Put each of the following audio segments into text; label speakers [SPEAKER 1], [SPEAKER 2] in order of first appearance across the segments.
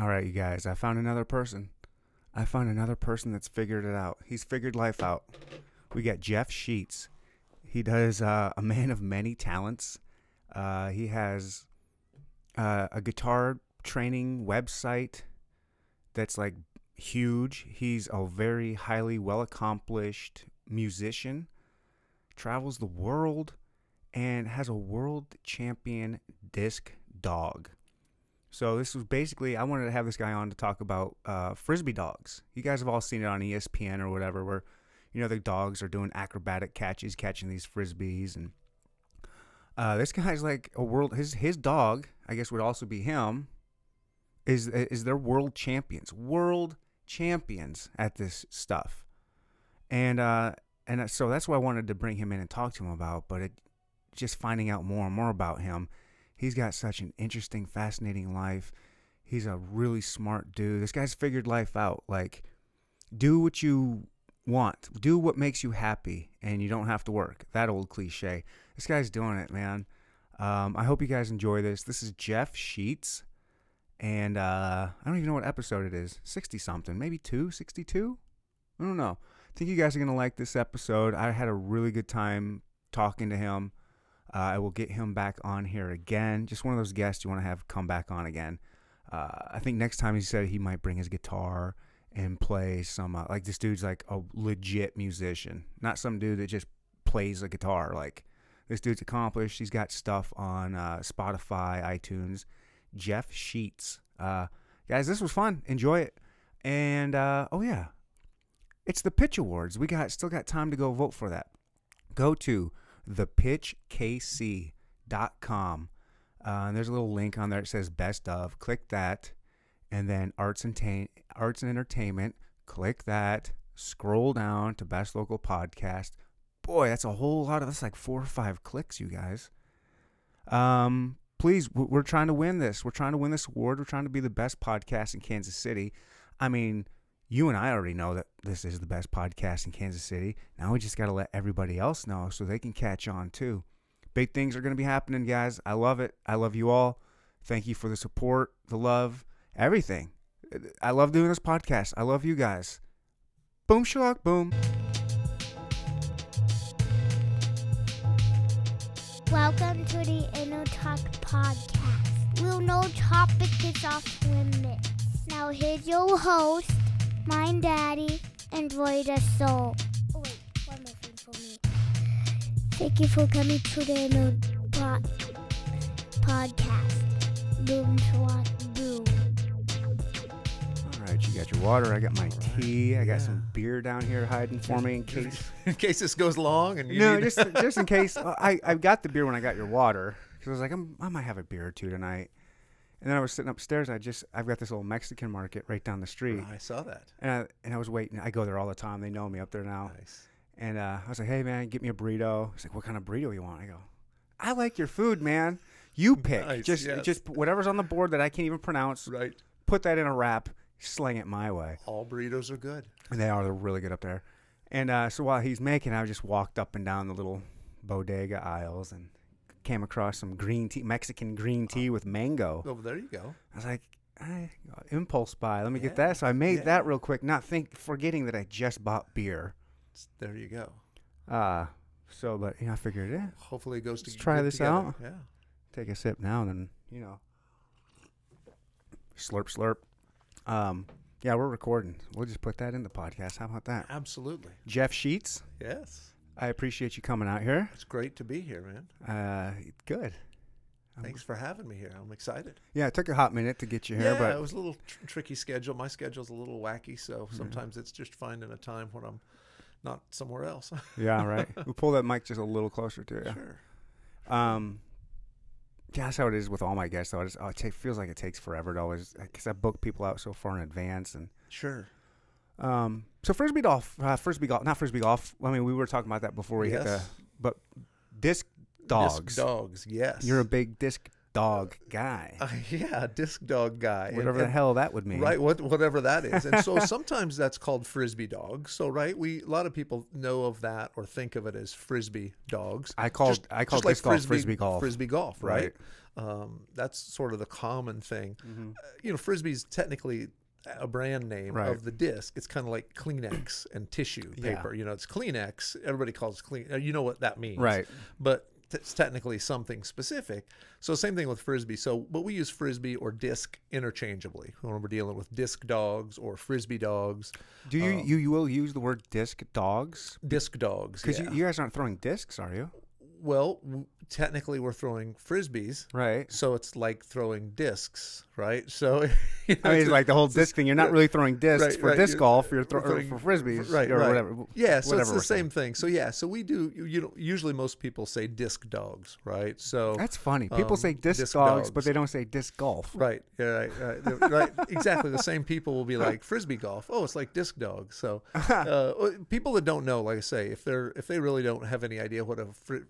[SPEAKER 1] All right, you guys, I found another person. I found another person that's figured it out. He's figured life out. We got Jeff Sheets. He does uh, a man of many talents. Uh, he has uh, a guitar training website that's like huge. He's a very highly well accomplished musician, travels the world, and has a world champion disc dog. So this was basically I wanted to have this guy on to talk about uh, frisbee dogs. You guys have all seen it on ESPN or whatever, where you know the dogs are doing acrobatic catches, catching these frisbees, and uh, this guy's like a world. His his dog, I guess, would also be him. Is is their world champions, world champions at this stuff, and uh, and so that's why I wanted to bring him in and talk to him about. But it just finding out more and more about him He's got such an interesting, fascinating life. He's a really smart dude. This guy's figured life out. Like, do what you want, do what makes you happy, and you don't have to work. That old cliche. This guy's doing it, man. Um, I hope you guys enjoy this. This is Jeff Sheets, and uh, I don't even know what episode it is 60 something, maybe two, 62? I don't know. I think you guys are going to like this episode. I had a really good time talking to him. Uh, I will get him back on here again. Just one of those guests you want to have come back on again. Uh, I think next time he said he might bring his guitar and play some. Uh, like this dude's like a legit musician, not some dude that just plays a guitar. Like this dude's accomplished. He's got stuff on uh, Spotify, iTunes. Jeff Sheets, uh, guys, this was fun. Enjoy it. And uh, oh yeah, it's the Pitch Awards. We got still got time to go vote for that. Go to thepitchkc.com. Uh, and there's a little link on there that says best of. Click that. And then arts and, ta- arts and entertainment. Click that. Scroll down to best local podcast. Boy, that's a whole lot of that's like four or five clicks, you guys. Um, please, we're trying to win this. We're trying to win this award. We're trying to be the best podcast in Kansas City. I mean, you and I already know that this is the best podcast in Kansas City. Now we just got to let everybody else know so they can catch on too. Big things are going to be happening, guys. I love it. I love you all. Thank you for the support, the love, everything. I love doing this podcast. I love you guys. Boom, shalak, boom.
[SPEAKER 2] Welcome to the Inner Talk Podcast. We'll no topic is off limits. Now here's your host, Mind Daddy, and Voida Soul. Oh wait, one more thing for me. Thank you for coming to the Inner po- Podcast. Boom, swat, boom.
[SPEAKER 1] All right, you got your water. I got my tea. I got some beer down here hiding for me in case.
[SPEAKER 3] in case this goes long and you
[SPEAKER 1] no,
[SPEAKER 3] need-
[SPEAKER 1] just just in case. I I got the beer when I got your water because I was like, I'm, I might have a beer or two tonight. And then I was sitting upstairs. I just I've got this little Mexican market right down the street,
[SPEAKER 3] I saw that.
[SPEAKER 1] and I and I was waiting. I go there all the time. They know me up there now.
[SPEAKER 3] Nice.
[SPEAKER 1] And uh, I was like, Hey man, get me a burrito. He's like, What kind of burrito you want? I go, I like your food, man. You pick.
[SPEAKER 3] Nice,
[SPEAKER 1] just
[SPEAKER 3] yes.
[SPEAKER 1] just whatever's on the board that I can't even pronounce.
[SPEAKER 3] Right.
[SPEAKER 1] Put that in a wrap. Sling it my way.
[SPEAKER 3] All burritos are good.
[SPEAKER 1] And they are. They're really good up there. And uh, so while he's making, I just walked up and down the little bodega aisles and came across some green tea, Mexican green tea with mango.
[SPEAKER 3] Oh, there you go.
[SPEAKER 1] I was like, I, impulse buy. Let me get that. So I made
[SPEAKER 3] yeah.
[SPEAKER 1] that real quick, not think, forgetting that I just bought beer.
[SPEAKER 3] There you go.
[SPEAKER 1] Uh, so, but you know, I figured, yeah,
[SPEAKER 3] Hopefully it goes to
[SPEAKER 1] Let's try this
[SPEAKER 3] together.
[SPEAKER 1] out.
[SPEAKER 3] Yeah.
[SPEAKER 1] take a sip now and then, you know, slurp, slurp. Um, yeah, we're recording. We'll just put that in the podcast. How about that?
[SPEAKER 3] Absolutely.
[SPEAKER 1] Jeff Sheets,
[SPEAKER 3] Yes.
[SPEAKER 1] I appreciate you coming out here.
[SPEAKER 3] It's great to be here, man.
[SPEAKER 1] Uh, good.
[SPEAKER 3] Thanks for having me here. I'm excited.
[SPEAKER 1] Yeah, it took a hot minute to get you here,
[SPEAKER 3] yeah,
[SPEAKER 1] but
[SPEAKER 3] it was a little tr- tricky schedule. My schedule's a little wacky, so sometimes it's just finding a time when I'm not somewhere else.
[SPEAKER 1] yeah, right. we pull that mic just a little closer to you.
[SPEAKER 3] Sure.
[SPEAKER 1] Um, yeah, that's how it is with all my guests. Though, I just, oh, it ta- feels like it takes forever to always because I book people out so far in advance, and
[SPEAKER 3] Sure.
[SPEAKER 1] Um, so frisbee golf, uh, frisbee golf, not frisbee golf. I mean, we were talking about that before we hit the, but disc dogs.
[SPEAKER 3] Disc dogs. Yes.
[SPEAKER 1] You're a big disc dog guy.
[SPEAKER 3] Uh, yeah, disc dog guy. And-
[SPEAKER 1] Whatever the hell that would mean.
[SPEAKER 3] Right, what whatever that is, and so sometimes that's called frisbee dogs. So right, we a lot of people know of that or think of it as frisbee dogs.
[SPEAKER 1] I call
[SPEAKER 3] Just-
[SPEAKER 1] I call
[SPEAKER 3] just like
[SPEAKER 1] disc golf frisbee golf.
[SPEAKER 3] Frisbee golf, right?
[SPEAKER 1] Right.
[SPEAKER 3] Um, that's sort of the common thing.
[SPEAKER 1] Mm-hmm.
[SPEAKER 3] Uh, you know, frisbee's technically a brand name
[SPEAKER 1] Right.
[SPEAKER 3] of the disc. It's kind of like Kleenex and tissue
[SPEAKER 1] Yeah.
[SPEAKER 3] paper. You know, it's Kleenex. Everybody calls it clean. You know what that means,
[SPEAKER 1] Right.
[SPEAKER 3] But t- it's technically something specific. So same thing with frisbee. So, but we use frisbee or disc interchangeably when we're dealing with disc dogs or frisbee dogs,
[SPEAKER 1] Do you, um, you you will use the word disc dogs
[SPEAKER 3] disc dogs.
[SPEAKER 1] because
[SPEAKER 3] yeah.
[SPEAKER 1] you, you guys aren't throwing discs, are you?
[SPEAKER 3] well, w- technically we're throwing frisbees.
[SPEAKER 1] Right.
[SPEAKER 3] So it's like throwing discs, right? So you know,
[SPEAKER 1] I mean,
[SPEAKER 3] it's-
[SPEAKER 1] like the whole disc thing. You're not really throwing discs
[SPEAKER 3] right,
[SPEAKER 1] for
[SPEAKER 3] right,
[SPEAKER 1] disc
[SPEAKER 3] you're-
[SPEAKER 1] golf. You're thro-
[SPEAKER 3] throwing-
[SPEAKER 1] for frisbees,
[SPEAKER 3] right,
[SPEAKER 1] or
[SPEAKER 3] right.
[SPEAKER 1] whatever.
[SPEAKER 3] Yeah, so
[SPEAKER 1] whatever
[SPEAKER 3] it's the same thing. So yeah, so we do. You, you know, usually most people say disc dogs, right? So
[SPEAKER 1] That's funny. People
[SPEAKER 3] um,
[SPEAKER 1] say disc,
[SPEAKER 3] disc
[SPEAKER 1] dogs, but they don't say disc golf.
[SPEAKER 3] Right, yeah, right, right, right. Exactly. The same people will be like frisbee golf. Oh, it's like disc dog. So, uh, people that don't know, like I say, if they're if they really don't have any idea what a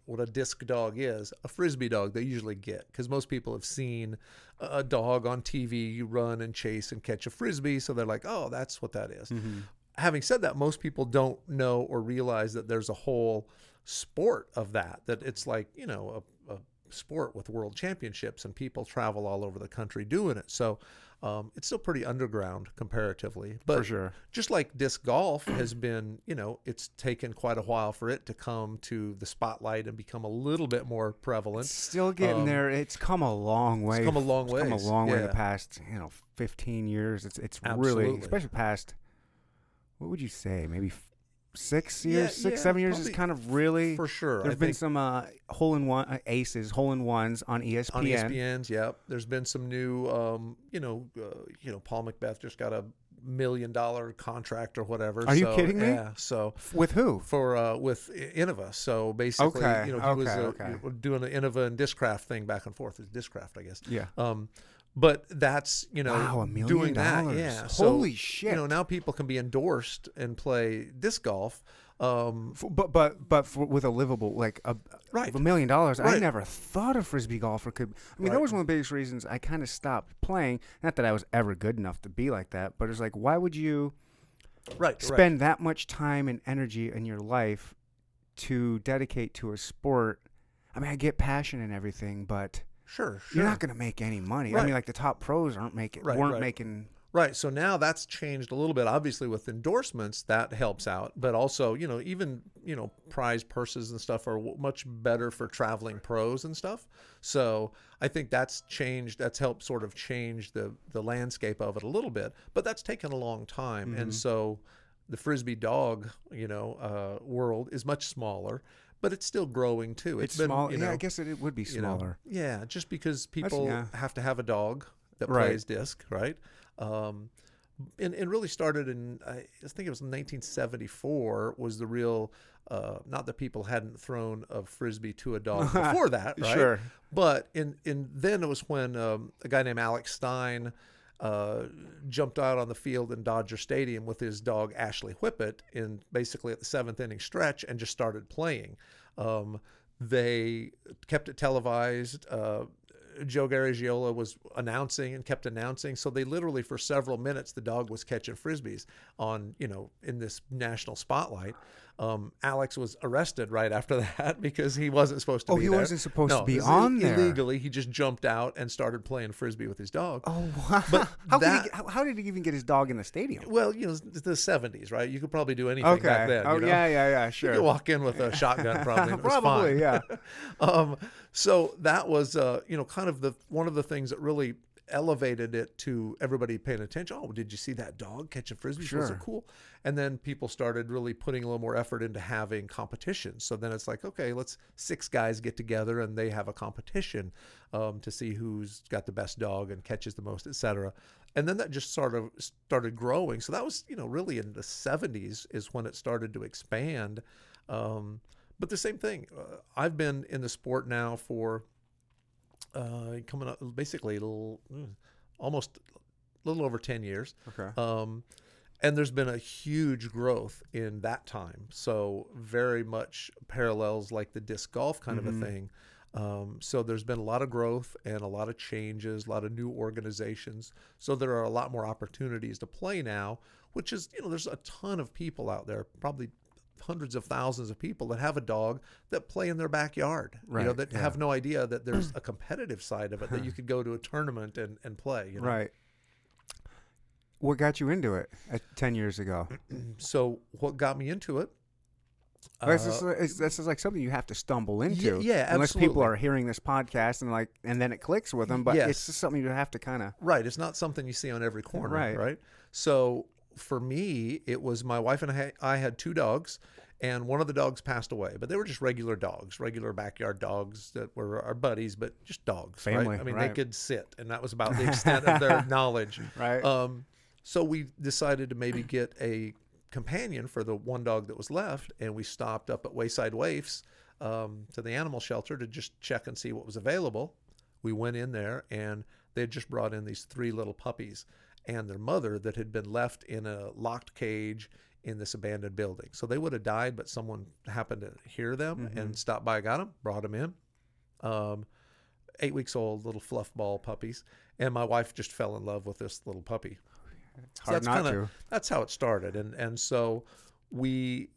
[SPEAKER 3] what a disc dog is, a frisbee dog they usually get because most people have seen a dog on TV you run and chase and catch a frisbee, so they're like, oh, that's what that is. Mm-hmm. Having said that, most people don't know or realize that there's a whole sport of that. That it's like you know a, a sport with world championships and people travel all over the country doing it. So um, it's still pretty underground comparatively. But
[SPEAKER 1] For sure.
[SPEAKER 3] just like disc golf has been, you know, it's taken quite a while for it to come to the spotlight and become a little bit more prevalent.
[SPEAKER 1] Still getting
[SPEAKER 3] Um,
[SPEAKER 1] there. It's come a long way.
[SPEAKER 3] come a long
[SPEAKER 1] way. come a long way in
[SPEAKER 3] the
[SPEAKER 1] past, you know, 15 years. It's it's really, especially past. What would you say? Maybe six
[SPEAKER 3] Yeah,
[SPEAKER 1] years, six,
[SPEAKER 3] yeah,
[SPEAKER 1] seven years is kind of really.
[SPEAKER 3] For sure.
[SPEAKER 1] There's
[SPEAKER 3] I
[SPEAKER 1] been some uh, hole in one uh, aces, hole in ones on ESPN.
[SPEAKER 3] on ESPN's, yeah. There's been some new, um, you know, uh, you know, Paul McBeth just got a million dollar contract or whatever.
[SPEAKER 1] Are you
[SPEAKER 3] so,
[SPEAKER 1] kidding me?
[SPEAKER 3] Yeah. So
[SPEAKER 1] With who?
[SPEAKER 3] for uh, with Innova. So basically,
[SPEAKER 1] Okay,
[SPEAKER 3] you know, he was uh,
[SPEAKER 1] okay.
[SPEAKER 3] doing an Innova and Discraft thing back and forth. It's Discraft, I guess.
[SPEAKER 1] Yeah.
[SPEAKER 3] Um, but that's you know
[SPEAKER 1] Wow, a million
[SPEAKER 3] doing that. Yeah.
[SPEAKER 1] Holy
[SPEAKER 3] so,
[SPEAKER 1] shit.
[SPEAKER 3] You know now people can be endorsed and play disc golf. Um,
[SPEAKER 1] F- But but but for, with a livable like a
[SPEAKER 3] Right.
[SPEAKER 1] a million dollars, I never thought a frisbee golfer could. I mean, that was one of the biggest reasons I kind of stopped playing. Not that I was ever good enough to be like that, but it's like, why would you
[SPEAKER 3] right.
[SPEAKER 1] spend that much time and energy in your life to dedicate to a sport? I mean, I get passion and everything, but
[SPEAKER 3] Sure. Sure.
[SPEAKER 1] you're not going to make any money. I mean, like the top pros aren't making
[SPEAKER 3] Right,
[SPEAKER 1] weren't
[SPEAKER 3] right.
[SPEAKER 1] making.
[SPEAKER 3] Right. So now that's changed a little bit. Obviously, with endorsements, that helps out. But also, you know, even you know, prize purses and stuff are w- much better for traveling pros and stuff. So I think that's changed. That's helped sort of change the the landscape of it a little bit. But that's taken a long time,
[SPEAKER 1] Mm-hmm.
[SPEAKER 3] and so the frisbee dog, you know, uh, world is much smaller. But it's still growing too.
[SPEAKER 1] It's
[SPEAKER 3] been,
[SPEAKER 1] small.
[SPEAKER 3] You
[SPEAKER 1] yeah, I guess it, it would be
[SPEAKER 3] you know,
[SPEAKER 1] smaller.
[SPEAKER 3] yeah, just because people
[SPEAKER 1] yeah.
[SPEAKER 3] have to have a dog that
[SPEAKER 1] Right.
[SPEAKER 3] plays disc, right? Um, and, and really started in I think it was 1974 was the real uh, not that people hadn't thrown a frisbee to a dog before that, right?
[SPEAKER 1] Sure.
[SPEAKER 3] But in in then it was when um, a guy named Alex Stein uh, jumped out on the field in Dodger Stadium with his dog Ashley Whippet in basically at the seventh inning stretch and just started playing. Um, they kept it televised. Uh, Joe Garagiola was announcing and kept announcing. So they literally, for several minutes, the dog was catching frisbees on, you know, in this national spotlight. Um, Alex was arrested right after that because he wasn't supposed to
[SPEAKER 1] Oh,
[SPEAKER 3] be
[SPEAKER 1] he
[SPEAKER 3] there.
[SPEAKER 1] Oh, he wasn't supposed to be on there.
[SPEAKER 3] Illegally, he just jumped out and started playing frisbee with his dog.
[SPEAKER 1] Oh, wow.
[SPEAKER 3] But
[SPEAKER 1] how, could
[SPEAKER 3] that-
[SPEAKER 1] he, how, how did he even get his dog in the stadium?
[SPEAKER 3] Well, you know, it's the 70s, right? You could probably do anything
[SPEAKER 1] Okay.
[SPEAKER 3] back then.
[SPEAKER 1] oh,
[SPEAKER 3] you know?
[SPEAKER 1] yeah, yeah, yeah. Sure.
[SPEAKER 3] You could walk in with a shotgun probably.
[SPEAKER 1] Probably, yeah.
[SPEAKER 3] um, so that was, uh, you know, kind of the one of the things that really elevated it to everybody paying attention. Oh, did you see that dog catching frisbees? Was
[SPEAKER 1] Sure.
[SPEAKER 3] it cool? And then people started really putting a little more effort into having competitions. So then it's like, okay, let's six guys get together and they have a competition um, to see who's got the best dog and catches the most, et cetera. And then that just sort of started growing. So that was, you know, really in the 70s is when it started to expand. Um, but the same thing, uh, I've been in the sport now for uh, coming up basically a little, mm, almost a little over 10 years.
[SPEAKER 1] Okay.
[SPEAKER 3] Um, and there's been a huge growth in that time. So very much parallels like the disc golf kind of a thing. Um, so there's been a lot of growth and a lot of changes, a lot of new organizations. So there are a lot more opportunities to play now, which is, you know, there's a ton of people out there, probably hundreds of thousands of people that have a dog that play in their backyard. You know, that
[SPEAKER 1] yeah.
[SPEAKER 3] have no idea that there's a competitive side of it that you could go to a tournament and, and play. You know?
[SPEAKER 1] Right. What got you into it at 10 years ago?
[SPEAKER 3] So what got me into it?
[SPEAKER 1] this,
[SPEAKER 3] uh,
[SPEAKER 1] is, it's- this is like something you have to stumble into.
[SPEAKER 3] yeah,
[SPEAKER 1] Unless people are hearing this podcast and like, and then it clicks with them. But it's just something you have to kind of.
[SPEAKER 3] Right. It's not something you see on every corner.
[SPEAKER 1] Right.
[SPEAKER 3] Right. So for me, it was my wife and I, had two dogs, and one of the dogs passed away, but they were just regular dogs, regular backyard dogs that were our buddies, but just dogs.
[SPEAKER 1] Family,
[SPEAKER 3] Right? I mean,
[SPEAKER 1] right.
[SPEAKER 3] they could sit, and that was about the extent of their knowledge.
[SPEAKER 1] Right.
[SPEAKER 3] Um, so we decided to maybe get a companion for the one dog that was left, and we stopped up at Wayside Waifs um, to the animal shelter to just check and see what was available. We went in there, and they had just brought in these three little puppies and their mother that had been left in a locked cage in this abandoned building. So they would have died, but someone happened to hear them and stopped by, got them, brought them in. Um, eight weeks old, little fluff ball puppies, and my wife just fell in love with this little puppy.
[SPEAKER 1] It's
[SPEAKER 3] So
[SPEAKER 1] hard
[SPEAKER 3] that's
[SPEAKER 1] not
[SPEAKER 3] kinda,
[SPEAKER 1] to.
[SPEAKER 3] That's how it started, and and so we,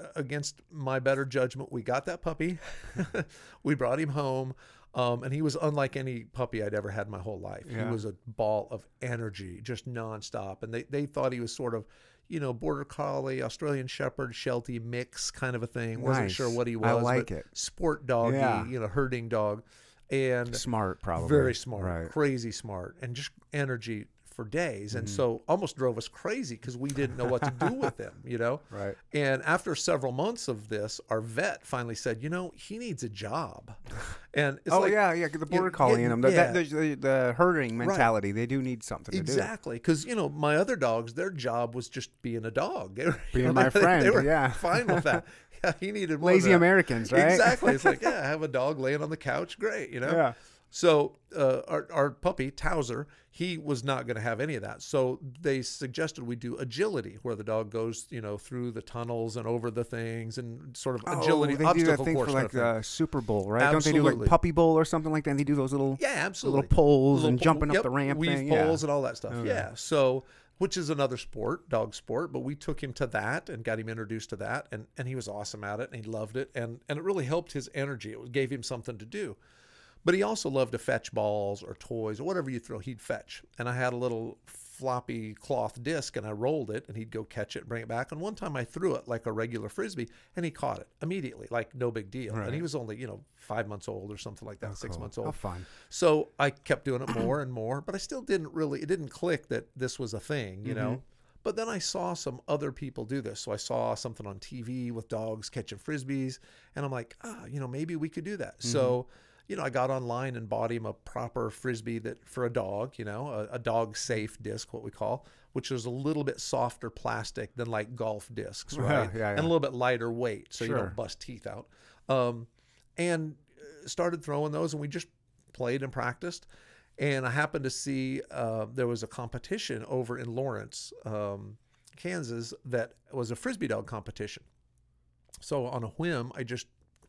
[SPEAKER 3] uh, against my better judgment, we got that puppy. we brought him home, um, and he was unlike any puppy I'd ever had in my whole life.
[SPEAKER 1] Yeah.
[SPEAKER 3] He was a ball of energy, just nonstop, and they they thought he was sort of. You know, border collie, Australian Shepherd, Sheltie mix kind of a thing. Wasn't sure what he was.
[SPEAKER 1] I
[SPEAKER 3] but
[SPEAKER 1] like it.
[SPEAKER 3] Sport doggy,
[SPEAKER 1] Yeah.
[SPEAKER 3] you know, herding dog, and
[SPEAKER 1] Smart, probably.
[SPEAKER 3] very smart,
[SPEAKER 1] Right.
[SPEAKER 3] crazy smart, and just energy for days.
[SPEAKER 1] Mm-hmm.
[SPEAKER 3] And so almost drove us crazy because we didn't know what to do with him, you know?
[SPEAKER 1] Right.
[SPEAKER 3] And after several months of this, our vet finally said, you know, he needs a job. And it's
[SPEAKER 1] oh
[SPEAKER 3] like,
[SPEAKER 1] yeah, yeah. The border collie in them, the,
[SPEAKER 3] yeah.
[SPEAKER 1] the, the, the herding mentality. They do need something to
[SPEAKER 3] Exactly, because you know my other dogs, their job was just being a dog. Were- you
[SPEAKER 1] Being
[SPEAKER 3] know,
[SPEAKER 1] my
[SPEAKER 3] they-
[SPEAKER 1] friend,
[SPEAKER 3] They were
[SPEAKER 1] yeah.
[SPEAKER 3] fine with that. Yeah, he needed more
[SPEAKER 1] Lazy. Americans, right?
[SPEAKER 3] Exactly. It's like, yeah, I have a dog laying on the couch. Great, you know.
[SPEAKER 1] Yeah.
[SPEAKER 3] So uh, our our puppy Towser, he was not going to have any of that. So they suggested we do agility, where the dog goes, you know, through the tunnels and over the things, and sort of agility
[SPEAKER 1] oh, they do that thing
[SPEAKER 3] course
[SPEAKER 1] for like the Super Bowl, right? Don't they do like Puppy Bowl or something like that? And they do those little
[SPEAKER 3] Yeah, absolutely.
[SPEAKER 1] little poles
[SPEAKER 3] Little
[SPEAKER 1] and
[SPEAKER 3] pole-
[SPEAKER 1] jumping up the ramp
[SPEAKER 3] weave
[SPEAKER 1] thing. yeah.
[SPEAKER 3] poles and all that stuff.
[SPEAKER 1] Okay.
[SPEAKER 3] Yeah. So, which is another sport, dog sport, but we took him to that and got him introduced to that, and and he was awesome at it, and he loved it, and and it really helped his energy. It gave him something to do. But he also loved to fetch balls or toys or whatever you throw, he'd fetch. And I had a little floppy cloth disc and I rolled it and he'd go catch it and bring it back. And one time I threw it like a regular frisbee and he caught it immediately, like no big deal. And he was only, you know, five months old or something like that, six
[SPEAKER 1] Cool.
[SPEAKER 3] months
[SPEAKER 1] How
[SPEAKER 3] old.
[SPEAKER 1] fun.
[SPEAKER 3] So I kept doing it more and more, but I still didn't really, it didn't click that this was a thing, you know? But then I saw some other people do this. So I saw something on TV with dogs catching frisbees, and I'm like, ah, you know, maybe we could do that. So, you know, I got online and bought him a proper frisbee that for a dog, you know, a, a dog safe disc, what we call, which is a little bit softer plastic than like golf discs, right?
[SPEAKER 1] Yeah, yeah.
[SPEAKER 3] And a little bit lighter weight, so you don't bust teeth out. Um, and uh, started throwing those, and we just played and practiced. And I happened to see uh, there was a competition over in Lawrence, um, Kansas, that was a frisbee dog competition. So on a whim, I just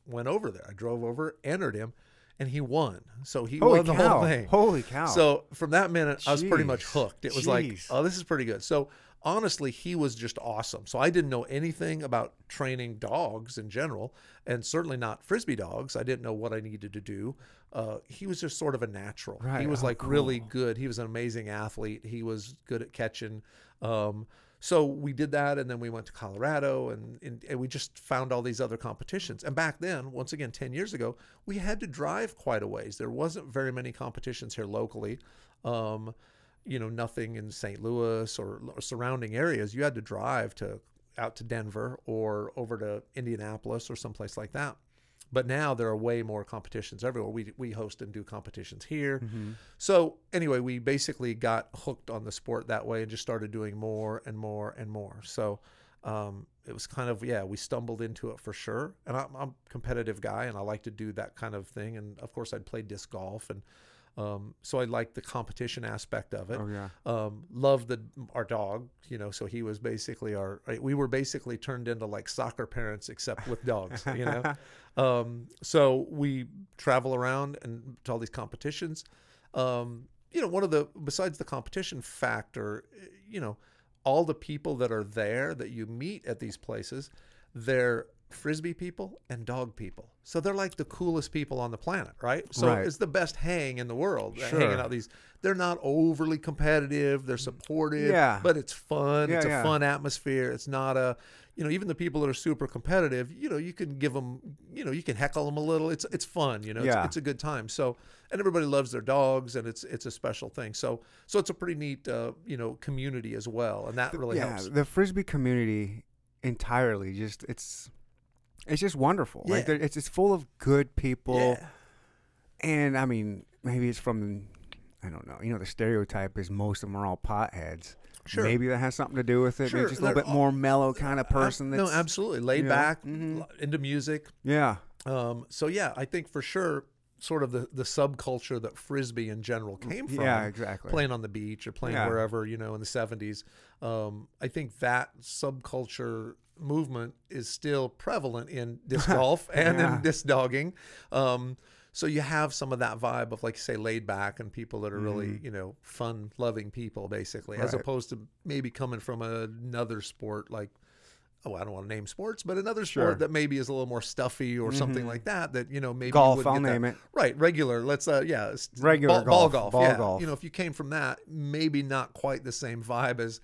[SPEAKER 3] went over there. I drove over, entered him, and he won. So he
[SPEAKER 1] Holy
[SPEAKER 3] won the
[SPEAKER 1] cow!
[SPEAKER 3] whole thing.
[SPEAKER 1] Holy cow!
[SPEAKER 3] So from that minute, I was pretty much hooked. It was like, oh, this is pretty good. So honestly, he was just awesome. So I didn't know anything about training dogs in general, and certainly not frisbee dogs. I didn't know what I needed to do. Uh, he was just sort of a natural. He was
[SPEAKER 1] Oh,
[SPEAKER 3] like really good. He was an amazing athlete. He was good at catching. Um, so we did that, and then we went to Colorado, and, and, and we just found all these other competitions. And back then, once again, ten years ago, we had to drive quite a ways. There wasn't very many competitions here locally. Um, you know, nothing in St. Louis or, or surrounding areas. You had to drive to out to Denver or over to Indianapolis or someplace like that. But now there are way more competitions everywhere. We we host and do competitions here.
[SPEAKER 1] Mhm.
[SPEAKER 3] So anyway, we basically got hooked on the sport that way and just started doing more and more and more. So um, it was kind of yeah, we stumbled into it for sure. And I'm, I'm a competitive guy and I like to do that kind of thing. And of course, I'd play disc golf and Um, so I like the competition aspect of it.
[SPEAKER 1] Oh yeah.
[SPEAKER 3] Um, loved the our dog, you know. So he was basically our. We were basically turned into like soccer parents, except with dogs, you know. um, so we travel around and to all these competitions. Um, you know, one of the besides the competition factor, you know, all the people that are there that you meet at these places, they're frisbee people and dog people. So they're like the coolest people on the planet, right? So
[SPEAKER 1] Right.
[SPEAKER 3] it's the best hang in the world. uh,
[SPEAKER 1] Sure.
[SPEAKER 3] Hanging out these they're not overly competitive, they're supportive,
[SPEAKER 1] Yeah.
[SPEAKER 3] but it's fun.
[SPEAKER 1] Yeah,
[SPEAKER 3] it's a
[SPEAKER 1] yeah.
[SPEAKER 3] fun atmosphere. It's not a you know, even the people that are super competitive, you know, you can give them, you know, you can heckle them a little. It's it's fun, you know.
[SPEAKER 1] Yeah.
[SPEAKER 3] It's, it's a good time. So, and everybody loves their dogs, and it's it's a special thing. So, so it's a pretty neat, uh, you know, community as well, and that really
[SPEAKER 1] yeah,
[SPEAKER 3] helps.
[SPEAKER 1] the frisbee community entirely just it's it's just wonderful. Like
[SPEAKER 3] Yeah.
[SPEAKER 1] there- it's it's full of good people,
[SPEAKER 3] Yeah.
[SPEAKER 1] and I mean maybe it's from I don't know. You know the stereotype is most of them are all potheads.
[SPEAKER 3] Sure.
[SPEAKER 1] Maybe that has something to do with it.
[SPEAKER 3] Sure,
[SPEAKER 1] Maybe just a little
[SPEAKER 3] they're
[SPEAKER 1] bit more mellow kind of person.
[SPEAKER 3] no,
[SPEAKER 1] That's,
[SPEAKER 3] absolutely laid
[SPEAKER 1] you know,
[SPEAKER 3] back,
[SPEAKER 1] mhm.
[SPEAKER 3] into music.
[SPEAKER 1] Yeah.
[SPEAKER 3] Um, so yeah, I think for sure, sort of the the subculture that frisbee in general came from.
[SPEAKER 1] Yeah, exactly.
[SPEAKER 3] Playing on the beach or playing
[SPEAKER 1] Yeah.
[SPEAKER 3] wherever you know in the seventies. Um, I think that subculture movement is still prevalent in disc golf and
[SPEAKER 1] Yeah.
[SPEAKER 3] in disc dogging. Um, so you have some of that vibe of like say laid back and people that are really you know fun loving people basically as
[SPEAKER 1] Mm-hmm.
[SPEAKER 3] Opposed to maybe coming from another sport like oh I don't want to name sports but another
[SPEAKER 1] Sure. Mm-hmm.
[SPEAKER 3] sport that maybe is a little more stuffy or something like that that you know maybe
[SPEAKER 1] Golf, I'll
[SPEAKER 3] get that-
[SPEAKER 1] name it.
[SPEAKER 3] right regular let's uh yeah
[SPEAKER 1] Regular
[SPEAKER 3] ball, ball
[SPEAKER 1] golf,
[SPEAKER 3] golf
[SPEAKER 1] ball
[SPEAKER 3] yeah.
[SPEAKER 1] golf.
[SPEAKER 3] you know if you came from that maybe not quite the same vibe as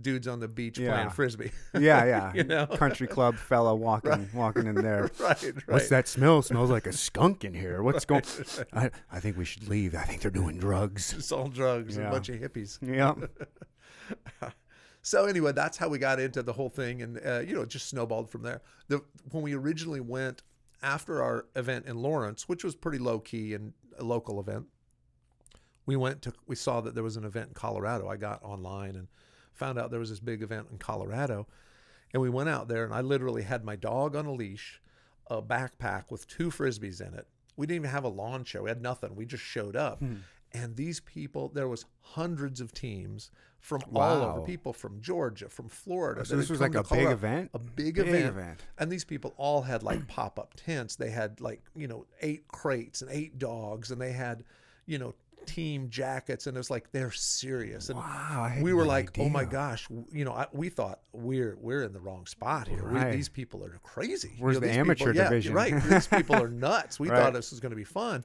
[SPEAKER 3] dudes on the beach
[SPEAKER 1] Yeah.
[SPEAKER 3] playing frisbee
[SPEAKER 1] Yeah, yeah.
[SPEAKER 3] You know?
[SPEAKER 1] Country club fella walking walking in there.
[SPEAKER 3] right right
[SPEAKER 1] What's that smell? smells like a skunk in here. What's going? I, I think we should leave. I think they're doing drugs.
[SPEAKER 3] it's all drugs
[SPEAKER 1] Yeah.
[SPEAKER 3] a bunch of hippies
[SPEAKER 1] Yeah.
[SPEAKER 3] So anyway, that's how we got into the whole thing, and uh, you know, it just snowballed from there. The when we originally went after our event in Lawrence, which was pretty low key and a local event, we went to we saw that there was an event in Colorado. I got online and found out there was this big event in Colorado, and we went out there, and I literally had my dog on a leash, a backpack with two frisbees in it. We didn't even have a lawn chair. We had nothing. We just showed up. Hmm. And these people, there was hundreds of teams from all over. People from Georgia, from Florida.
[SPEAKER 1] Oh,
[SPEAKER 3] so
[SPEAKER 1] this was like a big event?
[SPEAKER 3] A big,
[SPEAKER 1] Big
[SPEAKER 3] event.
[SPEAKER 1] event.
[SPEAKER 3] And these people all had like pop up tents. They had like, you know, eight crates and eight dogs, and they had, you know, team jackets. And it was like, they're serious. And
[SPEAKER 1] Wow,
[SPEAKER 3] we were
[SPEAKER 1] no
[SPEAKER 3] like, oh my gosh, you know, I, we thought we're we're in the wrong spot here. We, these people are crazy. You
[SPEAKER 1] Where's
[SPEAKER 3] know,
[SPEAKER 1] the amateur
[SPEAKER 3] people, yeah,
[SPEAKER 1] division?
[SPEAKER 3] right. These people are nuts. We
[SPEAKER 1] Right.
[SPEAKER 3] thought this was going to be fun.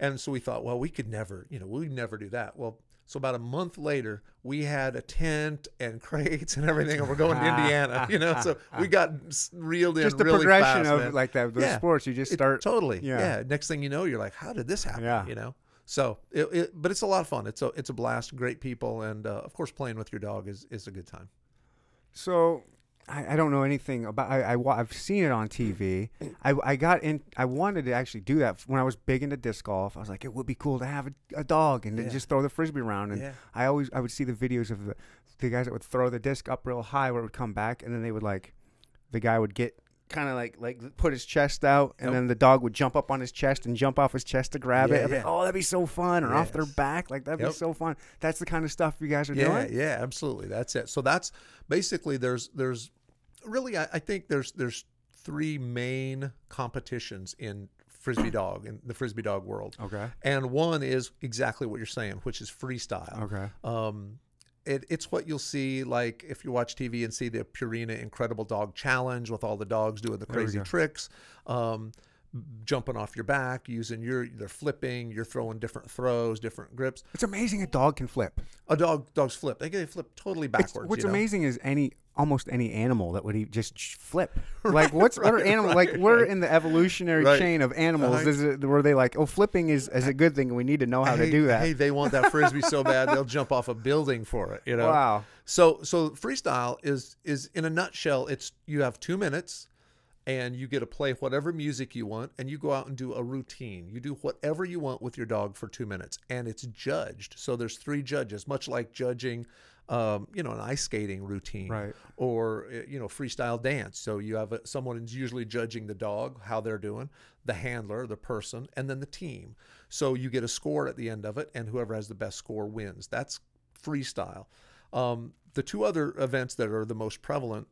[SPEAKER 3] And so we thought, well, we could never, you know, we'd never do that. Well, so about a month later, we had a tent and crates and everything, and we're going to Indiana, you know. So we got reeled in
[SPEAKER 1] Just the
[SPEAKER 3] really
[SPEAKER 1] progression
[SPEAKER 3] fast,
[SPEAKER 1] of
[SPEAKER 3] man.
[SPEAKER 1] like that. Those
[SPEAKER 3] Yeah.
[SPEAKER 1] sports, you just
[SPEAKER 3] It-
[SPEAKER 1] start.
[SPEAKER 3] totally.
[SPEAKER 1] yeah.
[SPEAKER 3] Yeah. Next thing you know, you're like, how did this happen?
[SPEAKER 1] Yeah.
[SPEAKER 3] You know. So, it, it, but it's a lot of fun. It's a it's a blast. Great people, and uh, of course, playing with your dog is is a good time.
[SPEAKER 1] So I, I don't know anything about. I, I I've seen it on TV. I, I got in. I wanted to actually do that when I was big into disc golf. I was like, it would be cool to have a, a dog and
[SPEAKER 3] Yeah.
[SPEAKER 1] just throw the frisbee around. And
[SPEAKER 3] Yeah.
[SPEAKER 1] I always I would see the videos of the the guys that would throw the disc up real high where it would come back, and then they would like the guy would get kind of like like put his chest out, and
[SPEAKER 3] Yep.
[SPEAKER 1] then the dog would jump up on his chest and jump off his chest to grab
[SPEAKER 3] Yeah,
[SPEAKER 1] it.
[SPEAKER 3] Yeah.
[SPEAKER 1] like, oh, that'd be so fun! Or off their back, like that'd be so fun. That's the kind of stuff you guys are
[SPEAKER 3] Yeah,
[SPEAKER 1] doing.
[SPEAKER 3] yeah, absolutely. That's it. So that's basically there's there's really I, I think there's there's three main competitions in frisbee dog in the frisbee dog world.
[SPEAKER 1] Okay.
[SPEAKER 3] And one is exactly what you're saying, which is freestyle.
[SPEAKER 1] Okay.
[SPEAKER 3] Um, it, it's what you'll see like if you watch TV and see the Purina Incredible Dog Challenge with all the dogs doing the crazy tricks, um, jumping off your back, using your they're flipping, you're throwing different throws, different grips.
[SPEAKER 1] It's amazing a dog can flip.
[SPEAKER 3] A dog dogs flip. They they flip totally
[SPEAKER 1] It's-
[SPEAKER 3] backwards.
[SPEAKER 1] what's
[SPEAKER 3] you know?
[SPEAKER 1] amazing is any almost any animal that would just flip. Like what's what are
[SPEAKER 3] right,
[SPEAKER 1] animal
[SPEAKER 3] right,
[SPEAKER 1] like
[SPEAKER 3] right.
[SPEAKER 1] in the evolutionary
[SPEAKER 3] Right.
[SPEAKER 1] chain of animals
[SPEAKER 3] Uh-huh.
[SPEAKER 1] is it where they like oh flipping is, is a good thing and we need to know how
[SPEAKER 3] hey,
[SPEAKER 1] to do that.
[SPEAKER 3] Hey, they want that frisbee so bad they'll jump off a building for it. You know.
[SPEAKER 1] Wow.
[SPEAKER 3] So so freestyle is is in a nutshell. It's you have two minutes, and you get to play whatever music you want, and you go out and do a routine. You do whatever you want with your dog for two minutes, and it's judged. So there's three judges, much like judging. Um, you know, an ice skating routine,
[SPEAKER 1] Right.
[SPEAKER 3] Or uh, you know, freestyle dance. So you have a, someone who's usually judging the dog, how they're doing, the handler, the person, and then the team. So you get a score at the end of it, and whoever has the best score wins. That's freestyle. Um, the two other events that are the most prevalent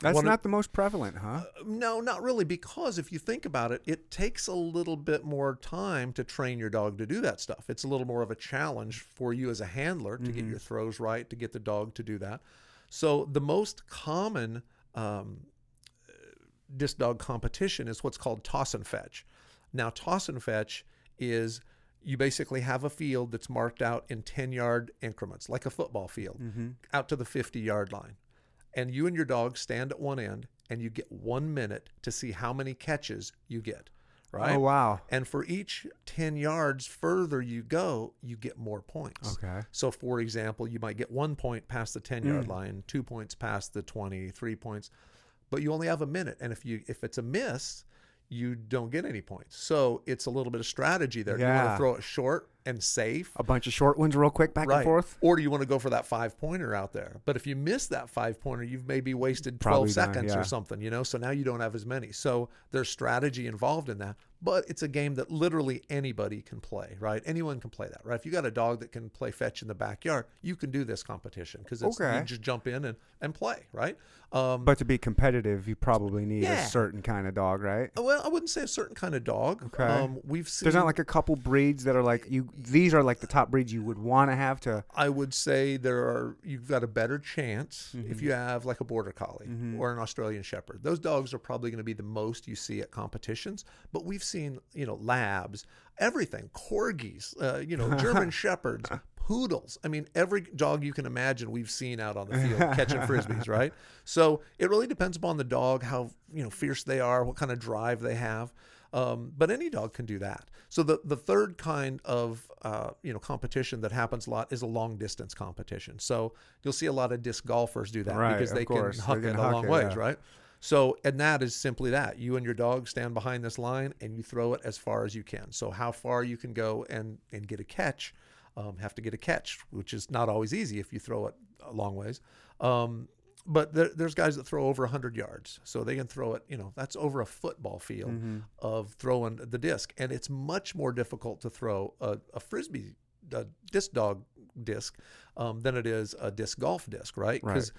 [SPEAKER 1] That's not the most prevalent, huh?
[SPEAKER 3] Uh, no, not really, because if you think about it, it takes a little bit more time to train your dog to do that stuff. It's a little more of a challenge for you as a handler to get mm-hmm. your throws right, to get the dog to do that. So the most common um, uh, disc dog competition is what's called toss and fetch. Now, toss and fetch is you basically have a field that's marked out in 10 yard increments, like a football field, mm-hmm. out to the 50 yard line. And you and your dog stand at one end and you get one minute to see how many catches you get. Right.
[SPEAKER 1] Oh wow.
[SPEAKER 3] And for each 10 yards further you go, you get more points.
[SPEAKER 1] Okay.
[SPEAKER 3] So, for example, you might get one point past the 10 yard mm. line, two points past the 20, three points, but you only have a minute. And if you if it's a miss, you don't get any points. So it's a little bit of strategy there. Do you want to throw it short and safe?
[SPEAKER 1] A bunch of short ones, real quick, back
[SPEAKER 3] right.
[SPEAKER 1] and forth.
[SPEAKER 3] Or do you want to go for that five pointer out there? But if you miss that five pointer, you've maybe wasted 12
[SPEAKER 1] Probably
[SPEAKER 3] seconds
[SPEAKER 1] yeah.
[SPEAKER 3] or something, you know? So now you don't have as many. So there's strategy involved in that. But it's a game that literally anybody can play, right? Anyone can play that, right? If you got a dog that can play fetch in the backyard, you can do this competition because it's
[SPEAKER 1] Okay.
[SPEAKER 3] you just jump in and, and play, right? Um,
[SPEAKER 1] But to be competitive, you probably need
[SPEAKER 3] Yeah.
[SPEAKER 1] a certain kind of dog, right?
[SPEAKER 3] well, I wouldn't say a certain kind of dog.
[SPEAKER 1] Okay.
[SPEAKER 3] Um, we've seen.
[SPEAKER 1] There's not like a couple breeds that are like you. These are like the top breeds you would want to have to.
[SPEAKER 3] I would say there are you've got a better chance
[SPEAKER 1] Mm-hmm.
[SPEAKER 3] if you have like a border collie or an Australian shepherd. Those dogs are probably going to be the most you see at competitions, but we've seen, you know, labs, everything, corgis, uh, you know, German shepherds, poodles. I mean, every dog you can imagine we've seen out on the field catching frisbees, right? So, it really depends upon the dog how, you know, fierce they are, what kind of drive they have. Um, but any dog can do that. So the the third kind of uh, you know competition that happens a lot is a long distance competition. So you'll see a lot of disc golfers do that
[SPEAKER 1] Right,
[SPEAKER 3] because they can huck
[SPEAKER 1] They
[SPEAKER 3] it a long
[SPEAKER 1] it,
[SPEAKER 3] ways,
[SPEAKER 1] yeah.
[SPEAKER 3] right? So and that is simply that you and your dog stand behind this line and you throw it as far as you can. So how far you can go and and get a catch, um, have to get a catch, which is not always easy if you throw it a long ways. Um, but there, there's guys that throw over 100 yards so they can throw it you know that's over a football field
[SPEAKER 1] Mm-hmm.
[SPEAKER 3] of throwing the disc and it's much more difficult to throw a, a frisbee a disc dog disc um, than it is a disc golf disc right
[SPEAKER 1] Right.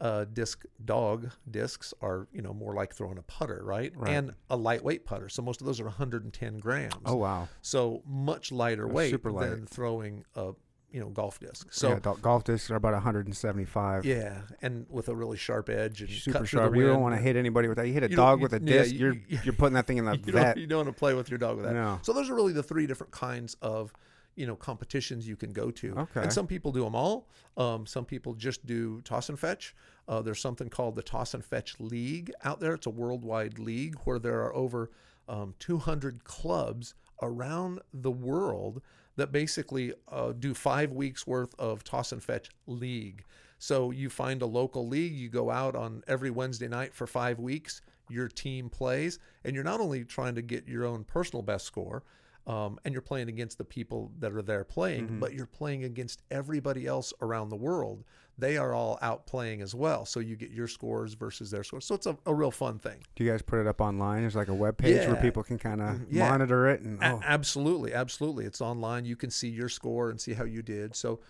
[SPEAKER 3] Uh, disc dog discs are you know more like throwing a putter right?
[SPEAKER 1] Right.
[SPEAKER 3] and a lightweight putter so most of those are 110 grams
[SPEAKER 1] Oh wow.
[SPEAKER 3] so much lighter weight
[SPEAKER 1] super light.
[SPEAKER 3] than throwing a you know golf disc so
[SPEAKER 1] yeah, golf discs are about 175.
[SPEAKER 3] yeah, and with a really sharp edge and
[SPEAKER 1] Super
[SPEAKER 3] cut through the
[SPEAKER 1] sharp. You don't want to hit anybody with that. You hit a
[SPEAKER 3] You
[SPEAKER 1] dog with a disc,
[SPEAKER 3] you-
[SPEAKER 1] you're
[SPEAKER 3] you-
[SPEAKER 1] you're putting that thing in the
[SPEAKER 3] You
[SPEAKER 1] vet.
[SPEAKER 3] don't, you don't want to play with your dog with that.
[SPEAKER 1] No.
[SPEAKER 3] So those are really the three different kinds of you know competitions you can go to.
[SPEAKER 1] Okay.
[SPEAKER 3] And some people do them all. Um, some people just do toss and fetch. Uh, there's something called the Toss and Fetch League out there. It's a worldwide league where there are over um, 200 clubs around the world that basically uh, do five weeks worth of toss and fetch league. So you find a local league, you go out on every Wednesday night for five weeks, your team plays, and you're not only trying to get your own personal best score, um, and you're playing against the people that are there playing, but you're playing against everybody else around the world. They are all out playing as well. So you get your scores versus their scores. So it's a, a real fun thing.
[SPEAKER 1] Do you guys put it up online? There's like a web page where people can kind of
[SPEAKER 3] Yeah.
[SPEAKER 1] monitor it and
[SPEAKER 3] A-
[SPEAKER 1] oh,
[SPEAKER 3] absolutely, absolutely. It's online. You can see your score and see how you did. So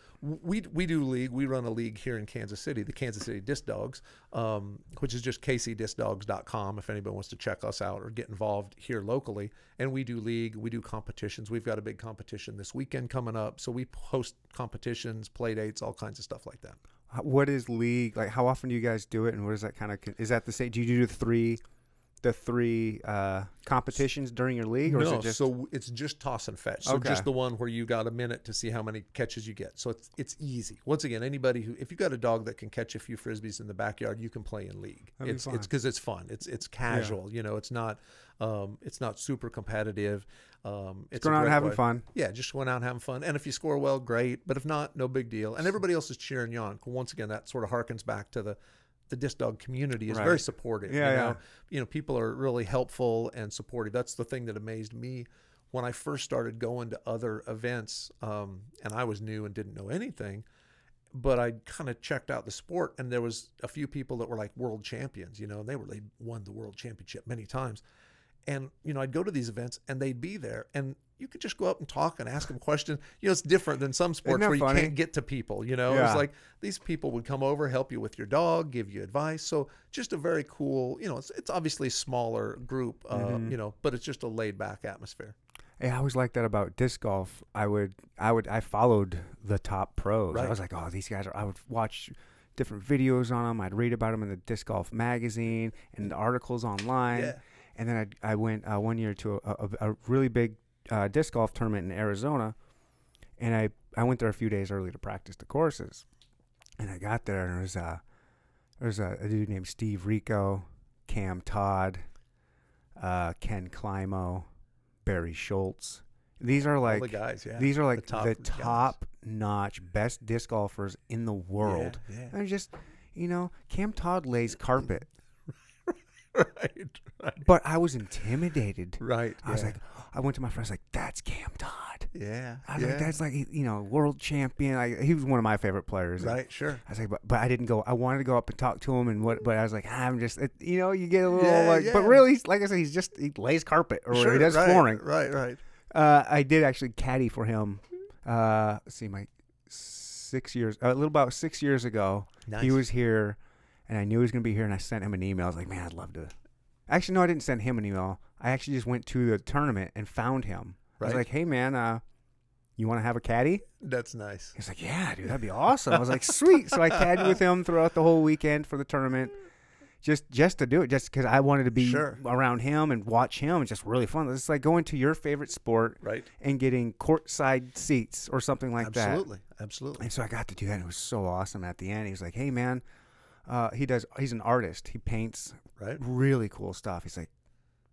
[SPEAKER 3] we we do league. We run a league here in Kansas City, the Kansas City Disc Dogs, um, which is just kcdiscdogs.com if anybody wants to check us out or get involved here locally. And we do league. We do competitions. We've got a big competition this weekend coming up. So we host competitions, play dates, all kinds of stuff like that.
[SPEAKER 1] What is league like? How often do you guys do it, and what is that kind of? Is that the same? Do you do three, the three uh, competitions during your league, or is
[SPEAKER 3] no,
[SPEAKER 1] it just?
[SPEAKER 3] so it's just toss and fetch. So
[SPEAKER 1] Okay.
[SPEAKER 3] just the one where you got a minute to see how many catches you get. So it's it's easy. Once again, anybody who if you got a dog that can catch a few frisbees in the backyard, you can play in league.
[SPEAKER 1] That'd
[SPEAKER 3] it's it's because it's fun. It's it's casual. You know, it's not um, it's not super competitive. Um, it's
[SPEAKER 1] going out and having
[SPEAKER 3] way-
[SPEAKER 1] fun.
[SPEAKER 3] Yeah, just going out and having fun. And if you score well, great. But if not, no big deal. And everybody else is cheering you on. Once again, that sort of harkens back to the the disc dog community is
[SPEAKER 1] Right.
[SPEAKER 3] very supportive.
[SPEAKER 1] Yeah,
[SPEAKER 3] you know?
[SPEAKER 1] yeah.
[SPEAKER 3] you know, people are really helpful and supportive. That's the thing that amazed me when I first started going to other events, um, and I was new and didn't know anything. But I kind of checked out the sport, and there was a few people that were like world champions, you know, and they were they won the world championship many times. And you know, I'd go to these events, and they'd be there, and you could just go up and talk and ask them questions. You know, it's different than some sports where you
[SPEAKER 1] funny?
[SPEAKER 3] can't get to people. You know,
[SPEAKER 1] Yeah.
[SPEAKER 3] it's like these people would come over, help you with your dog, give you advice. So just a very cool. You know, it's it's obviously a smaller group. Uh,
[SPEAKER 1] Mm-hmm.
[SPEAKER 3] You know, but it's just a laid back atmosphere.
[SPEAKER 1] Yeah, I always liked that about disc golf. I would, I would, I followed the top pros. I was like, oh, these guys are. I would watch different videos on them. I'd read about them in the disc golf magazine and the articles online.
[SPEAKER 3] Yeah.
[SPEAKER 1] And then I, I went uh, one year to a, a, a really big uh, disc golf tournament in Arizona, and I, I went there a few days early to practice the courses. And I got there, and there was a, there was a, a dude named Steve Rico, Cam Todd, uh, Ken Climo, Barry Schultz. These are like
[SPEAKER 3] the guys, yeah.
[SPEAKER 1] these are like
[SPEAKER 3] top
[SPEAKER 1] the top notch best disc golfers in the world.
[SPEAKER 3] Yeah, yeah.
[SPEAKER 1] And just you know, Cam Todd lays carpet,
[SPEAKER 3] right, right,
[SPEAKER 1] but I was intimidated.
[SPEAKER 3] right.
[SPEAKER 1] I was like, I went to my friends like, "That's Cam Todd."
[SPEAKER 3] yeah,
[SPEAKER 1] I was
[SPEAKER 3] yeah.
[SPEAKER 1] like, "That's like you know, world champion." Like he was one of my favorite players. And
[SPEAKER 3] right, sure.
[SPEAKER 1] I was like, but, but I didn't go. I wanted to go up and talk to him, and what? But I was like, I'm just, it, you know, you get a little
[SPEAKER 3] Yeah,
[SPEAKER 1] like. But really, like I said, he's just he lays carpet or
[SPEAKER 3] sure,
[SPEAKER 1] he does
[SPEAKER 3] right,
[SPEAKER 1] flooring.
[SPEAKER 3] Right, right.
[SPEAKER 1] Uh, I did actually caddy for him. Uh, let's see, my six years, a little about six years ago.
[SPEAKER 3] Nice.
[SPEAKER 1] He was here, and I knew he was gonna be here, and I sent him an email. I was like, man, I'd love to. Actually, no, I didn't send him an email. I actually just went to the tournament and found him. I was like, hey man, uh, you want to have a caddy?
[SPEAKER 3] That's nice.
[SPEAKER 1] He's like, yeah, dude, that'd be awesome. I was like, sweet. So I caddied with him throughout the whole weekend for the tournament. Just, just to do it, just because I wanted to be
[SPEAKER 3] Sure.
[SPEAKER 1] around him and watch him. It's just really fun. It's like going to your favorite sport
[SPEAKER 3] Right.
[SPEAKER 1] and getting courtside seats or something like that.
[SPEAKER 3] absolutely, absolutely.
[SPEAKER 1] And so I got to do that. And it was so awesome at the end. He was like, "Hey, man, uh, he does. He's an artist. He paints
[SPEAKER 3] Right.
[SPEAKER 1] really cool stuff." He's like,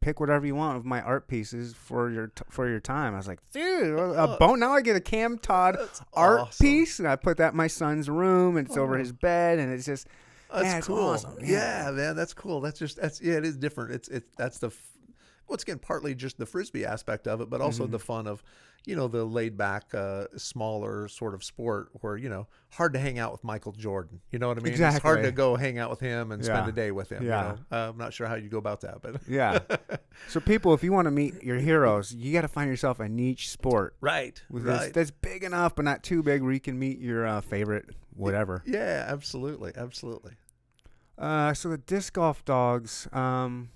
[SPEAKER 1] "Pick whatever you want of my art pieces for your t- for your time." I was like, "Dude, a bone. Now I get a Cam Todd
[SPEAKER 3] That's
[SPEAKER 1] art
[SPEAKER 3] awesome.
[SPEAKER 1] piece, and I put that in my son's room, and it's over his bed, and it's just."
[SPEAKER 3] That's
[SPEAKER 1] yeah,
[SPEAKER 3] cool.
[SPEAKER 1] awesome.
[SPEAKER 3] Yeah. man, that's cool. That's just that's yeah, it is different. It's it's that's the f- once again partly just the frisbee aspect of it, but also
[SPEAKER 1] Mm-hmm.
[SPEAKER 3] the fun of you know the laid back, uh, smaller sort of sport where you know hard to hang out with Michael Jordan. You know what I mean? It's hard to go hang out with him and spend a day with him.
[SPEAKER 1] Yeah.
[SPEAKER 3] You know? uh, I'm not sure how you go about that, but
[SPEAKER 1] Yeah. so people, if you want to meet your heroes, you got to find yourself a niche sport
[SPEAKER 3] right, right.
[SPEAKER 1] that's big enough but not too big where you can meet your uh, favorite whatever.
[SPEAKER 3] Yeah, absolutely, absolutely.
[SPEAKER 1] Uh, so the disc golf dogs. Um,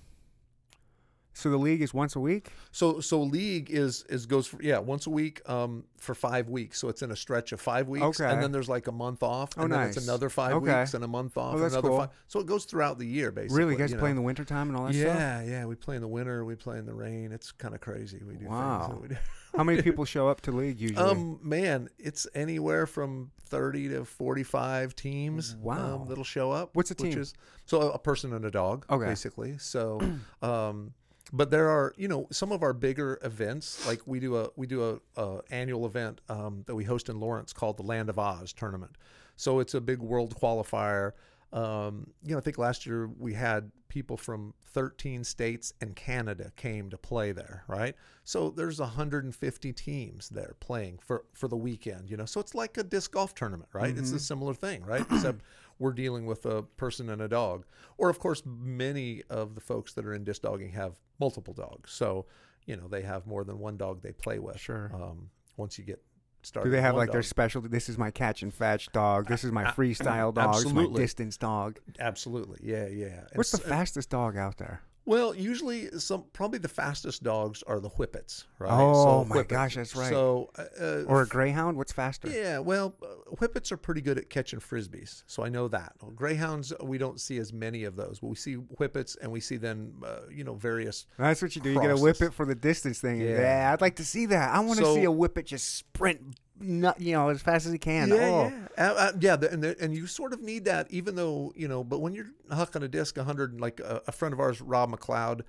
[SPEAKER 1] so the league is once a week.
[SPEAKER 3] So so league is is goes for yeah once a week um for five weeks so it's in a stretch of five weeks
[SPEAKER 1] Okay.
[SPEAKER 3] and then there's like a month off
[SPEAKER 1] Oh,
[SPEAKER 3] and then
[SPEAKER 1] nice.
[SPEAKER 3] it's another five
[SPEAKER 1] Okay.
[SPEAKER 3] weeks and a month off
[SPEAKER 1] Oh, that's
[SPEAKER 3] another
[SPEAKER 1] cool.
[SPEAKER 3] five so it goes throughout the year basically
[SPEAKER 1] really, you guys
[SPEAKER 3] you
[SPEAKER 1] play in
[SPEAKER 3] know.
[SPEAKER 1] the wintertime and all that stuff.
[SPEAKER 3] yeah yeah we play in the winter we play in the rain it's kind of crazy we do
[SPEAKER 1] Wow.
[SPEAKER 3] things that we do.
[SPEAKER 1] How many people show up to league usually?
[SPEAKER 3] um man it's anywhere from 30 to 45 teams
[SPEAKER 1] Wow.
[SPEAKER 3] um, that'll show up
[SPEAKER 1] What's a team?
[SPEAKER 3] is so a person and a dog
[SPEAKER 1] Okay.
[SPEAKER 3] basically so um but there are you know some of our bigger events like we do a we do a, a annual event um, that we host in lawrence called the land of oz tournament. So it's a big world qualifier. Um, you know i think last year we had people from 13 states and canada came to play there right? So there's 150 teams there playing for for the weekend you know? So it's like a disc golf tournament right? It's a similar thing right? Except we're dealing with a person and a dog. Or of course many of the folks that are in disc dogging have multiple dogs so you know they have more than one dog they play with
[SPEAKER 1] Sure.
[SPEAKER 3] um, once you get started
[SPEAKER 1] Do they have like their specialty? This is my catch and fetch dog. This is my freestyle dog. This is my distance dog.
[SPEAKER 3] absolutely yeah yeah
[SPEAKER 1] What's the
[SPEAKER 3] s-
[SPEAKER 1] fastest dog out there?
[SPEAKER 3] Well, usually some probably the fastest dogs are the whippets, right?
[SPEAKER 1] Oh, my
[SPEAKER 3] whippet-
[SPEAKER 1] gosh, that's right.
[SPEAKER 3] So, uh, uh,
[SPEAKER 1] Or a greyhound? What's faster?
[SPEAKER 3] yeah, well, uh, whippets are pretty good at catching frisbees, so I know that. Greyhounds, we don't see as many of those, but we see whippets, and we see then, uh, you know, various.
[SPEAKER 1] That's what you do. You get a
[SPEAKER 3] Crosses.
[SPEAKER 1] whippet for the distance thing. Yeah,
[SPEAKER 3] Yeah.
[SPEAKER 1] I'd like to see that. I want to
[SPEAKER 3] So-
[SPEAKER 1] see a whippet just sprint, nut, you know, as fast as he can.
[SPEAKER 3] yeah,
[SPEAKER 1] oh.
[SPEAKER 3] yeah, uh, uh, yeah, the- and the, and you sort of need that, even though you know. But when you're hucking a disc 100, like a, a friend of ours, Rob McLeod,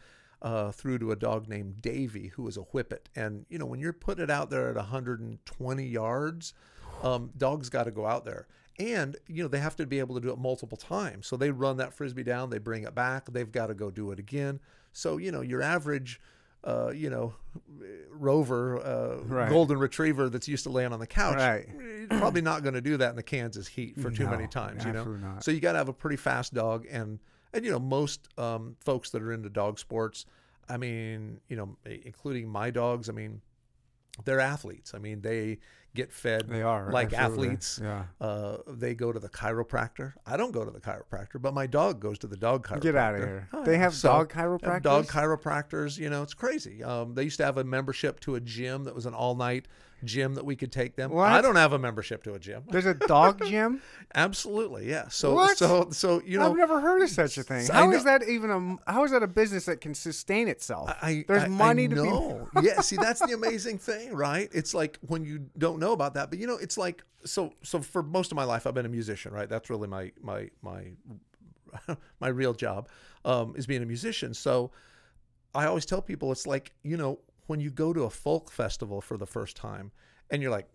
[SPEAKER 3] uh, threw to a dog named Davy, who was a whippet, and you know when you're putting it out there at 120 yards, um, dogs got to go out there. And you know they have to be able to do it multiple times. So they run that frisbee down, they bring it back, they've got to go do it again. So you know your average, uh, you know, rover, uh,
[SPEAKER 1] Right.
[SPEAKER 3] golden retriever that's used to laying on the couch,
[SPEAKER 1] Right.
[SPEAKER 3] probably not going to do that in the Kansas heat for too
[SPEAKER 1] No,
[SPEAKER 3] many times, you know.
[SPEAKER 1] not.
[SPEAKER 3] So you got to have a pretty fast dog, and and you know most um, folks that are into dog sports, I mean, you know, including my dogs, I mean, they're athletes. I mean, they get fed
[SPEAKER 1] They are
[SPEAKER 3] like
[SPEAKER 1] absolutely.
[SPEAKER 3] athletes.
[SPEAKER 1] Yeah.
[SPEAKER 3] Uh, they go to the chiropractor. I don't go to the chiropractor, but my dog goes to the dog chiropractor.
[SPEAKER 1] Get out of here.
[SPEAKER 3] Oh,
[SPEAKER 1] they have
[SPEAKER 3] So,
[SPEAKER 1] dog
[SPEAKER 3] have
[SPEAKER 1] chiropractors.
[SPEAKER 3] Dog chiropractors. You know, it's crazy. Um, they used to have a membership to a gym that was an all-night gym that we could take them.
[SPEAKER 1] What?
[SPEAKER 3] I don't have a membership to a gym.
[SPEAKER 1] There's a dog gym.
[SPEAKER 3] Absolutely, yeah. So,
[SPEAKER 1] What?
[SPEAKER 3] so, so you know,
[SPEAKER 1] I've never heard of such a thing. How is that even a? How is that a business that can sustain itself?
[SPEAKER 3] I,
[SPEAKER 1] There's
[SPEAKER 3] I-
[SPEAKER 1] money
[SPEAKER 3] I
[SPEAKER 1] to be.
[SPEAKER 3] know. yeah, see, that's the amazing thing, right? It's like when you don't know about that, but you know, it's like so. So for most of my life, I've been a musician, right? That's really my my my my real job um, is being a musician. So I always tell people it's like you know when you go to a folk festival for the first time, and you're like.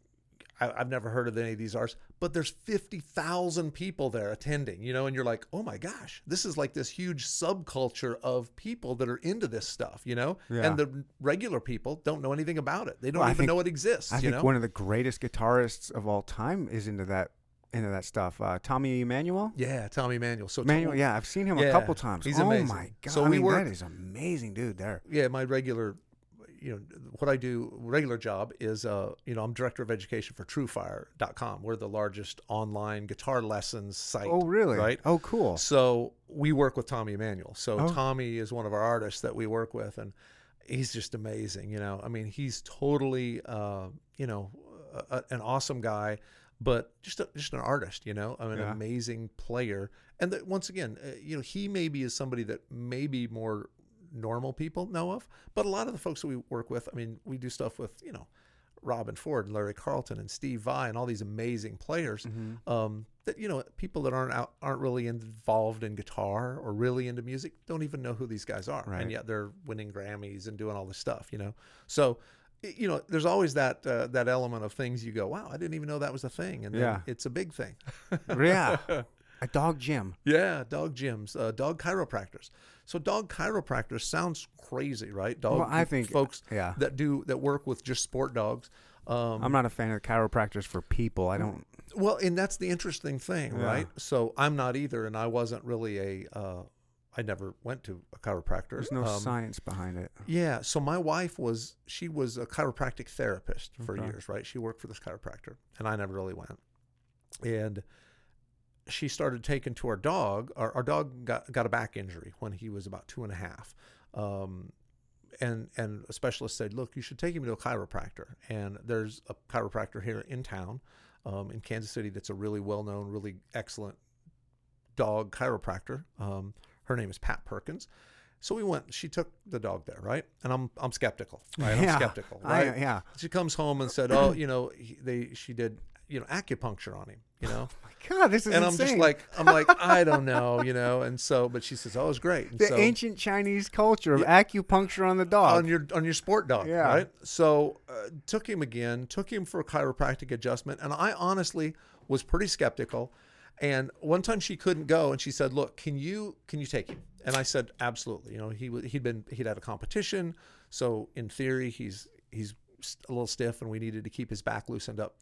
[SPEAKER 3] I- I've never heard of any of these artists, but there's 50,000 people there attending, you know, and you're like, oh my gosh, this is like this huge subculture of people that are into this stuff, you know?
[SPEAKER 1] Yeah.
[SPEAKER 3] And the regular people don't know anything about it. They don't
[SPEAKER 1] Well,
[SPEAKER 3] even
[SPEAKER 1] think-
[SPEAKER 3] know it exists,
[SPEAKER 1] I
[SPEAKER 3] you
[SPEAKER 1] think
[SPEAKER 3] know?
[SPEAKER 1] one of the greatest guitarists of all time is into that into that stuff. Uh, Tommy Emmanuel.
[SPEAKER 3] yeah, Tommy Emmanuel. So Emmanuel,
[SPEAKER 1] yeah, I've seen him a couple times.
[SPEAKER 3] he's
[SPEAKER 1] oh
[SPEAKER 3] amazing.
[SPEAKER 1] my god!
[SPEAKER 3] So
[SPEAKER 1] I
[SPEAKER 3] we
[SPEAKER 1] mean,
[SPEAKER 3] work-
[SPEAKER 1] that is amazing, dude. There.
[SPEAKER 3] yeah, my regular, you know, what I do regular job is, uh, you know, I'm director of education for TrueFire.com. We're the largest online guitar lessons site.
[SPEAKER 1] Oh really?
[SPEAKER 3] Right.
[SPEAKER 1] Oh cool.
[SPEAKER 3] So we work with Tommy Emmanuel. So
[SPEAKER 1] Oh.
[SPEAKER 3] Tommy is one of our artists that we work with, and he's just amazing. You know, I mean, he's totally, uh, you know, a, an awesome guy, but just a, just an artist. You know, mean,
[SPEAKER 1] Yeah.
[SPEAKER 3] an amazing player. And that once again, uh, you know, he maybe is somebody that maybe more normal people know of, but a lot of the folks that we work with, I mean, we do stuff with, you know. Robben Ford and Larry Carlton and Steve Vai and all these amazing players
[SPEAKER 1] Mm-hmm.
[SPEAKER 3] um, that you know people that aren't out aren't really involved in guitar or really into music don't even know who these guys are,
[SPEAKER 1] Right.
[SPEAKER 3] and yet they're winning Grammys and doing all this stuff. You know, so you know there's always that uh, that element of things you go, wow, I didn't even know that was a thing, and then
[SPEAKER 1] Yeah.
[SPEAKER 3] it's a big thing.
[SPEAKER 1] yeah. A dog gym.
[SPEAKER 3] Yeah, dog gyms, uh, dog chiropractors. So dog chiropractors sounds crazy, right? Dog
[SPEAKER 1] Well, I think-
[SPEAKER 3] folks
[SPEAKER 1] yeah.
[SPEAKER 3] that do that work with just sport dogs. Um,
[SPEAKER 1] I'm not a fan of chiropractors for people. I don't.
[SPEAKER 3] Well, and that's the interesting thing,
[SPEAKER 1] Yeah.
[SPEAKER 3] right? So I'm not either, and I wasn't really a. Uh, I never went to a chiropractor.
[SPEAKER 1] There's no
[SPEAKER 3] Um,
[SPEAKER 1] science behind it.
[SPEAKER 3] Yeah. So my wife was. She was a chiropractic therapist for
[SPEAKER 1] Okay.
[SPEAKER 3] years, right? She worked for this chiropractor, and I never really went. And she started taking to our dog. Our, our dog got got a back injury when he was about two and a half. Um, and and a specialist said, look, you should take him to a chiropractor. And there's a chiropractor here in town, um, in Kansas City, that's a really well known, really excellent dog chiropractor. Um, her name is Pat Perkins. So we went. She took the dog there, right? And I'm I'm skeptical, right?
[SPEAKER 1] Yeah.
[SPEAKER 3] I'm skeptical,
[SPEAKER 1] I- yeah.
[SPEAKER 3] She comes home and said, "Oh, you know, he, they she did you know acupuncture on him, you know."
[SPEAKER 1] my God, this is
[SPEAKER 3] and I'm just like, I'm like, I don't know, you know. And so, but she says, "Oh, it's great." And
[SPEAKER 1] the
[SPEAKER 3] so,
[SPEAKER 1] ancient Chinese culture of acupuncture on the dog.
[SPEAKER 3] on your on your sport dog,
[SPEAKER 1] Yeah.
[SPEAKER 3] right? So uh, took him again, took him for a chiropractic adjustment, and I honestly was pretty skeptical. And one time she couldn't go, and she said, "Look, can you can you take him?" And I said, "Absolutely." You know, he he'd been he'd had a competition, so in theory he's he's a little stiff, and we needed to keep his back loosened up.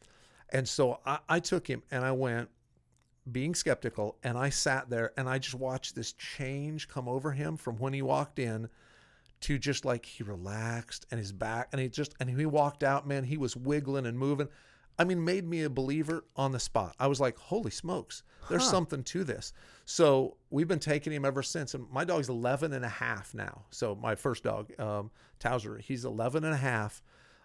[SPEAKER 3] And so I, I took him, and I went being skeptical and I sat there and I just watched this change come over him from when he walked in to just like he relaxed and his back and he just and he walked out man he was wiggling and moving. I mean made me a believer on the spot. I was like holy smokes there's something to this. So we've been taking him ever since and my dog's 11 and a half now. So my first dog um, Towser he's 11 and a half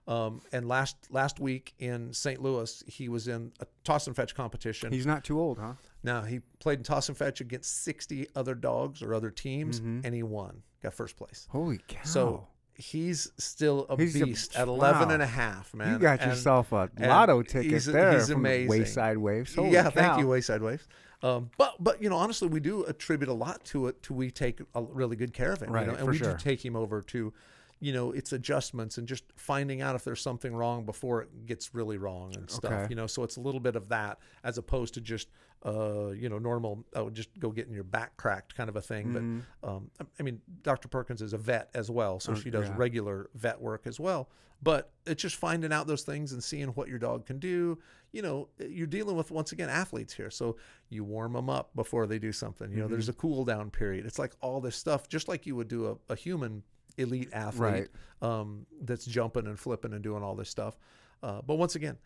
[SPEAKER 3] um, and last last week in St. Louis, he was in a toss and fetch competition.
[SPEAKER 1] He's not too old, huh?
[SPEAKER 3] Now he played in toss and fetch against 60 other dogs or other teams, and he won, got first place.
[SPEAKER 1] Holy cow!
[SPEAKER 3] So he's still a.
[SPEAKER 1] He's a-
[SPEAKER 3] beast at 11
[SPEAKER 1] wow.
[SPEAKER 3] and a half, man.
[SPEAKER 1] you got
[SPEAKER 3] And-
[SPEAKER 1] yourself a lotto ticket
[SPEAKER 3] he's-
[SPEAKER 1] there
[SPEAKER 3] he's
[SPEAKER 1] from
[SPEAKER 3] amazing.
[SPEAKER 1] Wayside Waifs. Holy
[SPEAKER 3] yeah, thank you, Wayside Waifs. Um, but but you know, honestly, we do attribute a lot to it. To we take a really good care of him,
[SPEAKER 1] Right,
[SPEAKER 3] you know, and we
[SPEAKER 1] sure.
[SPEAKER 3] do take him over to, you know, its adjustments and just finding out if there's something wrong before it gets really wrong and stuff.
[SPEAKER 1] Okay.
[SPEAKER 3] You know, so it's a little bit of that as opposed to just uh, you know, normal, oh, just go getting your back cracked kind of a thing.
[SPEAKER 1] Mm-hmm.
[SPEAKER 3] But um, I- mean, Dr. Perkins is a vet as well, so
[SPEAKER 1] Oh,
[SPEAKER 3] she does
[SPEAKER 1] yeah.
[SPEAKER 3] regular vet work as well. But it's just finding out those things and seeing what your dog can do. You know, you're dealing with once again athletes here, so you warm them up before they do something. You know, there's a
[SPEAKER 1] Mm-hmm.
[SPEAKER 3] cool down period. It's like all this stuff, just like you would do a, a human elite athlete
[SPEAKER 1] Right.
[SPEAKER 3] um, that's jumping and flipping and doing all this stuff. Uh, but once again,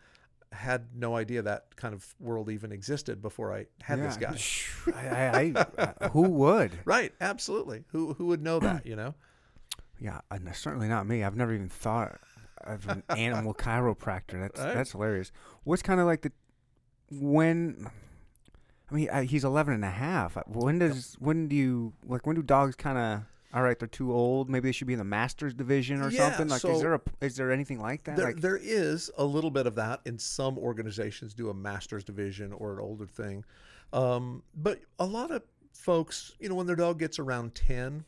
[SPEAKER 3] had no idea that kind of world even existed before I had this guy.
[SPEAKER 1] I, I, I, uh, who would?
[SPEAKER 3] Right, absolutely. Who who would know that? You know.
[SPEAKER 1] Yeah, and certainly not me. I've never even thought of an animal chiropractor. That's
[SPEAKER 3] Right.
[SPEAKER 1] that's hilarious. What's kind of like the when? I mean, uh, he's 11 and a half. Uh, When does when do you like when do dogs kind of all right? They're too old. Maybe they should be in the masters division or
[SPEAKER 3] Yeah,
[SPEAKER 1] something. Like,
[SPEAKER 3] so-
[SPEAKER 1] is there a is there anything like that?
[SPEAKER 3] There,
[SPEAKER 1] like,
[SPEAKER 3] there is a little bit of that in some organizations do a master's division or an older thing um, but a lot of folks you know when their dog gets around 10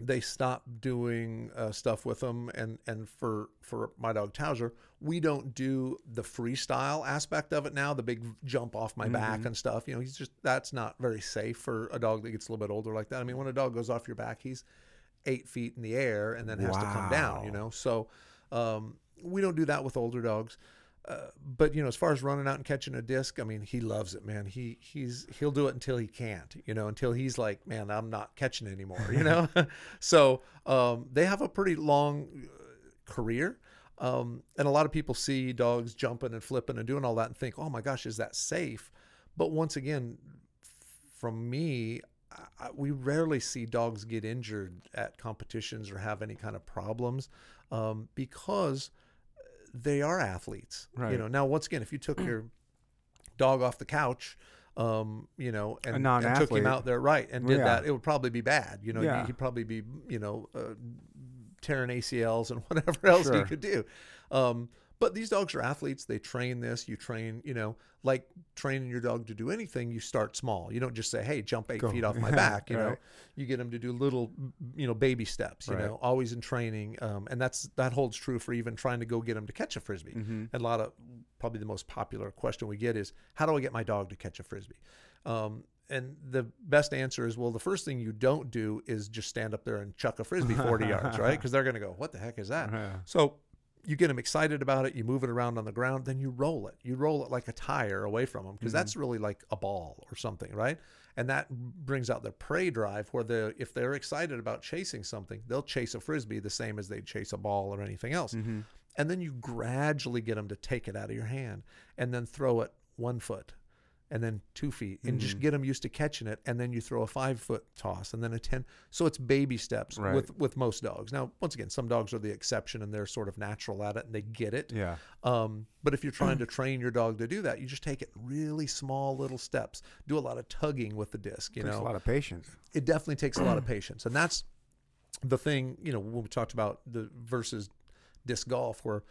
[SPEAKER 3] they stop doing uh, stuff with them and and for for my dog Towser we don't do the freestyle aspect of it now the big jump off my back and stuff you know he's just that's not very safe for a dog that gets a little bit older like that. I mean when a dog goes off your back he's eight feet in the air and then has to come down you know? So um, we don't do that with older dogs uh, but you know, as far as running out and catching a disc, I mean, he loves it, man. He he's he'll do it until he can't, you know, until he's like, man, I'm not catching anymore, you know. so um, they have a pretty long uh, career, um, and a lot of people see dogs jumping and flipping and doing all that and think, oh my gosh, is that safe? But once again, from me, I, I- we rarely see dogs get injured at competitions or have any kind of problems um, because they are athletes. You know, now once again, if you took your dog off the couch, um, you know, and, and took him out there, right, and did
[SPEAKER 1] Yeah.
[SPEAKER 3] that, it would probably be bad. You know,
[SPEAKER 1] Yeah.
[SPEAKER 3] he'd probably be, you know, uh, tearing ACLs and whatever else he could do. Um, but these dogs are athletes. They train this. You train, you know, like training your dog to do anything. You start small. You don't just say, "Hey, jump eight
[SPEAKER 1] Go.
[SPEAKER 3] feet off my back." You know, you get them to do little, you know, baby steps. You
[SPEAKER 1] Right.
[SPEAKER 3] know, always in training, um, and that's that holds true for even trying to go get them to catch a frisbee.
[SPEAKER 1] Mm-hmm.
[SPEAKER 3] And a lot of probably the most popular question we get is, "How do I get my dog to catch a frisbee?" Um, and the best answer is, well, the first thing you don't do is just stand up there and chuck a frisbee 40 yards, right? Because they're going to go, what the heck is that? So you get them excited about it, you move it around on the ground, then you roll it. You roll it like a tire away from them because that's really like a ball or something, right? And that brings out their prey drive where the if they're excited about chasing something, they'll chase a frisbee the same as they'd chase a ball or anything else.
[SPEAKER 1] Mm-hmm.
[SPEAKER 3] And then you gradually get them to take it out of your hand and then throw it one foot and then two feet and just get them used to catching it. And then you throw a five foot toss and then a 10. So it's baby steps
[SPEAKER 1] Right.
[SPEAKER 3] with, with most dogs. Now, once again, some dogs are the exception and they're sort of natural at it and they get it.
[SPEAKER 1] Yeah.
[SPEAKER 3] Um, but if you're trying to train your dog to do that, you just take it really small little steps. Do a lot of tugging with the disc. You
[SPEAKER 1] Takes
[SPEAKER 3] know,
[SPEAKER 1] a lot of patience.
[SPEAKER 3] it definitely takes a lot of patience, and that's the thing. You know, when we talked about the versus disc golf, where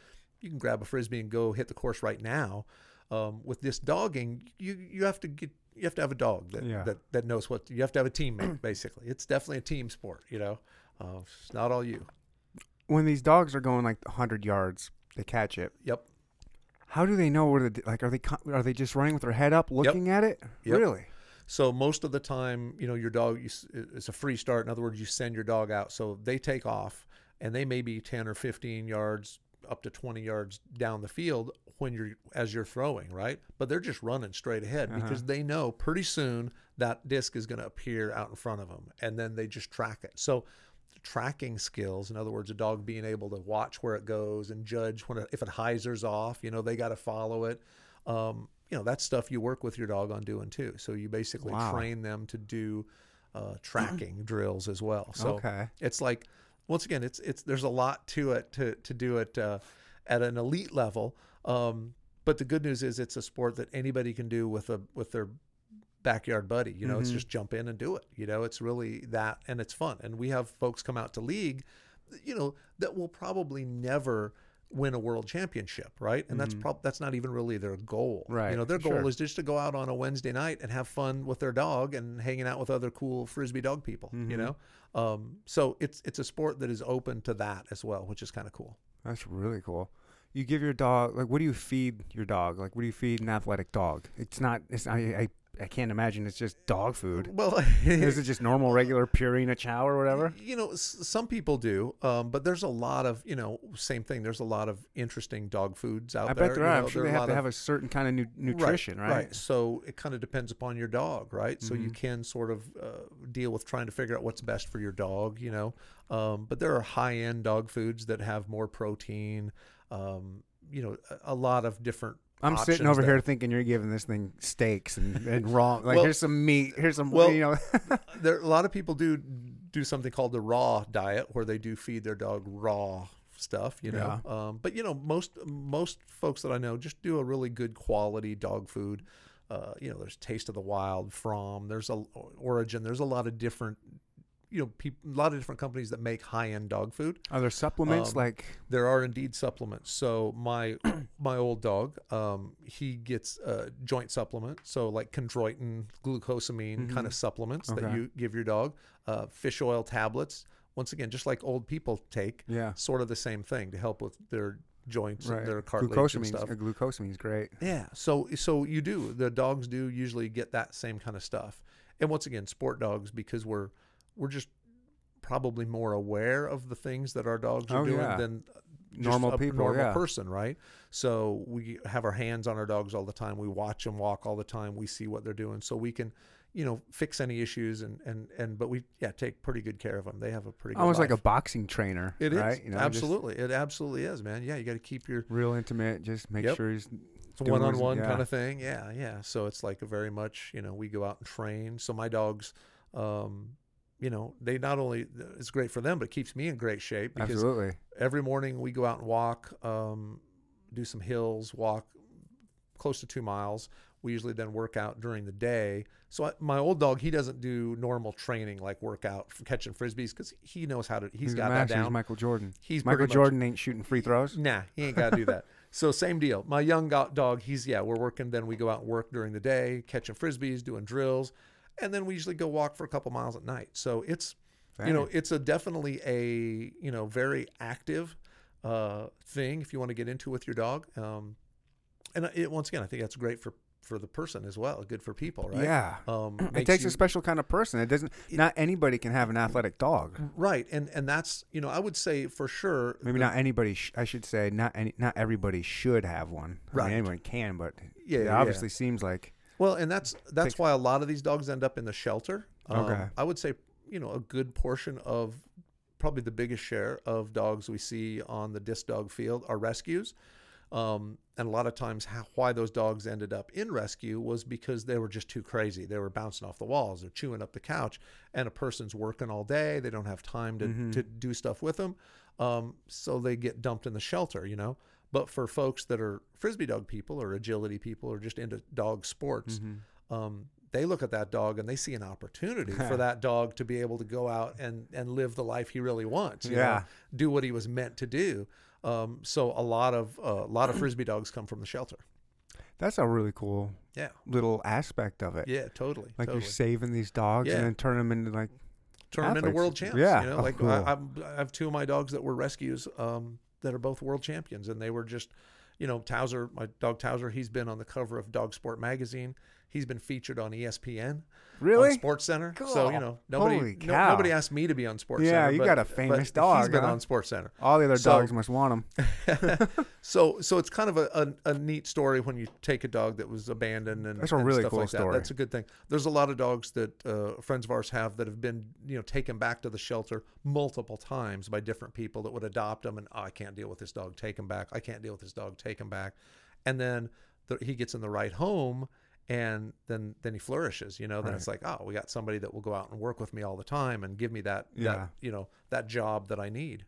[SPEAKER 3] you can grab a frisbee and go hit the course right now. Um, with this dogging, you you have to get you have to have a dog that
[SPEAKER 1] Yeah.
[SPEAKER 3] that, that knows what you have to have a teammate. Basically, it's definitely a team sport. You know, uh, it's not all you.
[SPEAKER 1] When these dogs are going like 100 yards, they catch it.
[SPEAKER 3] Yep.
[SPEAKER 1] How do they know where the like are they are they just running with their head up looking at it?
[SPEAKER 3] Yep.
[SPEAKER 1] Really?
[SPEAKER 3] So most of the time, you know, your dog you, it's a free start. In other words, you send your dog out, so they take off, and they may be ten or fifteen yards, up to twenty yards down the field when you're as you're throwing, right? But they're just running straight ahead because they know pretty soon that disc is going to appear out in front of them, and then they just track it. So tracking skills in other words a dog being able to watch where it goes and judge when it, if it hyzers off you know they got to follow it um, you know that's stuff you work with your dog on doing too so you basically
[SPEAKER 1] Wow.
[SPEAKER 3] train them to do uh, tracking drills as well so
[SPEAKER 1] Okay.
[SPEAKER 3] it's like once again it's it's there's a lot to it to to do it uh, at an elite level um, but the good news is it's a sport that anybody can do with a with their backyard buddy you know it's
[SPEAKER 1] Mhm.
[SPEAKER 3] just jump in and do it you know it's really that and it's fun and we have folks come out to league you know that will probably never win a world championship right and that's prob that's not even really their goal
[SPEAKER 1] Mm-hmm. Right,
[SPEAKER 3] you know their goal
[SPEAKER 1] sure.
[SPEAKER 3] is just to go out on a wednesday night and have fun with their dog and hanging out with other cool frisbee dog people you
[SPEAKER 1] Mhm.
[SPEAKER 3] know um, so it's it's a sport that is open to that as well which is kind of cool
[SPEAKER 1] That's really cool. You give your dog like what do you feed your dog? Like what do you feed an athletic dog? It's not. It's I I, I can't imagine it's just dog food.
[SPEAKER 3] Well,
[SPEAKER 1] Is it just normal, regular Purina Chow or whatever?
[SPEAKER 3] You know, s- some people do, um, but there's a lot of you know, same thing. There's a lot of interesting dog foods out
[SPEAKER 1] I
[SPEAKER 3] there.
[SPEAKER 1] I bet there
[SPEAKER 3] you
[SPEAKER 1] are.
[SPEAKER 3] know,
[SPEAKER 1] I'm sure they have to
[SPEAKER 3] of-
[SPEAKER 1] have a certain kind of nu- nutrition, right?
[SPEAKER 3] Right. So it kind of depends upon your dog, right? So
[SPEAKER 1] Mm-hmm.
[SPEAKER 3] you can sort of uh, deal with trying to figure out what's best for your dog, you know. Um, but there are high end dog foods that have more protein, um, you know, a, a lot of different.
[SPEAKER 1] I'm sitting over
[SPEAKER 3] that-
[SPEAKER 1] here thinking you're giving this thing steaks and, and raw. Like
[SPEAKER 3] Well-
[SPEAKER 1] here's some meat. Here's some.
[SPEAKER 3] well,
[SPEAKER 1] you know.
[SPEAKER 3] There, a lot of people do do something called the raw diet, where they do feed their dog raw stuff, you know. Um, but you know, most most folks that I know just do a really good quality dog food. Uh, you know, there's Taste of the Wild, Fromm, there's a Orijen, there's a lot of different, you know, peop, a lot of different companies that make high end dog food.
[SPEAKER 1] Are there supplements
[SPEAKER 3] Um,
[SPEAKER 1] like?
[SPEAKER 3] There are indeed supplements. So my my old dog, um, he gets a joint supplement. So like chondroitin, glucosamine kind of supplements that
[SPEAKER 1] Mm-hmm.
[SPEAKER 3] You give your dog. Uh, fish oil tablets. Once again, just like old people take,
[SPEAKER 1] Yeah.
[SPEAKER 3] sort of the same thing to help with their joints
[SPEAKER 1] Right.
[SPEAKER 3] and their cartilage and
[SPEAKER 1] Glucosamine.
[SPEAKER 3] stuff.
[SPEAKER 1] Glucosamine is great.
[SPEAKER 3] Yeah. So so you do. The dogs do usually get that same kind of stuff. And once again, sport dogs because we're we're just probably more aware of the things that our dogs are
[SPEAKER 1] Oh,
[SPEAKER 3] doing
[SPEAKER 1] yeah.
[SPEAKER 3] than just
[SPEAKER 1] Normal
[SPEAKER 3] a
[SPEAKER 1] people,
[SPEAKER 3] normal
[SPEAKER 1] yeah.
[SPEAKER 3] person, right? So we have our hands on our dogs all the time. We watch them walk all the time. We see what they're doing, so we can, you know, fix any issues and and and. But we yeah take pretty good care of them. They have a pretty good
[SPEAKER 1] Almost like a boxing trainer.
[SPEAKER 3] It is
[SPEAKER 1] right? You know, just
[SPEAKER 3] absolutely. It absolutely is, man. Yeah, you got to keep your
[SPEAKER 1] real intimate. Just make
[SPEAKER 3] Yep.
[SPEAKER 1] sure he's
[SPEAKER 3] it's a
[SPEAKER 1] doing what he's-
[SPEAKER 3] one-on-one
[SPEAKER 1] yeah.
[SPEAKER 3] kind of thing. Yeah, yeah. So it's like a very much, you know, we go out and train. So my dogs, um, you know, they not only it's great for them, but it keeps me in great shape because
[SPEAKER 1] absolutely.
[SPEAKER 3] every morning we go out and walk, um, do some hills, walk close to two miles. We usually then work out during the day. So I, my old dog, he doesn't do normal training like workout catching frisbees because he knows how to.
[SPEAKER 1] He's,
[SPEAKER 3] he's got that
[SPEAKER 1] master. He's
[SPEAKER 3] down.
[SPEAKER 1] Michael Jordan.
[SPEAKER 3] He's
[SPEAKER 1] Michael
[SPEAKER 3] pretty much-
[SPEAKER 1] Jordan ain't shooting free throws.
[SPEAKER 3] Nah, he ain't got to do that. So same deal. My young dog, he's yeah, we're working. Then we go out and work during the day, catching frisbees, doing drills, and then we usually go walk for a couple miles at night. So it's you know it's a definitely a you know very active uh, thing if you want to get into with your dog. Um, and it, once again, I think that's great for for the person as well. Good for people, right?
[SPEAKER 1] Yeah.
[SPEAKER 3] Um,
[SPEAKER 1] It takes
[SPEAKER 3] you-
[SPEAKER 1] a special kind of person. It doesn't. not anybody can have an athletic dog.
[SPEAKER 3] right, and and that's you know I would say for sure.
[SPEAKER 1] Maybe
[SPEAKER 3] the-
[SPEAKER 1] not anybody. Sh- I should say not any. Not everybody should have one. I
[SPEAKER 3] Right.
[SPEAKER 1] mean, anyone can, but
[SPEAKER 3] Yeah,
[SPEAKER 1] it
[SPEAKER 3] yeah,
[SPEAKER 1] obviously seems like
[SPEAKER 3] Well, and that's that's why a lot of these dogs end up in the shelter. Um,
[SPEAKER 1] Okay.
[SPEAKER 3] I would say you know a good portion of probably the biggest share of dogs we see on the disc dog field are rescues. Um, and a lot of times, how, why those dogs ended up in rescue was because they were just too crazy. They were bouncing off the walls, they're chewing up the couch, and a person's working all day. They don't have time to, to do stuff with them. Um, so they get dumped in the shelter, you know. But for folks that are frisbee dog people or agility people or just into dog sports, um, they look at that dog and they see an opportunity for that dog to be able to go out and, and live the life he really wants. you know,
[SPEAKER 1] Yeah.
[SPEAKER 3] do what he was meant to do. Um, so a lot of uh, a lot of frisbee dogs come from the shelter.
[SPEAKER 1] that's a really cool
[SPEAKER 3] Yeah,
[SPEAKER 1] little aspect of it.
[SPEAKER 3] yeah, totally.
[SPEAKER 1] Like
[SPEAKER 3] totally.
[SPEAKER 1] you're saving these dogs
[SPEAKER 3] Yeah.
[SPEAKER 1] and then turn them into like
[SPEAKER 3] turn them into world champs.
[SPEAKER 1] Yeah.
[SPEAKER 3] you know,
[SPEAKER 1] Oh,
[SPEAKER 3] like
[SPEAKER 1] cool.
[SPEAKER 3] I, I have two of my dogs that were rescues um, that are both world champions, and they were just, you know, Towser, my dog Towser, he's been on the cover of Dog Sport magazine. He's been featured on ESPN,
[SPEAKER 1] really.
[SPEAKER 3] on Sports Center. So you know, nobody, no- nobody asked me to be on Sports
[SPEAKER 1] Yeah,
[SPEAKER 3] Center.
[SPEAKER 1] you
[SPEAKER 3] but-
[SPEAKER 1] got a famous dog.
[SPEAKER 3] He's been
[SPEAKER 1] huh?
[SPEAKER 3] on Sports Center.
[SPEAKER 1] All the other
[SPEAKER 3] So-
[SPEAKER 1] dogs must want him.
[SPEAKER 3] so so it's kind of a, a, a neat story when you take a dog that was abandoned and
[SPEAKER 1] That's a
[SPEAKER 3] and
[SPEAKER 1] really
[SPEAKER 3] stuff
[SPEAKER 1] cool
[SPEAKER 3] like that. That's a good thing. There's a lot of dogs that uh, friends of ours have that have been you know taken back to the shelter multiple times by different people that would adopt them and oh, I can't deal with this dog, take him back. I can't deal with this dog, take him back, and then the, he gets in the right home. And then, then he flourishes. You know. Then
[SPEAKER 1] Right.
[SPEAKER 3] it's like, oh, we got somebody that will go out and work with me all the time and give me that,
[SPEAKER 1] Yeah.
[SPEAKER 3] that you know, that job that I need.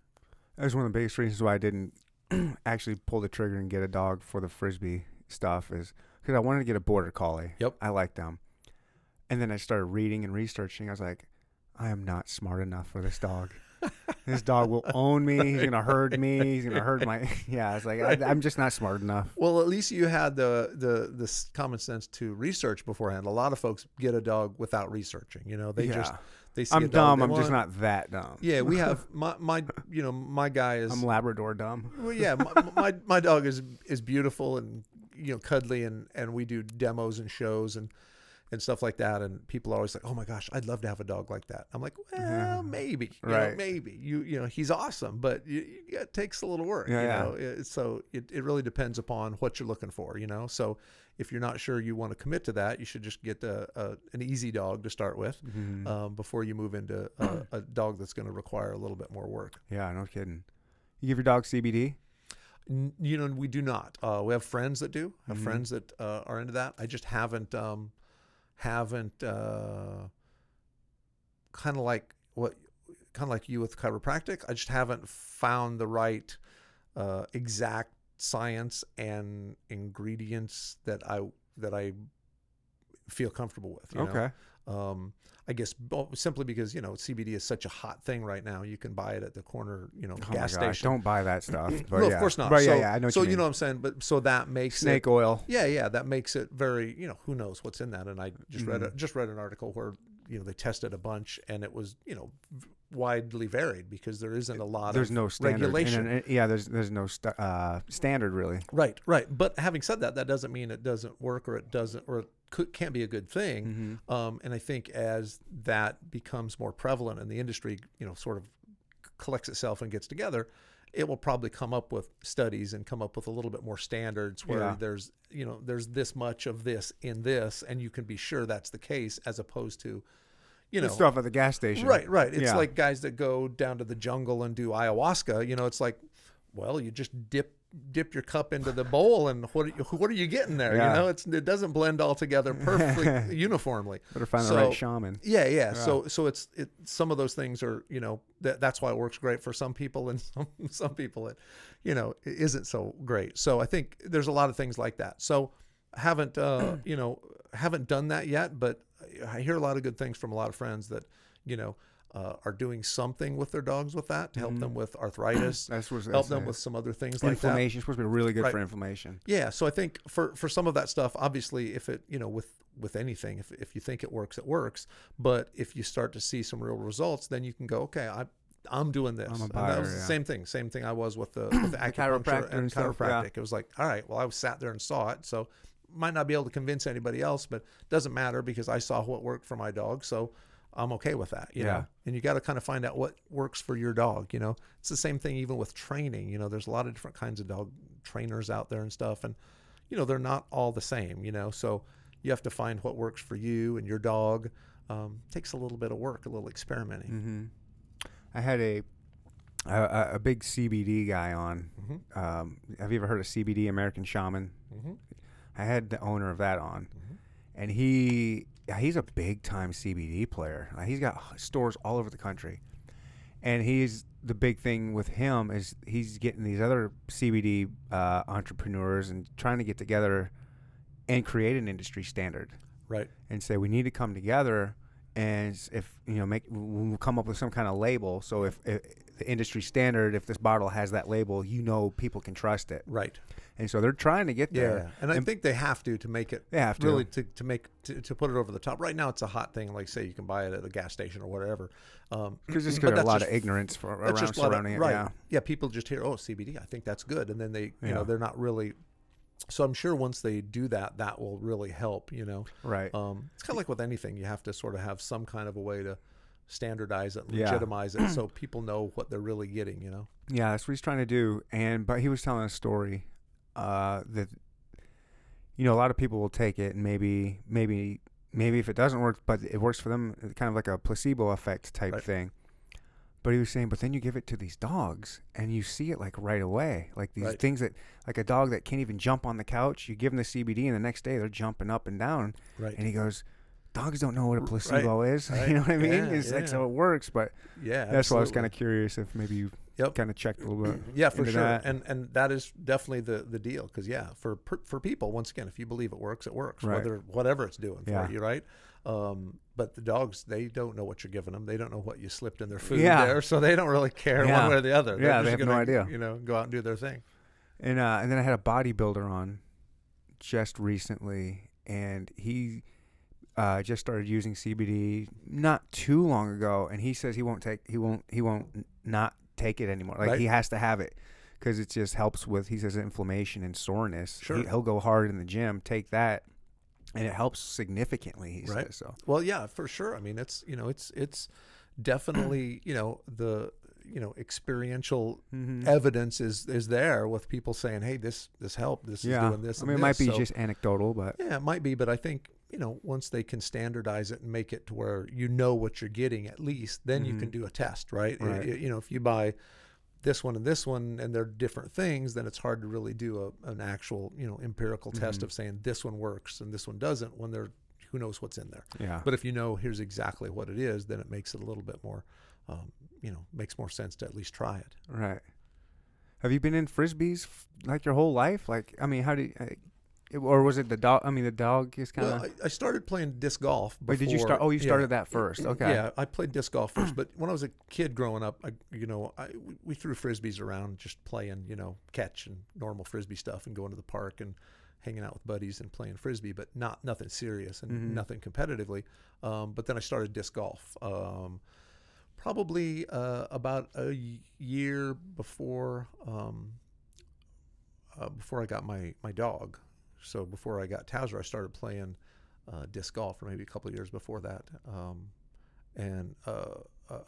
[SPEAKER 1] That was one of the biggest reasons why I didn't actually pull the trigger and get a dog for the frisbee stuff is because I wanted to get a border collie.
[SPEAKER 3] Yep.
[SPEAKER 1] I like them. And then I started reading and researching. I was like, I am not smart enough for this dog. This dog will own me. He's gonna herd me. He's gonna herd my. Yeah, I was like, I, I'm just not smart enough.
[SPEAKER 3] Well, at least you had the the the common sense to research beforehand. A lot of folks get a dog without researching. You know, they just they see.
[SPEAKER 1] I'm
[SPEAKER 3] dog
[SPEAKER 1] dumb. I'm just not that dumb.
[SPEAKER 3] Yeah, we have my my you know my guy is
[SPEAKER 1] I'm Labrador dumb.
[SPEAKER 3] well, yeah my, my my dog is is beautiful and you know cuddly and and we do demos and shows and and stuff like that. And people are always like, "Oh my gosh, I'd love to have a dog like that." I'm like, "Well, maybe, you know, maybe you you know he's awesome, but you, you, it takes a little work,
[SPEAKER 1] Yeah,
[SPEAKER 3] you
[SPEAKER 1] yeah.
[SPEAKER 3] know. It- so it it really depends upon what you're looking for, you know. So if you're not sure you want to commit to that, you should just get a, a an easy dog to start with
[SPEAKER 1] Mhm.
[SPEAKER 3] um, before you move into a, a dog that's going to require a little bit more work.
[SPEAKER 1] yeah, no kidding. You give your dog CBD?
[SPEAKER 3] You know we do not uh, we have friends that do have
[SPEAKER 1] Mhm.
[SPEAKER 3] friends that uh, are into that i just haven't um haven't uh kind of like what kind of like you with chiropractic i just haven't found the right uh exact science and ingredients that i that i feel comfortable with you know? Um I guess simply because you know CBD is such a hot thing right now. You can buy it at the corner, you know,
[SPEAKER 1] Oh
[SPEAKER 3] gas station.
[SPEAKER 1] don't buy that stuff. But
[SPEAKER 3] no,
[SPEAKER 1] yeah.
[SPEAKER 3] of course not.
[SPEAKER 1] Right,
[SPEAKER 3] so,
[SPEAKER 1] yeah, yeah, I know
[SPEAKER 3] so
[SPEAKER 1] you
[SPEAKER 3] you, know what I'm saying, but so that makes
[SPEAKER 1] Snake
[SPEAKER 3] it,
[SPEAKER 1] oil.
[SPEAKER 3] yeah, yeah, that makes it very, you know, who knows what's in that. And I just read a,
[SPEAKER 1] Mhm.
[SPEAKER 3] just read an article where you know they tested a bunch and it was you know v- widely varied because there isn't a lot
[SPEAKER 1] There's
[SPEAKER 3] of
[SPEAKER 1] no standard. and-
[SPEAKER 3] regulation.
[SPEAKER 1] and- yeah, there's there's no st- uh, standard really.
[SPEAKER 3] right, right. But having said that, that doesn't mean it doesn't work or it doesn't or it could, can't be a good thing.
[SPEAKER 1] Mm-hmm.
[SPEAKER 3] Um, and I think as that becomes more prevalent and the industry, you know, sort of collects itself and gets together, it will probably come up with studies and come up with a little bit more standards where
[SPEAKER 1] Yeah.
[SPEAKER 3] there's, you know, there's this much of this in this, and you can be sure that's the case, as opposed to, you know,
[SPEAKER 1] stuff at the gas station.
[SPEAKER 3] right, right. It's
[SPEAKER 1] Yeah.
[SPEAKER 3] like guys that go down to the jungle and do ayahuasca. You know, it's like, well, you just dip dip your cup into the bowl, and what are you, what are you getting there?
[SPEAKER 1] Yeah.
[SPEAKER 3] You know, it's it doesn't blend all together perfectly uniformly.
[SPEAKER 1] Better find the right shaman.
[SPEAKER 3] Yeah, yeah. So so it's it. Some of those things are you know that that's why it works great for some people, and some some people it, you know, it isn't so great. So I think there's a lot of things like that. So haven't uh you know haven't done that yet, but I hear a lot of good things from a lot of friends that you know uh, are doing something with their dogs with that to help them with arthritis,
[SPEAKER 1] That's
[SPEAKER 3] help them with some other things like that.
[SPEAKER 1] inflammation. Supposed to be really good
[SPEAKER 3] Right.
[SPEAKER 1] for inflammation.
[SPEAKER 3] Yeah, so I think for for some of that stuff, obviously, if it you know with with anything, if if you think it works, it works. But if you start to see some real results, then you can go, okay, I. I'm doing this.
[SPEAKER 1] I'm buyer,
[SPEAKER 3] that was the
[SPEAKER 1] yeah.
[SPEAKER 3] same thing. Same thing I was with the, with the acupuncture
[SPEAKER 1] chiropractor
[SPEAKER 3] and
[SPEAKER 1] and stuff, yeah.
[SPEAKER 3] chiropractic. It was like, all right, well, I was sat there and saw it, so might not be able to convince anybody else, but doesn't matter because I saw what worked for my dog, so I'm okay with that. You
[SPEAKER 1] Yeah.
[SPEAKER 3] know, and you got to kind of find out what works for your dog. You know, it's the same thing even with training. You know, there's a lot of different kinds of dog trainers out there and stuff, and you know they're not all the same. You know, so you have to find what works for you and your dog. Um, takes a little bit of work, a little experimenting.
[SPEAKER 1] hmm I had a a, a- big CBD guy on.
[SPEAKER 3] Mhm.
[SPEAKER 1] Um, have you ever heard of CBD, American Shaman?
[SPEAKER 3] Mm-hmm.
[SPEAKER 1] I had the owner of that on,
[SPEAKER 3] Mhm.
[SPEAKER 1] and he he's a big time CBD player. Like, he's got stores all over the country, and he's the big thing with him is he's getting these other CBD uh, entrepreneurs and trying to get together and create an industry standard
[SPEAKER 3] Right.
[SPEAKER 1] and say we need to come together and if you know make we'll come up with some kind of label so if, if the industry standard if this bottle has that label you know people can trust it
[SPEAKER 3] Right.
[SPEAKER 1] And so they're trying to get there.
[SPEAKER 3] Yeah.
[SPEAKER 1] there
[SPEAKER 3] And I think they have to to make it
[SPEAKER 1] they have to
[SPEAKER 3] really to, to make to, to put it over the top. Right now, it's a hot thing. Like say, you can buy it at a gas station or whatever. Um,
[SPEAKER 1] just
[SPEAKER 3] but
[SPEAKER 1] because a lot
[SPEAKER 3] just-
[SPEAKER 1] of ignorance for, around
[SPEAKER 3] a of-
[SPEAKER 1] surrounding it
[SPEAKER 3] right.
[SPEAKER 1] yeah
[SPEAKER 3] Yeah, people just hear, oh, CBD. I think that's good, and then they, you
[SPEAKER 1] Yeah.
[SPEAKER 3] know, they're not really. So I'm sure once they do that, that will really help. You know,
[SPEAKER 1] right
[SPEAKER 3] um, it's kind of like with anything. You have to sort of have some kind of a way to standardize it,
[SPEAKER 1] Yeah.
[SPEAKER 3] legitimize it, so people know what they're really getting. You know.
[SPEAKER 1] Yeah, that's what he's trying to do. And but he was telling a story uh, that you know a lot of people will take it and maybe maybe maybe if it doesn't work, but it works for them, kind of like a placebo effect type
[SPEAKER 3] Right.
[SPEAKER 1] thing. But he was saying, but then you give it to these dogs and you see it like right away, like these
[SPEAKER 3] Right.
[SPEAKER 1] things that like a dog that can't even jump on the couch. You give them the CBD and the next day they're jumping up and down.
[SPEAKER 3] Right.
[SPEAKER 1] And he goes. Dogs don't know what a
[SPEAKER 3] R- right,
[SPEAKER 1] placebo is.
[SPEAKER 3] right.
[SPEAKER 1] You know what I mean?
[SPEAKER 3] Yeah,
[SPEAKER 1] it's like so it works, but
[SPEAKER 3] yeah.
[SPEAKER 1] that's why I was kind of curious if maybe you
[SPEAKER 3] Yep.
[SPEAKER 1] kind of checked a little bit.
[SPEAKER 3] Yeah, for sure,
[SPEAKER 1] that.
[SPEAKER 3] and and that is definitely the the deal. Because yeah, for per- for people, once again, if you believe it works, it works.
[SPEAKER 1] Right.
[SPEAKER 3] Whether whatever it's doing
[SPEAKER 1] Yeah.
[SPEAKER 3] for you, right? Um, but the dogs, they don't know what you're giving them. They don't know what you slipped in their food
[SPEAKER 1] Yeah.
[SPEAKER 3] there, so they don't really care
[SPEAKER 1] Yeah.
[SPEAKER 3] one way or the other. They're
[SPEAKER 1] Yeah,
[SPEAKER 3] just
[SPEAKER 1] they have no
[SPEAKER 3] gonna,
[SPEAKER 1] idea.
[SPEAKER 3] You know, go out and do their thing.
[SPEAKER 1] And uh, and then I had a bodybuilder on just recently, and he uh, just started using CBD not too long ago, and he says he won't take he won't he won't not take it anymore. Like
[SPEAKER 3] Right.
[SPEAKER 1] he has to have it because it just helps with he says inflammation and soreness.
[SPEAKER 3] Sure.
[SPEAKER 1] He, he'll go hard in the gym, take that, and it helps significantly. He
[SPEAKER 3] Right.
[SPEAKER 1] says so.
[SPEAKER 3] Well, yeah, for sure. I mean, it's you know, it's it's definitely you know the you know experiential
[SPEAKER 1] Mm-hmm.
[SPEAKER 3] evidence is is there with people saying, hey, this this helped. This
[SPEAKER 1] Yeah,
[SPEAKER 3] is doing this.
[SPEAKER 1] I mean, it might be
[SPEAKER 3] So-
[SPEAKER 1] just anecdotal, but
[SPEAKER 3] Yeah, it might be, but I think you know once they can standardize it and make it to where you know what you're getting at least, then you can do a test, right?
[SPEAKER 1] Right.
[SPEAKER 3] I- you know, if you buy this one and this one and they're different things, then it's hard to really do a, an actual you know empirical test of saying this one works and this one doesn't when they're who knows what's in there.
[SPEAKER 1] yeah,
[SPEAKER 3] But if you know here's exactly what it is, then it makes it a little bit more, um, you know, makes more sense to at least try it.
[SPEAKER 1] right. Have you been in frisbees f- like your whole life? Like, I mean, how do you, it- or was it the dog? I mean, the dog is kind of.
[SPEAKER 3] Well, I, I started playing disc golf.
[SPEAKER 1] Wait, did you start? Oh, you
[SPEAKER 3] yeah.
[SPEAKER 1] started that first. Okay.
[SPEAKER 3] Yeah, I played disc golf first, but when I was a kid growing up, I, you know, I, we- threw frisbees around, just playing, you know, catch and normal frisbee stuff, and going to the park and hanging out with buddies and playing frisbee, but not nothing serious and
[SPEAKER 1] Mhm.
[SPEAKER 3] nothing competitively. Um, but then I started disc golf. Um, probably uh, about a year before um, uh, before I got my my dog. So before I got Towser, I started playing uh, disc golf, or maybe a couple of years before that. Um, and uh,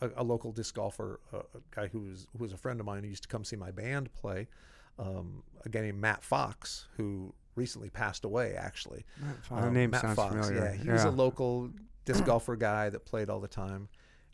[SPEAKER 3] a, a local disc golfer, uh, a guy who was who was a friend of mine, who used to come see my band play. Um, a guy named Matt Fox, who recently passed away, actually.
[SPEAKER 1] the
[SPEAKER 3] Um,
[SPEAKER 1] name
[SPEAKER 3] Matt
[SPEAKER 1] sounds
[SPEAKER 3] Fox,
[SPEAKER 1] familiar.
[SPEAKER 3] Yeah, he was a local disc golfer guy that played all the time.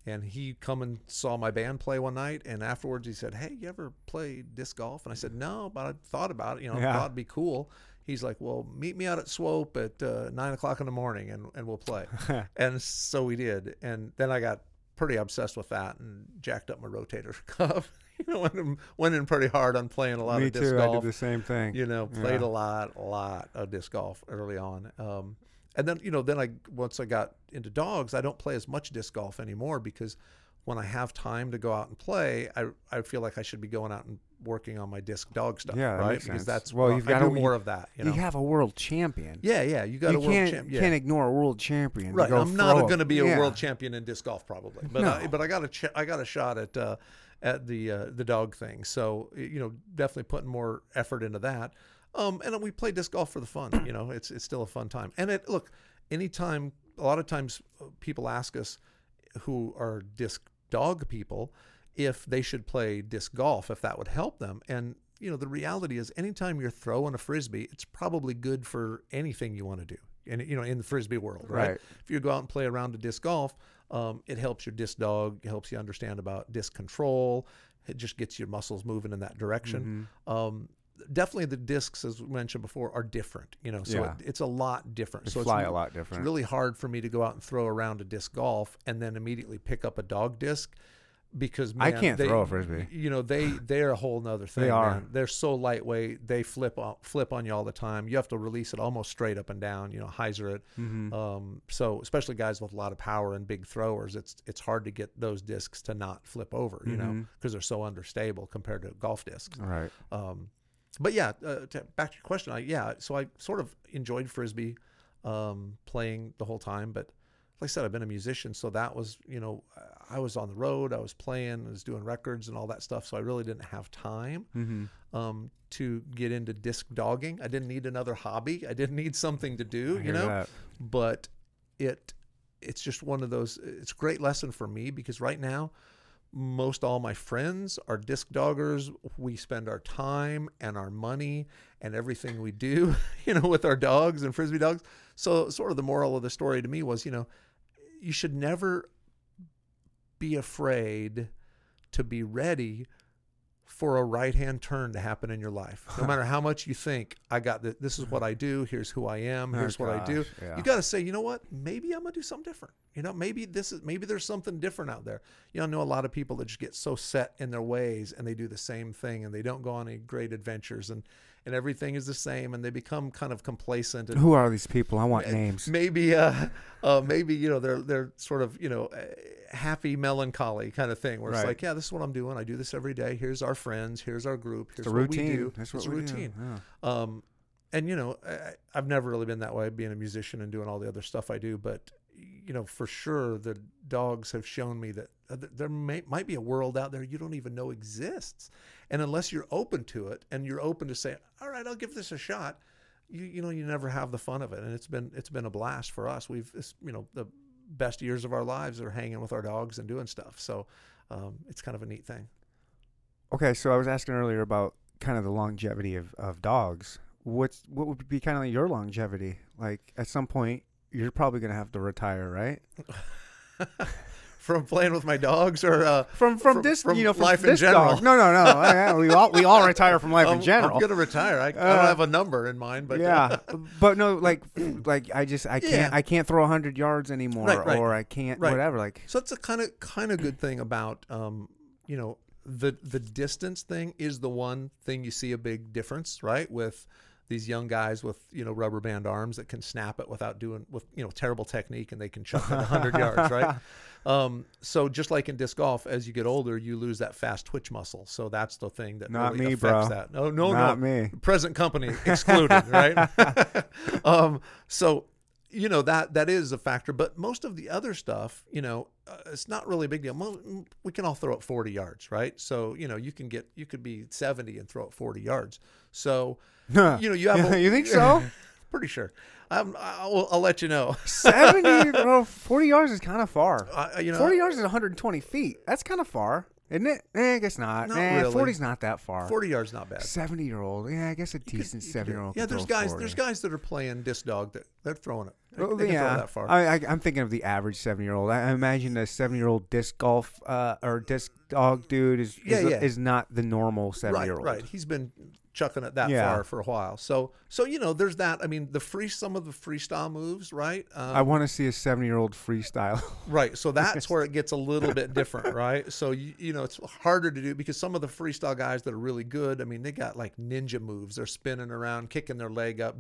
[SPEAKER 3] And he come and saw my band play one night, and afterwards he said, "Hey, you ever play disc golf?" And I said, "No, but I thought about it. You know,
[SPEAKER 1] Yeah.
[SPEAKER 3] I thought it'd be cool." He's like, "Well, meet me out at Swope at uh, nine o'clock in the morning, and, and we'll play." and so we did. And then I got pretty obsessed with that and jacked up my rotator cuff. you know, went in, went in pretty hard on playing a lot
[SPEAKER 1] Me
[SPEAKER 3] of disc
[SPEAKER 1] too. I did the same thing.
[SPEAKER 3] you know played
[SPEAKER 1] Yeah.
[SPEAKER 3] a lot a lot of disc golf early on um, and then you know then i once i got into dogs i don't play as much disc golf anymore because when i have time to go out and play i, I feel like i should be going out and working on my disc dog stuff
[SPEAKER 1] Yeah,
[SPEAKER 3] right because that's
[SPEAKER 1] Well, you've gotta-
[SPEAKER 3] do more of that you
[SPEAKER 1] You, have a world champion.
[SPEAKER 3] yeah yeah you got
[SPEAKER 1] you
[SPEAKER 3] a world
[SPEAKER 1] can't
[SPEAKER 3] yeah.
[SPEAKER 1] can't ignore a world champion. to
[SPEAKER 3] Right, I'm not going to be a
[SPEAKER 1] yeah.
[SPEAKER 3] world champion in disc golf probably, but I, but I got a ch- I got a shot at uh, at the uh, the dog thing. So you know, definitely putting more effort into that. Um, and we play disc golf for the fun. You know, it's it's still a fun time. And it look, anytime a lot of times uh, people ask us who are disc dog people if they should play disc golf if that would help them and you know the reality is anytime you're throwing a frisbee it's probably good for anything you want to do and you know in the frisbee world right,
[SPEAKER 1] Right.
[SPEAKER 3] if you go out and play around a disc golf um, it helps your disc dog it helps you understand about disc control it just gets your muscles moving in that direction
[SPEAKER 1] Mm-hmm.
[SPEAKER 3] um, definitely the discs as we mentioned before are different you know so
[SPEAKER 1] Yeah.
[SPEAKER 3] it, it's a lot different
[SPEAKER 1] They
[SPEAKER 3] so
[SPEAKER 1] fly
[SPEAKER 3] it's,
[SPEAKER 1] a lot different.
[SPEAKER 3] it's really hard for me to go out and throw around a disc golf and then immediately pick up a dog disc because man, I
[SPEAKER 1] can't
[SPEAKER 3] they-
[SPEAKER 1] throw a frisbee.
[SPEAKER 3] You know they they're a whole nother thing.
[SPEAKER 1] They are.
[SPEAKER 3] man. They're so lightweight. They flip on, flip on you all the time. You have to release it almost straight up and down. You know, hyzer it.
[SPEAKER 1] Mm-hmm.
[SPEAKER 3] Um, so especially guys with a lot of power and big throwers, it's it's hard to get those discs to not flip over. You know,
[SPEAKER 1] Mhm.
[SPEAKER 3] because they're so understable compared to golf discs.
[SPEAKER 1] All right.
[SPEAKER 3] Um, but yeah, uh, to, back to your question. I, yeah, so I sort of enjoyed frisbee um, playing the whole time. But like I said, I've been a musician, so that was you know I was on the road, I was playing, I was doing records and all that stuff. So I really didn't have time
[SPEAKER 1] Mm-hmm.
[SPEAKER 3] um, to get into disc dogging. I didn't need another hobby. I didn't need something to do. You know, but it it's just one of those it's a great lesson for me because right now most all my friends are disc doggers we spend our time and our money and everything we do you know with our dogs and frisbee dogs so sort of the moral of the story to me was you know you should never be afraid to be ready for a right hand turn to happen in your life. No matter how much you think, I got this, this is what I do, here's who I am,
[SPEAKER 1] Oh,
[SPEAKER 3] here's what I do.
[SPEAKER 1] yeah.
[SPEAKER 3] You got to say, you know what? Maybe I'm going to do something different. You know, maybe this is maybe there's something different out there. You know, I know a lot of people that just get so set in their ways and they do the same thing and they don't go on any great adventures and and everything is the same and they become kind of complacent and
[SPEAKER 1] Who are these people? I want names.
[SPEAKER 3] maybe uh, uh maybe you know they're they're sort of you know uh, happy melancholy kind of thing where it's like yeah this is what i'm doing. I do this every day. Here's our friends. Here's our group. Here's
[SPEAKER 1] It's a
[SPEAKER 3] what we do.
[SPEAKER 1] That's what
[SPEAKER 3] it's a routine.
[SPEAKER 1] Yeah.
[SPEAKER 3] um and you know I, i've never really been that way being a musician and doing all the other stuff i do but you know for sure the dogs have shown me that th- there may, might be a world out there you don't even know exists and unless you're open to it and you're open to say all right i'll give this a shot you you know you never have the fun of it, and it's been it's been a blast for us. We've it's, you know the best years of our lives are hanging with our dogs and doing stuff. So um, it's kind of a neat thing.
[SPEAKER 1] Okay, so I was asking earlier about kind of the longevity of, of dogs. What's what would be kind of like your longevity? Like at some point, you're probably gonna have to retire, right?
[SPEAKER 3] from playing with my dogs or uh,
[SPEAKER 1] From from,
[SPEAKER 3] From-
[SPEAKER 1] this,
[SPEAKER 3] from
[SPEAKER 1] you know, from
[SPEAKER 3] life in general.
[SPEAKER 1] dog. No, no, no. Yeah, we all we all retire from life
[SPEAKER 3] I'm,
[SPEAKER 1] in general.
[SPEAKER 3] I'm gonna retire. I, I
[SPEAKER 1] Uh,
[SPEAKER 3] don't have a number in mind, but uh,
[SPEAKER 1] yeah, but no, like like I just I can't
[SPEAKER 3] Yeah.
[SPEAKER 1] I can't throw hundred yards anymore,
[SPEAKER 3] Right, right.
[SPEAKER 1] or I can't
[SPEAKER 3] Right.
[SPEAKER 1] whatever. Like
[SPEAKER 3] So that's a kind of kind of good thing about um, you know the the distance thing is the one thing you see a big difference, right? With these young guys with you know rubber band arms that can snap it without doing with you know terrible technique and they can chuck it 100 yards, right? Um, so just like in disc golf, as you get older, you lose that fast twitch muscle. So that's the thing that
[SPEAKER 1] Not
[SPEAKER 3] really
[SPEAKER 1] me,
[SPEAKER 3] affects
[SPEAKER 1] bro.
[SPEAKER 3] that. No, no,
[SPEAKER 1] not
[SPEAKER 3] no.
[SPEAKER 1] me.
[SPEAKER 3] present company excluded, right? um, so you know that that is a factor, but most of the other stuff, you know, uh, it's not really a big deal. We can all throw it 40 yards, right? So you know, you can get you could be 70 and throw it 40 yards. So you know, you have a,
[SPEAKER 1] you think so?
[SPEAKER 3] pretty sure. I'm, I'll, I'll let you know.
[SPEAKER 1] Seventy, bro. Forty yards is kind of far.
[SPEAKER 3] Uh, you know,
[SPEAKER 1] Forty yards is 120 feet. That's kind of far, isn't it? Eh, I guess not.
[SPEAKER 3] Not
[SPEAKER 1] eh,
[SPEAKER 3] really.
[SPEAKER 1] 40's not that far.
[SPEAKER 3] 40 yards not bad.
[SPEAKER 1] 70 year old. Yeah, I guess a decent
[SPEAKER 3] you could-
[SPEAKER 1] seven year old.
[SPEAKER 3] Yeah, there's guys. There's guys that are playing disc dog that they're throwing it. They,
[SPEAKER 1] Well,
[SPEAKER 3] they can
[SPEAKER 1] yeah,
[SPEAKER 3] throw that far.
[SPEAKER 1] I, I, I'm thinking of the average seven year old. I I imagine a seven year old disc golf uh, or disc dog dude is
[SPEAKER 3] Yeah,
[SPEAKER 1] is,
[SPEAKER 3] yeah.
[SPEAKER 1] is not the normal seven
[SPEAKER 3] right,
[SPEAKER 1] year old.
[SPEAKER 3] right. He's been chucking it that
[SPEAKER 1] Yeah.
[SPEAKER 3] far for a while. So, so you know, there's that. I mean, the free some of the freestyle moves, right? Um,
[SPEAKER 1] I want to see a seven year old freestyle.
[SPEAKER 3] right. So that's where it gets a little bit different, right? So you you know, it's harder to do because some of the freestyle guys that are really good. I mean, they got like ninja moves. They're spinning around, kicking their leg up,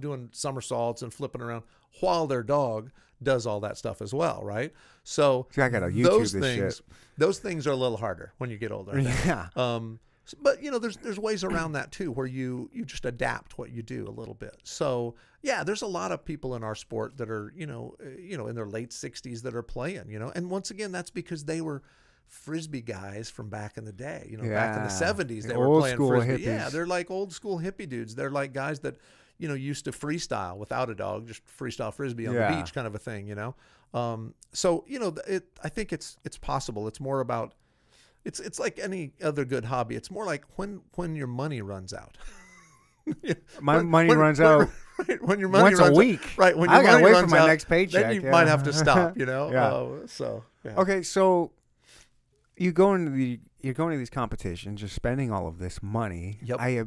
[SPEAKER 3] doing somersaults and flipping around while their dog does all that stuff as well, right? So
[SPEAKER 1] See, I gotta YouTube
[SPEAKER 3] those
[SPEAKER 1] this
[SPEAKER 3] things,
[SPEAKER 1] shit.
[SPEAKER 3] those things are a little harder when you get older.
[SPEAKER 1] Yeah.
[SPEAKER 3] Um, but you know, there's there's ways around that too, where you you just adapt what you do a little bit. So yeah, there's a lot of people in our sport that are you know uh, you know in their late 60s that are playing. You know, and once again, that's because they were frisbee guys from back in the day. You know, back in the
[SPEAKER 1] Yeah.
[SPEAKER 3] 70s,
[SPEAKER 1] The
[SPEAKER 3] they were
[SPEAKER 1] old
[SPEAKER 3] playing
[SPEAKER 1] school
[SPEAKER 3] frisbee. Yeah, they're like old school hippie dudes. They're like guys that you know used to freestyle without a dog, just freestyle frisbee on the beach, kind of a thing. You know. Um, so you know, it. I think it's it's possible. It's more about it's it's like any other good hobby. It's more like when when your money runs out. Yeah.
[SPEAKER 1] My
[SPEAKER 3] When-
[SPEAKER 1] money
[SPEAKER 3] when-
[SPEAKER 1] runs
[SPEAKER 3] when-
[SPEAKER 1] out
[SPEAKER 3] right, when your money
[SPEAKER 1] once a
[SPEAKER 3] runs out-
[SPEAKER 1] week.
[SPEAKER 3] right? When
[SPEAKER 1] I
[SPEAKER 3] your
[SPEAKER 1] gotta
[SPEAKER 3] money
[SPEAKER 1] wait for my
[SPEAKER 3] out,
[SPEAKER 1] next paycheck.
[SPEAKER 3] then you
[SPEAKER 1] yeah.
[SPEAKER 3] might have to stop. You know.
[SPEAKER 1] Yeah.
[SPEAKER 3] Uh, so yeah.
[SPEAKER 1] Okay, so you go into the you're going to these competitions, you're spending all of this money.
[SPEAKER 3] Yep.
[SPEAKER 1] I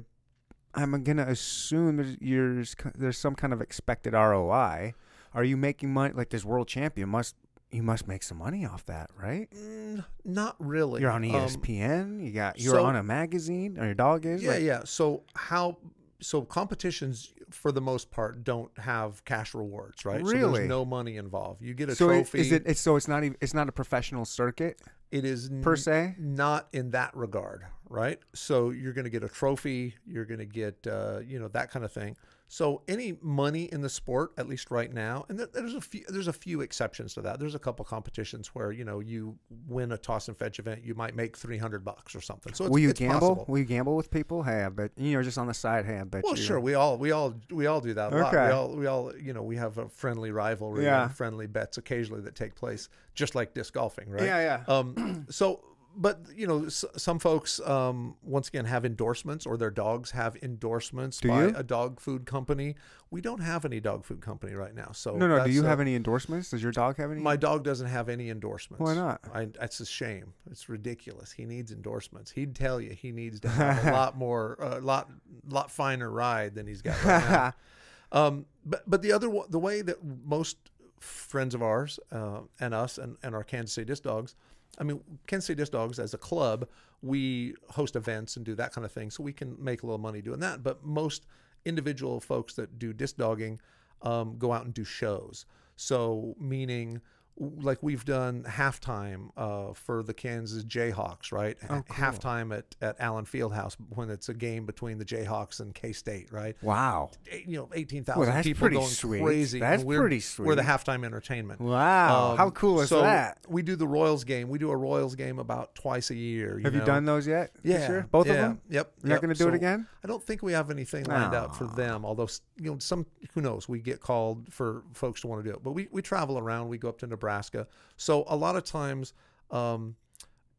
[SPEAKER 1] I'm gonna assume there's there's there's some kind of expected ROI. Are you making money? Like this world champion must you must make some money off that, right?
[SPEAKER 3] Mm, not really.
[SPEAKER 1] You're on E
[SPEAKER 3] Um,
[SPEAKER 1] ESPN. you got you're
[SPEAKER 3] so-
[SPEAKER 1] on a magazine, or your dog is.
[SPEAKER 3] yeah,
[SPEAKER 1] like,
[SPEAKER 3] yeah. So how? So competitions, for the most part, don't have cash rewards, right? So
[SPEAKER 1] Really?
[SPEAKER 3] there's no money involved. You get a
[SPEAKER 1] So
[SPEAKER 3] trophy.
[SPEAKER 1] is it? It's so it's not even it's not a professional circuit
[SPEAKER 3] it is
[SPEAKER 1] per se.
[SPEAKER 3] not in that regard, right? So you're going to get a trophy, you're going to get, uh, you know, that kind of thing. So any money in the sport, at least right now, and there's a few, there's a few exceptions to that. There's a couple competitions where you know you win a toss and fetch event, you might make 300 bucks or something. So it's,
[SPEAKER 1] Will you gamble?
[SPEAKER 3] possible.
[SPEAKER 1] Will you gamble with people? Hey, I bet you know just on the side. Hey, I bet
[SPEAKER 3] Well,
[SPEAKER 1] you.
[SPEAKER 3] sure. We all we all we all do that a lot.
[SPEAKER 1] Okay.
[SPEAKER 3] We all we all you know we have a friendly rivalry
[SPEAKER 1] Yeah.
[SPEAKER 3] and friendly bets occasionally that take place, just like disc golfing, right?
[SPEAKER 1] Yeah, yeah.
[SPEAKER 3] Um, so, but you know, s- some folks um, once again have endorsements, or their dogs have endorsements
[SPEAKER 1] Do
[SPEAKER 3] by
[SPEAKER 1] you?
[SPEAKER 3] a dog food company. We don't have any dog food company right now. So
[SPEAKER 1] no, no. Do you
[SPEAKER 3] uh,
[SPEAKER 1] have any endorsements? Does your dog have any?
[SPEAKER 3] My dog doesn't have any endorsements.
[SPEAKER 1] Why not?
[SPEAKER 3] I, that's a shame. It's ridiculous. He needs endorsements. He'd tell you he needs to have a lot more, a lot, lot finer ride than he's got right now. Um, but but the other the way that most friends of ours uh, and us and, and our Kansas City Disc Dogs, I mean Kansas City Disc Dogs as a club, we host events and do that kind of thing, so we can make a little money doing that. But most individual folks that do disc dogging um, go out and do shows. So meaning like we've done halftime uh, for the Kansas Jayhawks, right?
[SPEAKER 1] Oh, cool.
[SPEAKER 3] Halftime at, at Allen Fieldhouse when it's a game between the Jayhawks and K State, right?
[SPEAKER 1] Wow.
[SPEAKER 3] You know, 18,000
[SPEAKER 1] Well,
[SPEAKER 3] people
[SPEAKER 1] pretty
[SPEAKER 3] going
[SPEAKER 1] sweet.
[SPEAKER 3] crazy.
[SPEAKER 1] That's
[SPEAKER 3] pretty we're, We're the halftime entertainment.
[SPEAKER 1] Wow.
[SPEAKER 3] Um,
[SPEAKER 1] How cool is
[SPEAKER 3] so
[SPEAKER 1] that?
[SPEAKER 3] We do the Royals game. We do a Royals game about twice a year.
[SPEAKER 1] Have you done those yet? this
[SPEAKER 3] Yeah,
[SPEAKER 1] year? Both of them.
[SPEAKER 3] Yep.
[SPEAKER 1] You're not going to do it again?
[SPEAKER 3] I don't think we have anything lined up for them. Although you know, some who knows, we get called for folks to want to do it. But we we travel around. We go up to Nebraska. So a lot of times, um,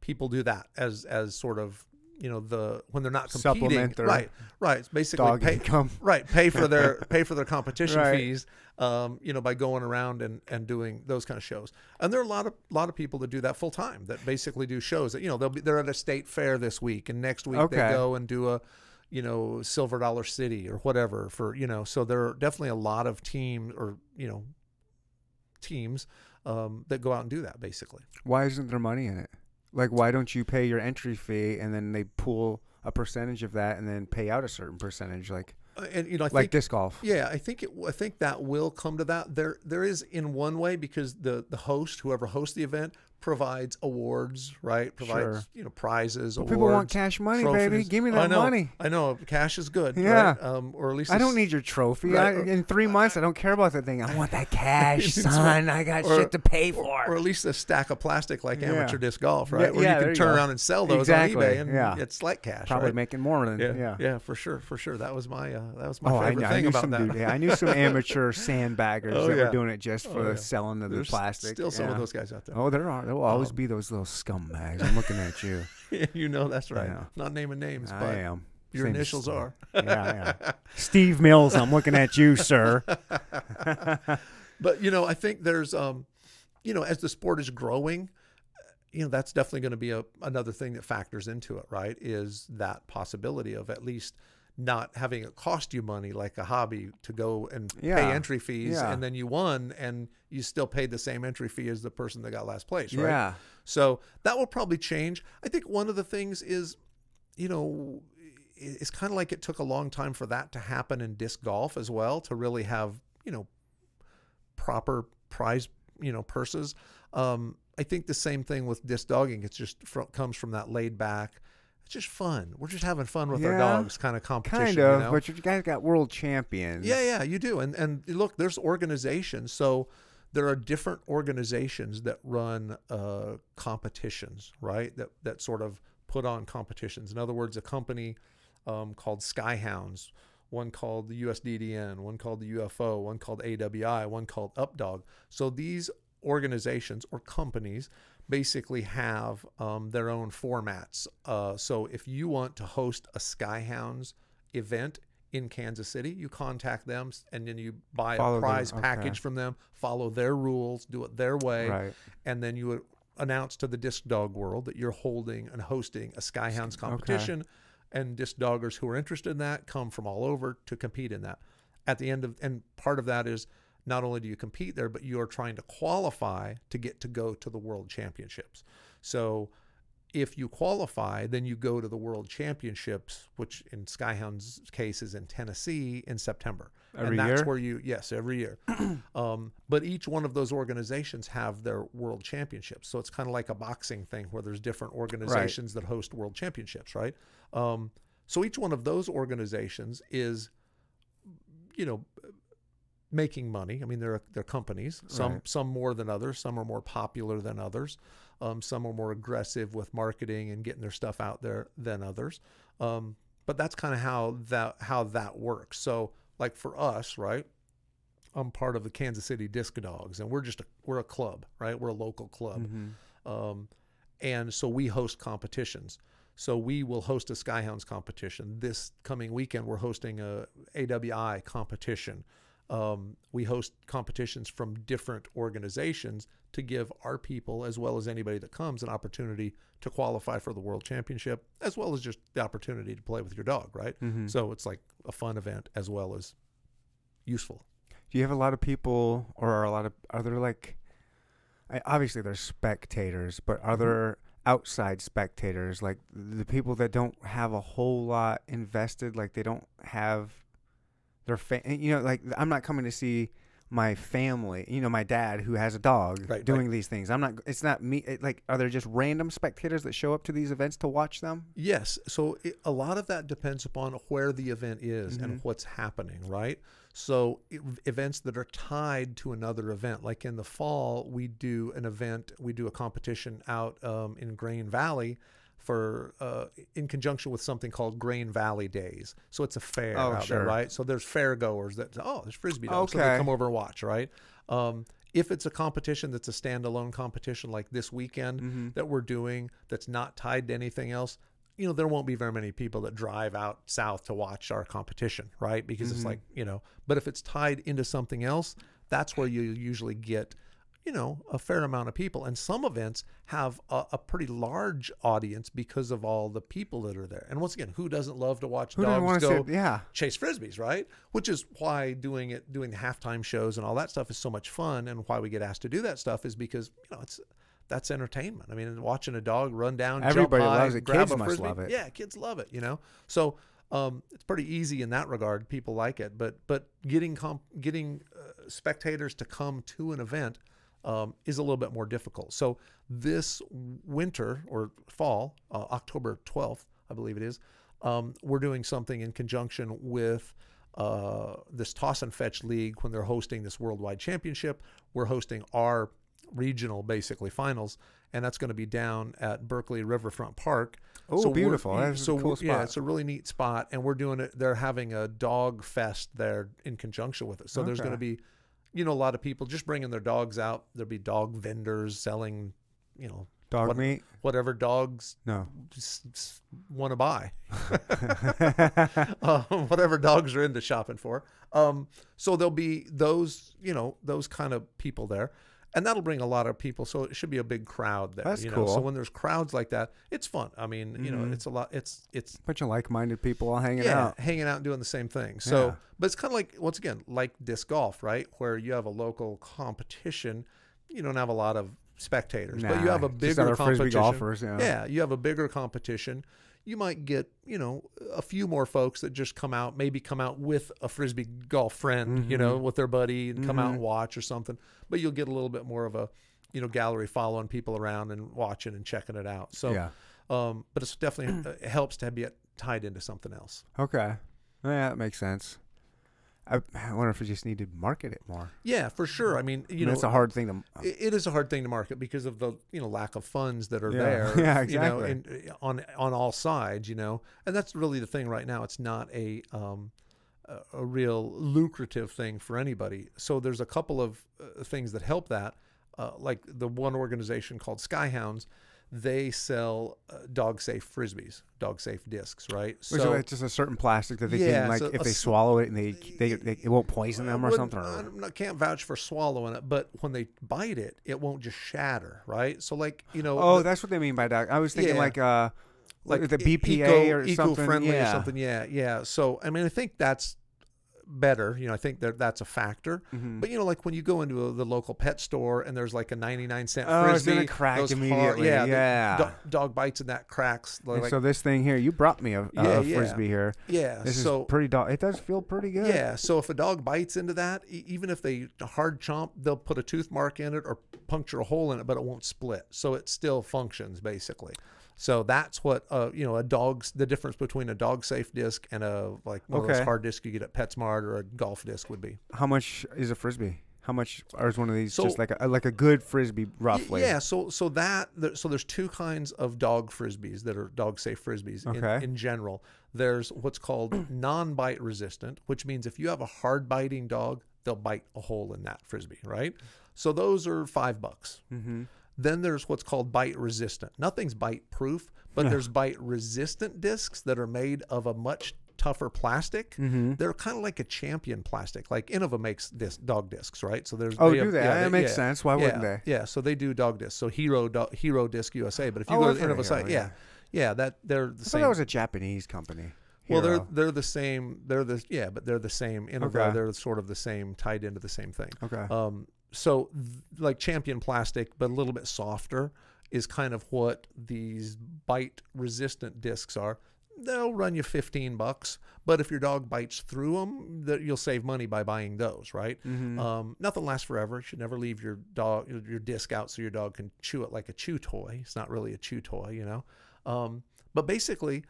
[SPEAKER 3] people do that as as sort of you know the when they're not competing. Right. Right. It's basically
[SPEAKER 1] Dog
[SPEAKER 3] pay,
[SPEAKER 1] income.
[SPEAKER 3] right pay for their pay for their competition
[SPEAKER 1] Right.
[SPEAKER 3] fees um, you know by going around and, and doing those kind of shows and there are a lot of a lot of people that do that full time that basically do shows that you know they'll be they're at a state fair this week and next week
[SPEAKER 1] Okay.
[SPEAKER 3] they go and do a you know silver dollar city or whatever for you know so there are definitely a lot of team or you know teams um, that go out and do that basically
[SPEAKER 1] Why isn't there money in it? Like, why don't you pay your entry fee and then they pool a percentage of that and then pay out a certain percentage, like
[SPEAKER 3] Uh, and you know I
[SPEAKER 1] like
[SPEAKER 3] think
[SPEAKER 1] disc golf?
[SPEAKER 3] Yeah, I think it. I think that will come to that. There, there is in one way because the the host, whoever hosts the event, provides awards, right? Provides
[SPEAKER 1] Sure.
[SPEAKER 3] you know prizes. Awards,
[SPEAKER 1] people want cash money, baby. Give me
[SPEAKER 3] I
[SPEAKER 1] that
[SPEAKER 3] know,
[SPEAKER 1] money.
[SPEAKER 3] I know cash is good.
[SPEAKER 1] Yeah.
[SPEAKER 3] right? Um, or at least
[SPEAKER 1] I don't need your trophy.
[SPEAKER 3] Right.
[SPEAKER 1] I, in three months, I don't care about that thing. I want that cash, son. I got
[SPEAKER 3] Or-
[SPEAKER 1] shit to pay for.
[SPEAKER 3] or at least a stack of plastic like
[SPEAKER 1] Yeah.
[SPEAKER 3] amateur disc golf, right?
[SPEAKER 1] Yeah,
[SPEAKER 3] Where
[SPEAKER 1] yeah,
[SPEAKER 3] you can turn around and sell those
[SPEAKER 1] Exactly,
[SPEAKER 3] on eBay, and
[SPEAKER 1] yeah.
[SPEAKER 3] it's like cash.
[SPEAKER 1] Probably
[SPEAKER 3] right?
[SPEAKER 1] making more than
[SPEAKER 3] yeah,
[SPEAKER 1] yeah.
[SPEAKER 3] yeah, for sure, for sure. That was my uh, that was my
[SPEAKER 1] Oh,
[SPEAKER 3] favorite
[SPEAKER 1] I
[SPEAKER 3] thing about that.
[SPEAKER 1] dude. Yeah, I knew some amateur sandbaggers
[SPEAKER 3] Oh,
[SPEAKER 1] that were doing it just for
[SPEAKER 3] Oh,
[SPEAKER 1] the selling the plastic.
[SPEAKER 3] Still some of those guys out there.
[SPEAKER 1] Oh, there are. There will always
[SPEAKER 3] Um,
[SPEAKER 1] be those little scumbags. I'm looking at you.
[SPEAKER 3] you know that's right.
[SPEAKER 1] Yeah.
[SPEAKER 3] Not naming names,
[SPEAKER 1] I
[SPEAKER 3] but
[SPEAKER 1] am.
[SPEAKER 3] your
[SPEAKER 1] Same
[SPEAKER 3] initials are.
[SPEAKER 1] yeah, yeah. Steve Mills. I'm looking at you, sir.
[SPEAKER 3] But you know, I think there's um, you know, as the sport is growing, you know, that's definitely going to be a another thing that factors into it, right? Is that possibility of at least not having it cost you money like a hobby to go and pay entry fees
[SPEAKER 1] Yeah.
[SPEAKER 3] and then you won and you still paid the same entry fee as the person that got last place, right?
[SPEAKER 1] Yeah.
[SPEAKER 3] So that will probably change. I think one of the things is, you know, it's kind of like it took a long time for that to happen in disc golf as well to really have, you know, proper prize, you know, purses. Um, I think the same thing with disc dogging. It's just comes from that laid back. It's just fun. We're just having fun with our dogs, kind of competition.
[SPEAKER 1] Kind
[SPEAKER 3] you
[SPEAKER 1] of,
[SPEAKER 3] know?
[SPEAKER 1] but you guys got world champions.
[SPEAKER 3] Yeah, yeah, you do. And and look, there's organizations. So there are different organizations that run uh, competitions, right? That that sort of put on competitions. In other words, a company um, called Skyhounds, one called the USDDN, one called the UFO, one called AWI, one called Updog. So these organizations or companies basically have um, their own formats. Uh, so if you want to host a Skyhounds event in Kansas City, you contact them and then you buy
[SPEAKER 1] Follow
[SPEAKER 3] a prize
[SPEAKER 1] okay.
[SPEAKER 3] package from them, follow their rules, do it their way,
[SPEAKER 1] Right.
[SPEAKER 3] and then you would announce to the disc dog world that you're holding and hosting a Skyhounds competition. And disc doggers who are interested in that come from all over to compete in that. At the end of, and part of that is not only do you compete there, but you are trying to qualify to get to go to the world championships. So if you qualify, then you go to the world championships, which in Skyhound's case is in Tennessee in September.
[SPEAKER 1] Every
[SPEAKER 3] and that's
[SPEAKER 1] year?
[SPEAKER 3] where you, yes, every year. um, but each one of those organizations have their world championships. So it's kind of like a boxing thing where there's different organizations that host world championships, right? Um, so each one of those organizations is, you know, making money. I mean, they're they're companies. Some
[SPEAKER 1] Right.
[SPEAKER 3] some more than others. Some are more popular than others. Um, some are more aggressive with marketing and getting their stuff out there than others. Um, but that's kind of how that how that works. So, like for us, right? I'm part of the Kansas City Disc Dogs, and we're just a we're a club, right? We're a local club.
[SPEAKER 1] Mhm.
[SPEAKER 3] Um, and so we host competitions. So we will host a Skyhounds competition this coming weekend. We're hosting a AWI competition. Um, we host competitions from different organizations to give our people, as well as anybody that comes, an opportunity to qualify for the World Championship, as well as just the opportunity to play with your dog, right?
[SPEAKER 1] Mhm.
[SPEAKER 3] So it's like a fun event as well as useful.
[SPEAKER 1] Do you have a lot of people, or are a lot of are there like? I, obviously, there's spectators, but
[SPEAKER 3] Mm-hmm.
[SPEAKER 1] are there outside spectators, like the people that don't have a whole lot invested, like they don't have their fa- You know, like I'm not coming to see my family, you know, my dad who has a dog
[SPEAKER 3] Right,
[SPEAKER 1] doing these things. I'm not. It's not me. It, like, are there just random spectators that show up to these events to watch them?
[SPEAKER 3] Yes. So it, a lot of that depends upon where the event is
[SPEAKER 1] Mm-hmm.
[SPEAKER 3] and what's happening, right? So e- events that are tied to another event, like in the fall, we do an event, we do a competition out um, in Grain Valley for uh, in conjunction with something called Grain Valley Days. So it's a fair
[SPEAKER 1] Oh,
[SPEAKER 3] out
[SPEAKER 1] sure.
[SPEAKER 3] there, right? So there's fair goers that oh, there's frisbee dogs, so they come over and watch, right? Um, if it's a competition that's a standalone competition like this weekend
[SPEAKER 1] Mm-hmm.
[SPEAKER 3] that we're doing that's not tied to anything else, you know, there won't be very many people that drive out south to watch our competition, right? Because
[SPEAKER 1] Mm-hmm.
[SPEAKER 3] it's like, you know, but if it's tied into something else, that's where you usually get, you know, a fair amount of people. And some events have a, a pretty large audience because of all the people that are there. And once again, who doesn't love to watch
[SPEAKER 1] Who
[SPEAKER 3] dogs go
[SPEAKER 1] see? Yeah.
[SPEAKER 3] chase frisbees, right? Which is why doing it, doing the halftime shows and all that stuff is so much fun, and why we get asked to do that stuff is because you know it's that's entertainment. I mean, watching a dog run down,
[SPEAKER 1] Everybody
[SPEAKER 3] jump high,
[SPEAKER 1] loves it.
[SPEAKER 3] grab
[SPEAKER 1] Kids must
[SPEAKER 3] frisbee,
[SPEAKER 1] love it.
[SPEAKER 3] Yeah, kids love it. You know, so um, it's pretty easy in that regard. People like it, but but getting comp- getting uh, spectators to come to an event um, is a little bit more difficult. So this winter or fall, uh, October 12th, I believe it is, um, we're doing something in conjunction with uh, this Toss and Fetch League when they're hosting this worldwide championship. We're hosting our regional, basically finals, and that's going to be down at Berkley Riverfront Park.
[SPEAKER 1] Oh,
[SPEAKER 3] we're-
[SPEAKER 1] beautiful. That's
[SPEAKER 3] so
[SPEAKER 1] cool
[SPEAKER 3] yeah, it's a really neat spot, and we're doing it. They're having a dog fest there in conjunction with it. So there's going to be, you know, a lot of people just bringing their dogs out. There'll be dog vendors selling, you know,
[SPEAKER 1] Dog
[SPEAKER 3] what-
[SPEAKER 1] meat?
[SPEAKER 3] whatever dogs
[SPEAKER 1] No.
[SPEAKER 3] want to buy, um, whatever dogs are into shopping for. Um, so there'll be those, you know, those kind of people there, and that'll bring a lot of people. So it should be a big crowd there.
[SPEAKER 1] That's
[SPEAKER 3] you know? So when there's crowds like that, it's fun. I mean, you know,
[SPEAKER 1] Mhm.
[SPEAKER 3] it's a lot. It's it's
[SPEAKER 1] Bunch of like-minded people all hanging
[SPEAKER 3] yeah,
[SPEAKER 1] out.
[SPEAKER 3] hanging out and doing the same thing. So,
[SPEAKER 1] Yeah.
[SPEAKER 3] but it's kind of like once again, like disc golf, right? Where you have a local competition, you don't have a lot of spectators, but you have a bigger competition.
[SPEAKER 1] golfers, yeah.
[SPEAKER 3] yeah, you have a bigger competition. You might get, you know, a few more folks that just come out, maybe come out with a frisbee golf friend, you know,
[SPEAKER 1] Mm-hmm.
[SPEAKER 3] with their buddy and come out and watch or something. But you'll get a little bit more of a, you know, gallery following people around and watching and checking it out. So,
[SPEAKER 1] Yeah.
[SPEAKER 3] um, but it's definitely it helps to be tied into something else.
[SPEAKER 1] Okay. Yeah, that makes sense. I, I wonder if we just need to market it more.
[SPEAKER 3] Yeah, for sure. I mean, you
[SPEAKER 1] I mean,
[SPEAKER 3] know,
[SPEAKER 1] it's a hard thing to.
[SPEAKER 3] it- it is a hard thing to market because of the you know lack of funds that are
[SPEAKER 1] Yeah.
[SPEAKER 3] there.
[SPEAKER 1] Yeah,
[SPEAKER 3] You know,
[SPEAKER 1] exactly.
[SPEAKER 3] in, on on all sides, you know, and that's really the thing right now. It's not a um, a, a real lucrative thing for anybody. So there's a couple of uh, things that help that, uh, like the one organization called Skyhounds. They sell uh, dog safe frisbees, dog safe discs, right?
[SPEAKER 1] So it's just a certain plastic that they
[SPEAKER 3] Yeah,
[SPEAKER 1] can like
[SPEAKER 3] so
[SPEAKER 1] if they swallow it and they they, they it won't poison them or something. Or,
[SPEAKER 3] I'm can't vouch for swallowing it, but when they bite it, it won't just shatter, right? So like you know,
[SPEAKER 1] oh,
[SPEAKER 3] the-
[SPEAKER 1] that's what they mean by dog. I was thinking
[SPEAKER 3] Yeah.
[SPEAKER 1] like uh like the BPA
[SPEAKER 3] eco,
[SPEAKER 1] or something.
[SPEAKER 3] eco-friendly
[SPEAKER 1] yeah.
[SPEAKER 3] or something. Yeah, yeah. So I mean, I think that's better. You know, I think that that's a factor.
[SPEAKER 1] Mhm.
[SPEAKER 3] But you know, like when you go into a, the local pet store and there's like a 99 cent
[SPEAKER 1] Oh, it's
[SPEAKER 3] frisbee,
[SPEAKER 1] gonna crack
[SPEAKER 3] those hard-
[SPEAKER 1] immediately.
[SPEAKER 3] yeah, the
[SPEAKER 1] Yeah.
[SPEAKER 3] do- dog bites and that cracks.
[SPEAKER 1] And
[SPEAKER 3] Like,
[SPEAKER 1] so this thing here, you brought me a, a,
[SPEAKER 3] Yeah, yeah.
[SPEAKER 1] frisbee here.
[SPEAKER 3] yeah.
[SPEAKER 1] This
[SPEAKER 3] so
[SPEAKER 1] is pretty. Do- it does feel pretty good.
[SPEAKER 3] Yeah, so if a dog bites into that, e- even if they hard chomp, they'll put a tooth mark in it or puncture a hole in it, but it won't split. So it still functions basically. So that's what uh, you know a dog's the difference between a dog safe disc and a like one of those hard discs you get at PetSmart or a golf disc would be.
[SPEAKER 1] How much is a frisbee? How much is one of these
[SPEAKER 3] So-
[SPEAKER 1] just like a like a good frisbee roughly?
[SPEAKER 3] Yeah, so so that so there's two kinds of dog frisbees that are dog safe frisbees
[SPEAKER 1] Okay.
[SPEAKER 3] in, in general. There's what's called non-bite resistant, which means if you have a hard biting dog, they'll bite a hole in that frisbee, right? So those are five bucks.
[SPEAKER 1] Mm-hmm.
[SPEAKER 3] Then there's what's called bite resistant. Nothing's bite proof, but there's bite resistant discs that are made of a much tougher plastic.
[SPEAKER 1] Mm-hmm.
[SPEAKER 3] They're kind of like a champion plastic. Like Innova makes this dog discs, right? So there's
[SPEAKER 1] Oh,
[SPEAKER 3] they
[SPEAKER 1] do
[SPEAKER 3] have-
[SPEAKER 1] they?
[SPEAKER 3] yeah,
[SPEAKER 1] that makes
[SPEAKER 3] yeah.
[SPEAKER 1] sense. Why
[SPEAKER 3] yeah,
[SPEAKER 1] wouldn't they?
[SPEAKER 3] Yeah, so they do dog discs. So Hero Do- Hero Disc USA. But if you
[SPEAKER 1] Oh,
[SPEAKER 3] go to Innova site, yeah, yeah, that they're the
[SPEAKER 1] I
[SPEAKER 3] same.
[SPEAKER 1] that was a Japanese company.
[SPEAKER 3] well, they're they're the same. They're the yeah, but they're the same. Innova,
[SPEAKER 1] Okay.
[SPEAKER 3] they're sort of the same, tied into the same thing.
[SPEAKER 1] okay.
[SPEAKER 3] Um, so th- like champion plastic, but a little bit softer, is kind of what these bite resistant discs are. they'll run you 15 bucks. But if your dog bites through them, that you'll save money by buying those, right?
[SPEAKER 1] Mm-hmm.
[SPEAKER 3] Um, nothing lasts forever. You should never leave your dog your- disc out so your dog can chew it like a chew toy. It's not really a chew toy, you know. Um, but basically,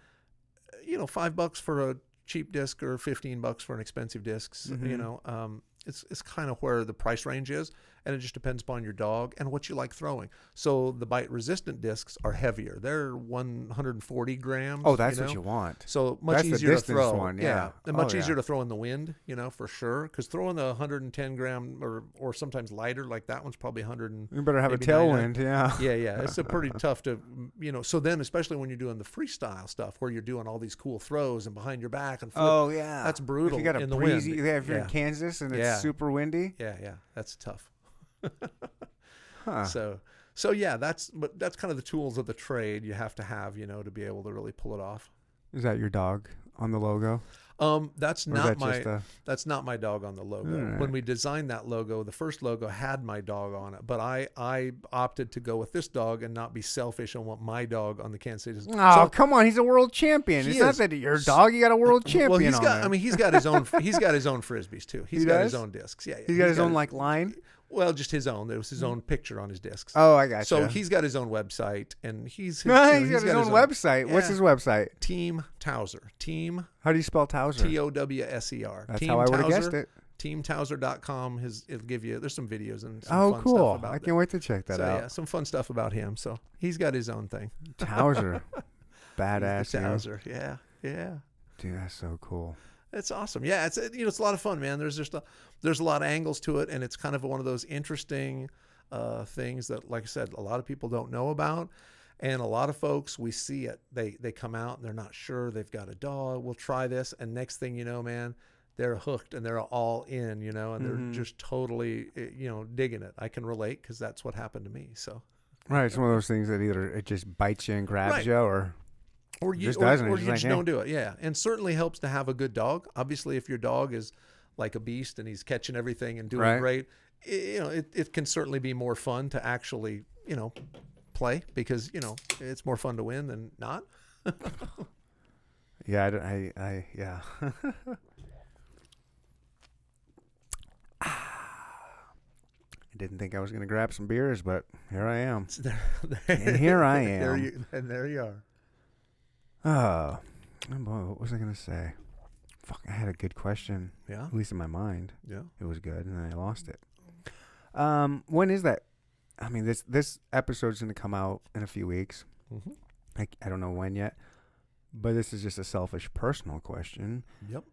[SPEAKER 3] you know, five bucks for a cheap disc or 15 bucks for an expensive disc, you
[SPEAKER 1] Mhm.
[SPEAKER 3] know, um, it's, it's kind of where the price range is. And it just depends upon your dog and what you like throwing. So the bite resistant discs are heavier. They're 140 grams.
[SPEAKER 1] oh, that's
[SPEAKER 3] you
[SPEAKER 1] what you want.
[SPEAKER 3] So much
[SPEAKER 1] That's
[SPEAKER 3] easier to throw.
[SPEAKER 1] one,
[SPEAKER 3] yeah,
[SPEAKER 1] yeah.
[SPEAKER 3] and
[SPEAKER 1] Oh,
[SPEAKER 3] much
[SPEAKER 1] yeah.
[SPEAKER 3] easier to throw in the wind, you know, for sure. Because throwing the 110 gram or or sometimes lighter, like that one's probably 100. And,
[SPEAKER 1] You better have a
[SPEAKER 3] 99.
[SPEAKER 1] tailwind. Yeah.
[SPEAKER 3] yeah, yeah, it's a pretty tough to, you know. So then, especially when you're doing the freestyle stuff, where you're doing all these cool throws and behind your back and flip,
[SPEAKER 1] Oh yeah.
[SPEAKER 3] That's
[SPEAKER 1] If
[SPEAKER 3] brutal
[SPEAKER 1] you got a
[SPEAKER 3] in the
[SPEAKER 1] breezy,
[SPEAKER 3] wind.
[SPEAKER 1] yeah, if you're
[SPEAKER 3] Yeah.
[SPEAKER 1] in Kansas and it's
[SPEAKER 3] Yeah.
[SPEAKER 1] super windy.
[SPEAKER 3] yeah, yeah, that's tough.
[SPEAKER 1] Huh.
[SPEAKER 3] So, so yeah, that's but that's kind of the tools of the trade you have to have, you know, to be able to really pull it off.
[SPEAKER 1] Is that your dog on the logo?
[SPEAKER 3] Um, that's
[SPEAKER 1] Or
[SPEAKER 3] not
[SPEAKER 1] that
[SPEAKER 3] my
[SPEAKER 1] a
[SPEAKER 3] That's not my dog on the logo.
[SPEAKER 1] Alright.
[SPEAKER 3] When we designed that logo, the first logo had my dog on it, but I I opted to go with this dog and not be selfish and want my dog on the Kansas City.
[SPEAKER 1] Oh,
[SPEAKER 3] So-
[SPEAKER 1] come on. He's a world champion. It's not
[SPEAKER 3] is.
[SPEAKER 1] that your dog. You got a world champion
[SPEAKER 3] well, he's
[SPEAKER 1] on
[SPEAKER 3] got.
[SPEAKER 1] there.
[SPEAKER 3] I mean, he's got his own. He's got his own frisbees too. He's
[SPEAKER 1] He
[SPEAKER 3] got his own discs. Yeah, yeah.
[SPEAKER 1] he's got his own like line.
[SPEAKER 3] Well, just his own. There was his hmm. own picture on his discs.
[SPEAKER 1] Oh, I got
[SPEAKER 3] So he's got his own website, and he's, you
[SPEAKER 1] he's got his own website. What's his website?
[SPEAKER 3] Team Towser. Team
[SPEAKER 1] How do you spell Towser?
[SPEAKER 3] T O W S E R.
[SPEAKER 1] That's
[SPEAKER 3] Team
[SPEAKER 1] how I would have
[SPEAKER 3] Towser.
[SPEAKER 1] guessed it.
[SPEAKER 3] teamtowser.com his it'll give you there's some videos and some
[SPEAKER 1] Oh,
[SPEAKER 3] fun
[SPEAKER 1] cool.
[SPEAKER 3] stuff about
[SPEAKER 1] I can't wait to check that
[SPEAKER 3] so
[SPEAKER 1] out.
[SPEAKER 3] yeah some fun stuff about him so he's got his own thing
[SPEAKER 1] Towser.
[SPEAKER 3] He's
[SPEAKER 1] Badass.
[SPEAKER 3] the? Towser yeah yeah
[SPEAKER 1] Dude, that's so cool.
[SPEAKER 3] It's awesome. Yeah it's you know it's a lot of fun man. There's just a, there's a lot of angles to it and it's kind of one of those interesting uh, things that like I said a lot of people don't know about and a lot of folks we see it. They they come out and they're not sure. They've got a dog. We'll try this. And next thing you know man they're hooked and they're all in you know and they're just totally eh, you know digging it. I can relate because that's what happened to me so.
[SPEAKER 1] Right. It's one of those things that either it just bites you and grabs
[SPEAKER 3] Right.
[SPEAKER 1] you or
[SPEAKER 3] or you,
[SPEAKER 1] Just
[SPEAKER 3] or,
[SPEAKER 1] doesn't.
[SPEAKER 3] or
[SPEAKER 1] It's
[SPEAKER 3] you
[SPEAKER 1] just
[SPEAKER 3] just
[SPEAKER 1] like,
[SPEAKER 3] don't do it yeah and certainly helps to have a good dog obviously if your dog is like a beast and he's catching everything and doing
[SPEAKER 1] Right.
[SPEAKER 3] great i you know it, it can certainly be more fun to actually you know play because you know it's more fun to win than not
[SPEAKER 1] yeah, I, don't- I, I yeah. I didn't think I was gonna grab some beers, but here I am.
[SPEAKER 3] There,
[SPEAKER 1] And here I
[SPEAKER 3] there
[SPEAKER 1] am.
[SPEAKER 3] you, and there you are
[SPEAKER 1] Oh, boy, what was I gonna say? Fuck, I had a good question,
[SPEAKER 3] yeah
[SPEAKER 1] at least in my mind.
[SPEAKER 3] yeah
[SPEAKER 1] It was good, and then I lost it. Um, when is that? I mean, this this episode's gonna come out in a few weeks.
[SPEAKER 3] hmm
[SPEAKER 1] I, I don't know when yet, but this is just a selfish, personal question.
[SPEAKER 3] yep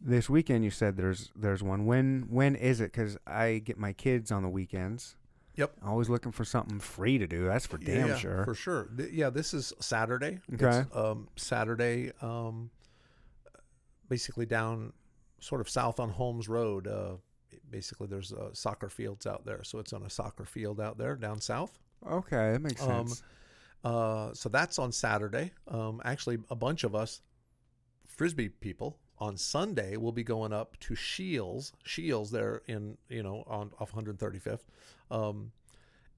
[SPEAKER 1] This weekend, you said there's there's one. When when is it? Because I get my kids on the weekends.
[SPEAKER 3] Yep.
[SPEAKER 1] Always looking for something free to do. That's for damn
[SPEAKER 3] yeah,
[SPEAKER 1] sure.
[SPEAKER 3] for sure Th- yeah this is saturday
[SPEAKER 1] Okay.
[SPEAKER 3] it's, um saturday um basically down sort of south on holmes road uh basically there's uh, soccer fields out there so it's on a soccer field out there down south
[SPEAKER 1] okay, that makes
[SPEAKER 3] Um,
[SPEAKER 1] sense.
[SPEAKER 3] uh so that's on saturday um actually a bunch of us frisbee people on sunday we'll be going up to Scheels Scheels there in you know on off 135th um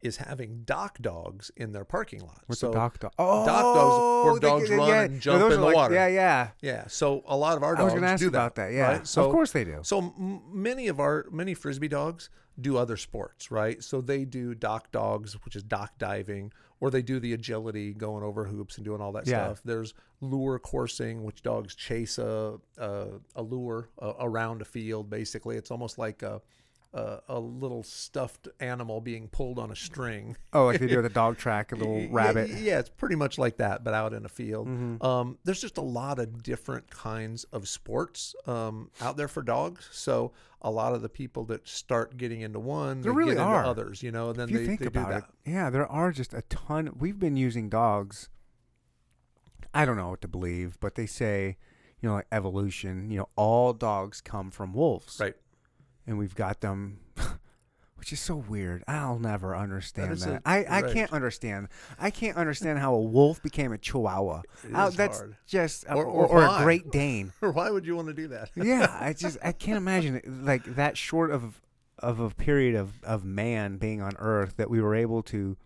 [SPEAKER 3] is having dock dogs in their parking lot
[SPEAKER 1] What's
[SPEAKER 3] so
[SPEAKER 1] a dock dog? Oh, dock
[SPEAKER 3] dogs where dogs
[SPEAKER 1] get-
[SPEAKER 3] run
[SPEAKER 1] yeah.
[SPEAKER 3] and jump
[SPEAKER 1] those
[SPEAKER 3] in the
[SPEAKER 1] like-
[SPEAKER 3] water.
[SPEAKER 1] Yeah, yeah.
[SPEAKER 3] Yeah, so a lot of our
[SPEAKER 1] I was
[SPEAKER 3] dogs
[SPEAKER 1] going to ask
[SPEAKER 3] do
[SPEAKER 1] about that. Yeah,
[SPEAKER 3] right? So
[SPEAKER 1] of course they do.
[SPEAKER 3] So m- many of our many frisbee dogs do other sports, right? So they do dock dogs, which is dock diving, or they do the agility, going over hoops and doing all that
[SPEAKER 1] Yeah.
[SPEAKER 3] stuff. There's lure coursing, which dogs chase a a, a lure uh, around a field. Basically, it's almost like a, a a little stuffed animal being pulled on a string.
[SPEAKER 1] Oh, like they do a dog track, a little
[SPEAKER 3] Y-
[SPEAKER 1] rabbit.
[SPEAKER 3] Yeah, yeah, it's pretty much like that, but out in a field.
[SPEAKER 1] Mhm.
[SPEAKER 3] Um, there's just a lot of different kinds of sports um, out there for dogs. So a lot of the people that start getting into one,
[SPEAKER 1] There
[SPEAKER 3] they
[SPEAKER 1] really
[SPEAKER 3] get into
[SPEAKER 1] are.
[SPEAKER 3] others, you know, and then
[SPEAKER 1] If you
[SPEAKER 3] they,
[SPEAKER 1] think
[SPEAKER 3] they do
[SPEAKER 1] about
[SPEAKER 3] that.
[SPEAKER 1] it, yeah, there are just a ton. We've been using dogs. I don't know what to believe, but they say, you know, like evolution. You know, all dogs come from wolves,
[SPEAKER 3] Right.
[SPEAKER 1] And we've got them, which is so weird. I'll never understand
[SPEAKER 3] is
[SPEAKER 1] that.
[SPEAKER 3] a-
[SPEAKER 1] I I
[SPEAKER 3] right.
[SPEAKER 1] can't understand. I can't understand how a wolf became a Chihuahua.
[SPEAKER 3] Is
[SPEAKER 1] that's
[SPEAKER 3] hard.
[SPEAKER 1] just uh,
[SPEAKER 3] Or-
[SPEAKER 1] or,
[SPEAKER 3] or
[SPEAKER 1] or, a? Great Dane.
[SPEAKER 3] Or Why would you want to do that?
[SPEAKER 1] yeah, I just I can't imagine it, like that short of of a period of of man being on Earth that we were able to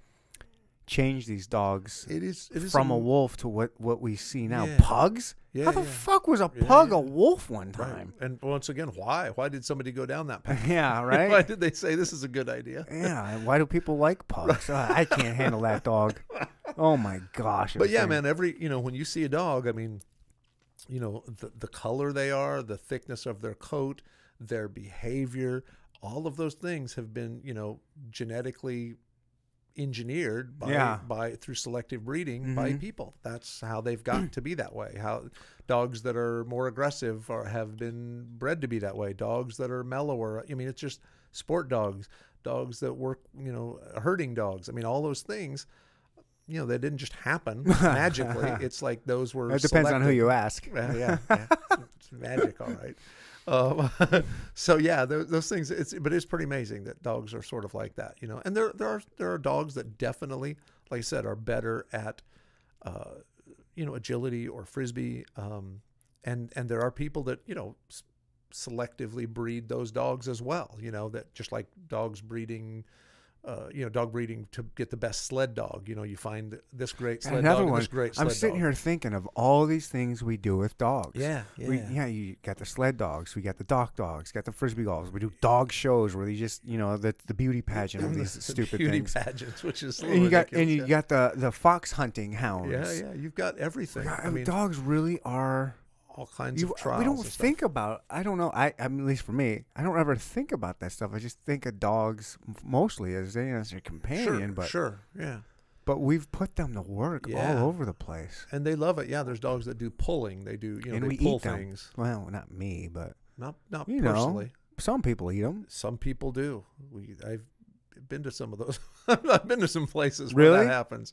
[SPEAKER 1] change these dogs
[SPEAKER 3] It is. It is
[SPEAKER 1] from a
[SPEAKER 3] am-
[SPEAKER 1] wolf to what what we see now.
[SPEAKER 3] Yeah.
[SPEAKER 1] Pugs?
[SPEAKER 3] Yeah,
[SPEAKER 1] How the
[SPEAKER 3] yeah.
[SPEAKER 1] fuck was a pug a wolf one
[SPEAKER 3] Right.
[SPEAKER 1] time?
[SPEAKER 3] And once again, why? Why did somebody go down that path?
[SPEAKER 1] Yeah, right.
[SPEAKER 3] Why did they say this is a good idea?
[SPEAKER 1] yeah. Why do people like pugs? Uh, I can't handle that dog. Oh my gosh.
[SPEAKER 3] But yeah,
[SPEAKER 1] thing.
[SPEAKER 3] man, every you know when you see a dog, I mean, you know the the color they are, the thickness of their coat, their behavior, all of those things have been you know genetically engineered by
[SPEAKER 1] Yeah.
[SPEAKER 3] by through selective breeding by
[SPEAKER 1] Mhm.
[SPEAKER 3] people. That's how they've got to be that way. How dogs that are more aggressive are, have been bred to be that way. Dogs that are mellower. I mean, it's just sport dogs, dogs that work, you know, herding dogs. I mean, all those things. You know, they didn't just happen magically. It's like those were.
[SPEAKER 1] It depends on who you ask.
[SPEAKER 3] Yeah, yeah, yeah. it's magic, all right. Um, so yeah, those, those things. It's but it's pretty amazing that dogs are sort of like that, you know. And there there are there are dogs that definitely, like I said, are better at, uh, you know, agility or frisbee. Um, and and there are people that you know selectively breed those dogs as well. You know that just like dogs breeding. Uh, you know, dog breeding to get the best sled dog. You know, you find this great sled
[SPEAKER 1] Another
[SPEAKER 3] dog,
[SPEAKER 1] one.
[SPEAKER 3] this great
[SPEAKER 1] I'm sitting
[SPEAKER 3] dog.
[SPEAKER 1] here thinking of all these things we do with dogs.
[SPEAKER 3] Yeah, yeah.
[SPEAKER 1] We, yeah, you got the sled dogs, we got the dock dogs, got the frisbee golfs. We do dog shows where they just, you know, the the beauty pageant of these
[SPEAKER 3] The
[SPEAKER 1] stupid
[SPEAKER 3] beauty
[SPEAKER 1] things.
[SPEAKER 3] pageants, which is
[SPEAKER 1] And you got and you
[SPEAKER 3] yeah.
[SPEAKER 1] got the the fox hunting hounds.
[SPEAKER 3] yeah, yeah, you've got everything.
[SPEAKER 1] God,
[SPEAKER 3] I mean,
[SPEAKER 1] dogs really are.
[SPEAKER 3] All kinds
[SPEAKER 1] You,
[SPEAKER 3] of trials.
[SPEAKER 1] we don't think about. I don't know. I, I mean, at least for me, I don't ever think about that stuff. I just think of dogs mostly as, you know, as a companion.
[SPEAKER 3] Sure,
[SPEAKER 1] but
[SPEAKER 3] sure, yeah,
[SPEAKER 1] but we've put them to work
[SPEAKER 3] Yeah.
[SPEAKER 1] all over the place.
[SPEAKER 3] and they love it. Yeah, there's dogs that do pulling. They do, you know,
[SPEAKER 1] And
[SPEAKER 3] they
[SPEAKER 1] we
[SPEAKER 3] pull
[SPEAKER 1] eat them.
[SPEAKER 3] things.
[SPEAKER 1] Well, not me, but
[SPEAKER 3] Not, not
[SPEAKER 1] You know.
[SPEAKER 3] personally.
[SPEAKER 1] some people eat them.
[SPEAKER 3] Some people do. We, I've been to some of those. I've been to some places where
[SPEAKER 1] Really?
[SPEAKER 3] that happens.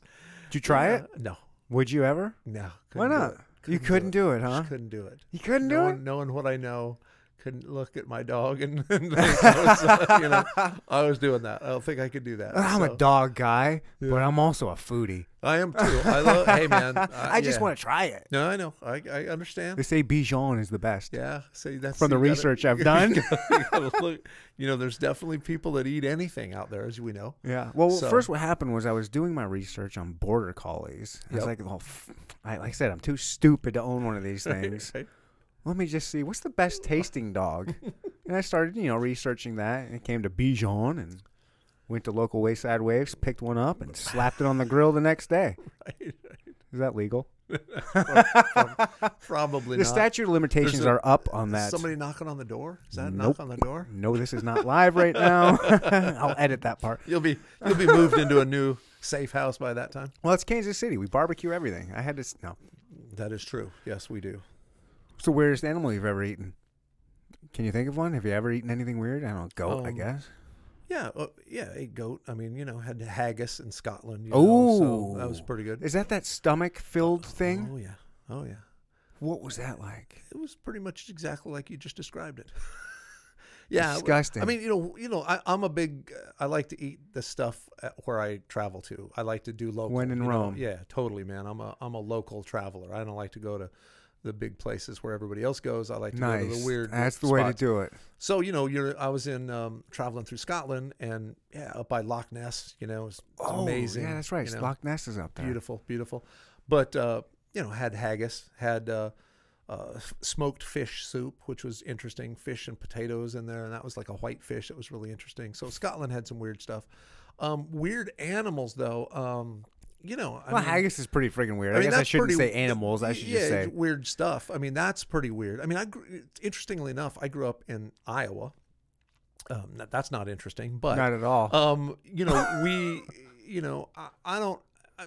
[SPEAKER 1] Did you try
[SPEAKER 3] Yeah,
[SPEAKER 1] it?
[SPEAKER 3] No,
[SPEAKER 1] Would you ever?
[SPEAKER 3] no.
[SPEAKER 1] Why not?
[SPEAKER 3] It.
[SPEAKER 1] You couldn't do it, huh?
[SPEAKER 3] Just couldn't do it.
[SPEAKER 1] You couldn't do
[SPEAKER 3] knowing,
[SPEAKER 1] it.
[SPEAKER 3] knowing what I know, couldn't look at my dog and, and think I was, uh, you know, I was doing that. I don't think I could do that.
[SPEAKER 1] I'm
[SPEAKER 3] so.
[SPEAKER 1] a dog guy,
[SPEAKER 3] Yeah.
[SPEAKER 1] but I'm also a foodie.
[SPEAKER 3] I am too. I love. hey man, uh,
[SPEAKER 1] I just want to try it.
[SPEAKER 3] No, I know. I, I understand.
[SPEAKER 1] They say Bichon is the best.
[SPEAKER 3] Yeah. See, that's
[SPEAKER 1] From the
[SPEAKER 3] gotta-
[SPEAKER 1] research I've done.
[SPEAKER 3] you gotta look- you know, there's definitely people that eat anything out there, as we know.
[SPEAKER 1] Yeah. Well,
[SPEAKER 3] So-
[SPEAKER 1] first, what happened was I was doing my research on border collies. I was like, well, f- I, like I said, I'm too stupid to own one of these things.
[SPEAKER 3] Right?
[SPEAKER 1] Let me just see what's the best tasting dog. and I started, you know, researching that, and it came to Bichon, and went to local Wayside Waifs, picked one up, and slapped it on the grill the next day.
[SPEAKER 3] Right.
[SPEAKER 1] Is that legal?
[SPEAKER 3] Probably
[SPEAKER 1] The
[SPEAKER 3] not.
[SPEAKER 1] statute of limitations
[SPEAKER 3] a-
[SPEAKER 1] are up on that.
[SPEAKER 3] Somebody knocking on the door? Is that a
[SPEAKER 1] Nope.
[SPEAKER 3] knock on the door?
[SPEAKER 1] No, this is not live right now. I'll edit that part.
[SPEAKER 3] You'll be you'll be moved into a new safe house by that time.
[SPEAKER 1] Well, it's Kansas City. We barbecue everything. I had to. No.
[SPEAKER 3] That is true. Yes, we do.
[SPEAKER 1] What's the weirdest animal you've ever eaten? Can you think of one? Have you ever eaten anything weird? I don't know. Goat, I
[SPEAKER 3] Um,
[SPEAKER 1] guess.
[SPEAKER 3] Yeah, uh, yeah, a goat. I mean, you know, had haggis in Scotland. Know, so that was pretty good.
[SPEAKER 1] Is that that stomach filled thing?
[SPEAKER 3] Oh yeah, oh yeah.
[SPEAKER 1] What was that like?
[SPEAKER 3] It was pretty much exactly like you just described it. yeah,
[SPEAKER 1] Disgusting.
[SPEAKER 3] I mean, you know, you know, I, I'm a big. Uh, I like to eat the stuff where I travel to. I like to do local.
[SPEAKER 1] When in
[SPEAKER 3] you know.
[SPEAKER 1] Rome.
[SPEAKER 3] Yeah, totally, man. I'm a I'm a local traveler. I don't like to go to the big places where everybody else goes. I like to go to the weird.
[SPEAKER 1] That's the way to do it.
[SPEAKER 3] So you know, you're. I was in um, traveling through Scotland, and yeah, up by Loch Ness. You know, it's, it's amazing.
[SPEAKER 1] Oh, Yeah, that's right.
[SPEAKER 3] you know.
[SPEAKER 1] Loch Ness is up there.
[SPEAKER 3] Beautiful, beautiful. But uh, you know, had haggis, had uh, uh, smoked fish soup, which was interesting. Fish and potatoes in there, and that was like a white fish. It was really interesting. So Scotland had some weird stuff. Um, weird animals, though. Um, you know, I
[SPEAKER 1] well,
[SPEAKER 3] mean,
[SPEAKER 1] haggis is pretty freaking weird. I,
[SPEAKER 3] I mean,
[SPEAKER 1] guess I shouldn't
[SPEAKER 3] pretty-
[SPEAKER 1] say animals. I should
[SPEAKER 3] yeah,
[SPEAKER 1] just say.
[SPEAKER 3] weird stuff. I mean, that's pretty weird. I mean, I interestingly enough, I grew up in Iowa. Um, that- that's not interesting, but
[SPEAKER 1] Not at all.
[SPEAKER 3] um, you know, we, you know, I, I don't. I,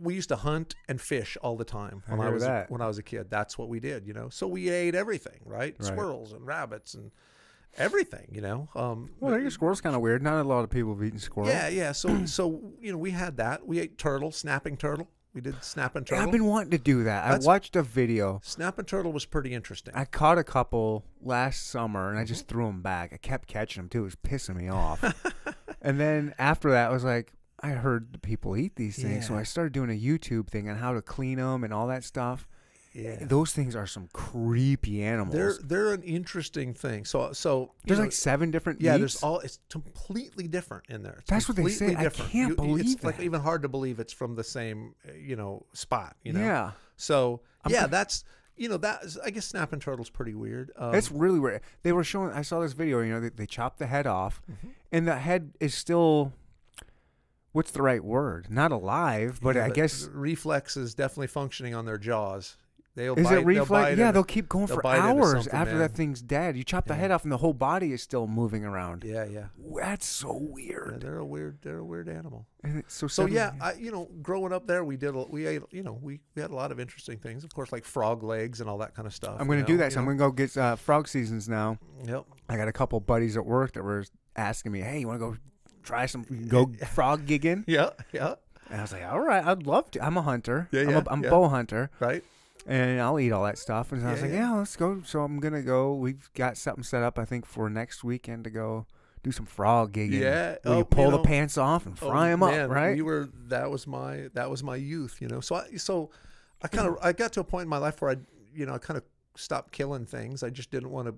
[SPEAKER 3] we used to hunt and fish all the time when I, was
[SPEAKER 1] that.
[SPEAKER 3] when I was a kid. That's what we did, you know. So we ate everything, right?
[SPEAKER 1] Right.
[SPEAKER 3] Squirrels and rabbits and everything, you know. Um,
[SPEAKER 1] well, I guess squirrel's kind of weird. Not a lot of people have eaten squirrel.
[SPEAKER 3] yeah, yeah. So so you know, we had that. We ate turtle, snapping turtle. We did snapping
[SPEAKER 1] Yeah,
[SPEAKER 3] turtle.
[SPEAKER 1] I've been wanting to do that.
[SPEAKER 3] That's-
[SPEAKER 1] I watched a video.
[SPEAKER 3] snapping turtle was pretty interesting.
[SPEAKER 1] I caught a couple last summer and I
[SPEAKER 3] Mm-hmm.
[SPEAKER 1] just threw them back. I kept catching them too. It was pissing me off. and then after that, I was like, I heard people eat these things, so I started doing a YouTube thing on how to clean them and all that stuff.
[SPEAKER 3] Yeah.
[SPEAKER 1] those things are some creepy animals.
[SPEAKER 3] They're they're an interesting thing. So so
[SPEAKER 1] there's
[SPEAKER 3] know,
[SPEAKER 1] like seven different.
[SPEAKER 3] yeah,
[SPEAKER 1] meats?
[SPEAKER 3] there's all it's completely different in there. It's
[SPEAKER 1] That's what they say.
[SPEAKER 3] completely
[SPEAKER 1] I can't believe
[SPEAKER 3] it's like even hard to believe it's from the same you know spot. You know.
[SPEAKER 1] Yeah.
[SPEAKER 3] So
[SPEAKER 1] I'm
[SPEAKER 3] yeah, that's you know that is, I guess snapping turtle's pretty weird. Um,
[SPEAKER 1] It's really weird. They were showing. I saw this video. You know, they, they chopped the head off,
[SPEAKER 3] Mm-hmm.
[SPEAKER 1] and the head is still. What's the right word? Not alive, but
[SPEAKER 3] yeah,
[SPEAKER 1] I guess
[SPEAKER 3] reflexes definitely functioning on their jaws. They'll
[SPEAKER 1] is
[SPEAKER 3] bite,
[SPEAKER 1] it
[SPEAKER 3] they'll
[SPEAKER 1] reflex? Yeah, they'll keep going
[SPEAKER 3] they'll
[SPEAKER 1] for hours after
[SPEAKER 3] man.
[SPEAKER 1] that thing's dead. You chop the
[SPEAKER 3] Yeah.
[SPEAKER 1] head off, and the whole body is still moving around.
[SPEAKER 3] yeah, yeah.
[SPEAKER 1] That's so
[SPEAKER 3] Yeah,
[SPEAKER 1] weird.
[SPEAKER 3] they're a weird, they're a weird animal.
[SPEAKER 1] And so
[SPEAKER 3] So yeah, I, you know, growing up there, we did, a- we ate, you know, we, we had a lot of interesting things. Of course, like frog legs and all that kind of stuff.
[SPEAKER 1] I'm gonna do that. So I'm gonna go get uh, frog seasons now.
[SPEAKER 3] Yep.
[SPEAKER 1] I got a couple buddies at work that were asking me, "Hey, you want to go try some go frog gigging?"
[SPEAKER 3] Yeah, yeah.
[SPEAKER 1] And I was like, "All right, I'd love to. I'm a hunter.
[SPEAKER 3] Yeah,
[SPEAKER 1] I'm,
[SPEAKER 3] yeah,
[SPEAKER 1] a, I'm
[SPEAKER 3] yeah.
[SPEAKER 1] a bow hunter,
[SPEAKER 3] Right.
[SPEAKER 1] And I'll eat all that stuff." And I was like,
[SPEAKER 3] yeah.
[SPEAKER 1] "Yeah, let's go." So I'm gonna go. We've got something set up, I think, for next weekend to go do some frog gigging.
[SPEAKER 3] Yeah.
[SPEAKER 1] where
[SPEAKER 3] Oh,
[SPEAKER 1] you pull
[SPEAKER 3] you
[SPEAKER 1] the
[SPEAKER 3] know,
[SPEAKER 1] pants off and
[SPEAKER 3] Oh,
[SPEAKER 1] fry them
[SPEAKER 3] man,
[SPEAKER 1] up, right?
[SPEAKER 3] We were that was my that was my youth, you know. So I so I kind of hmm. I got to a point in my life where I you know I kind of stopped killing things. I just didn't want to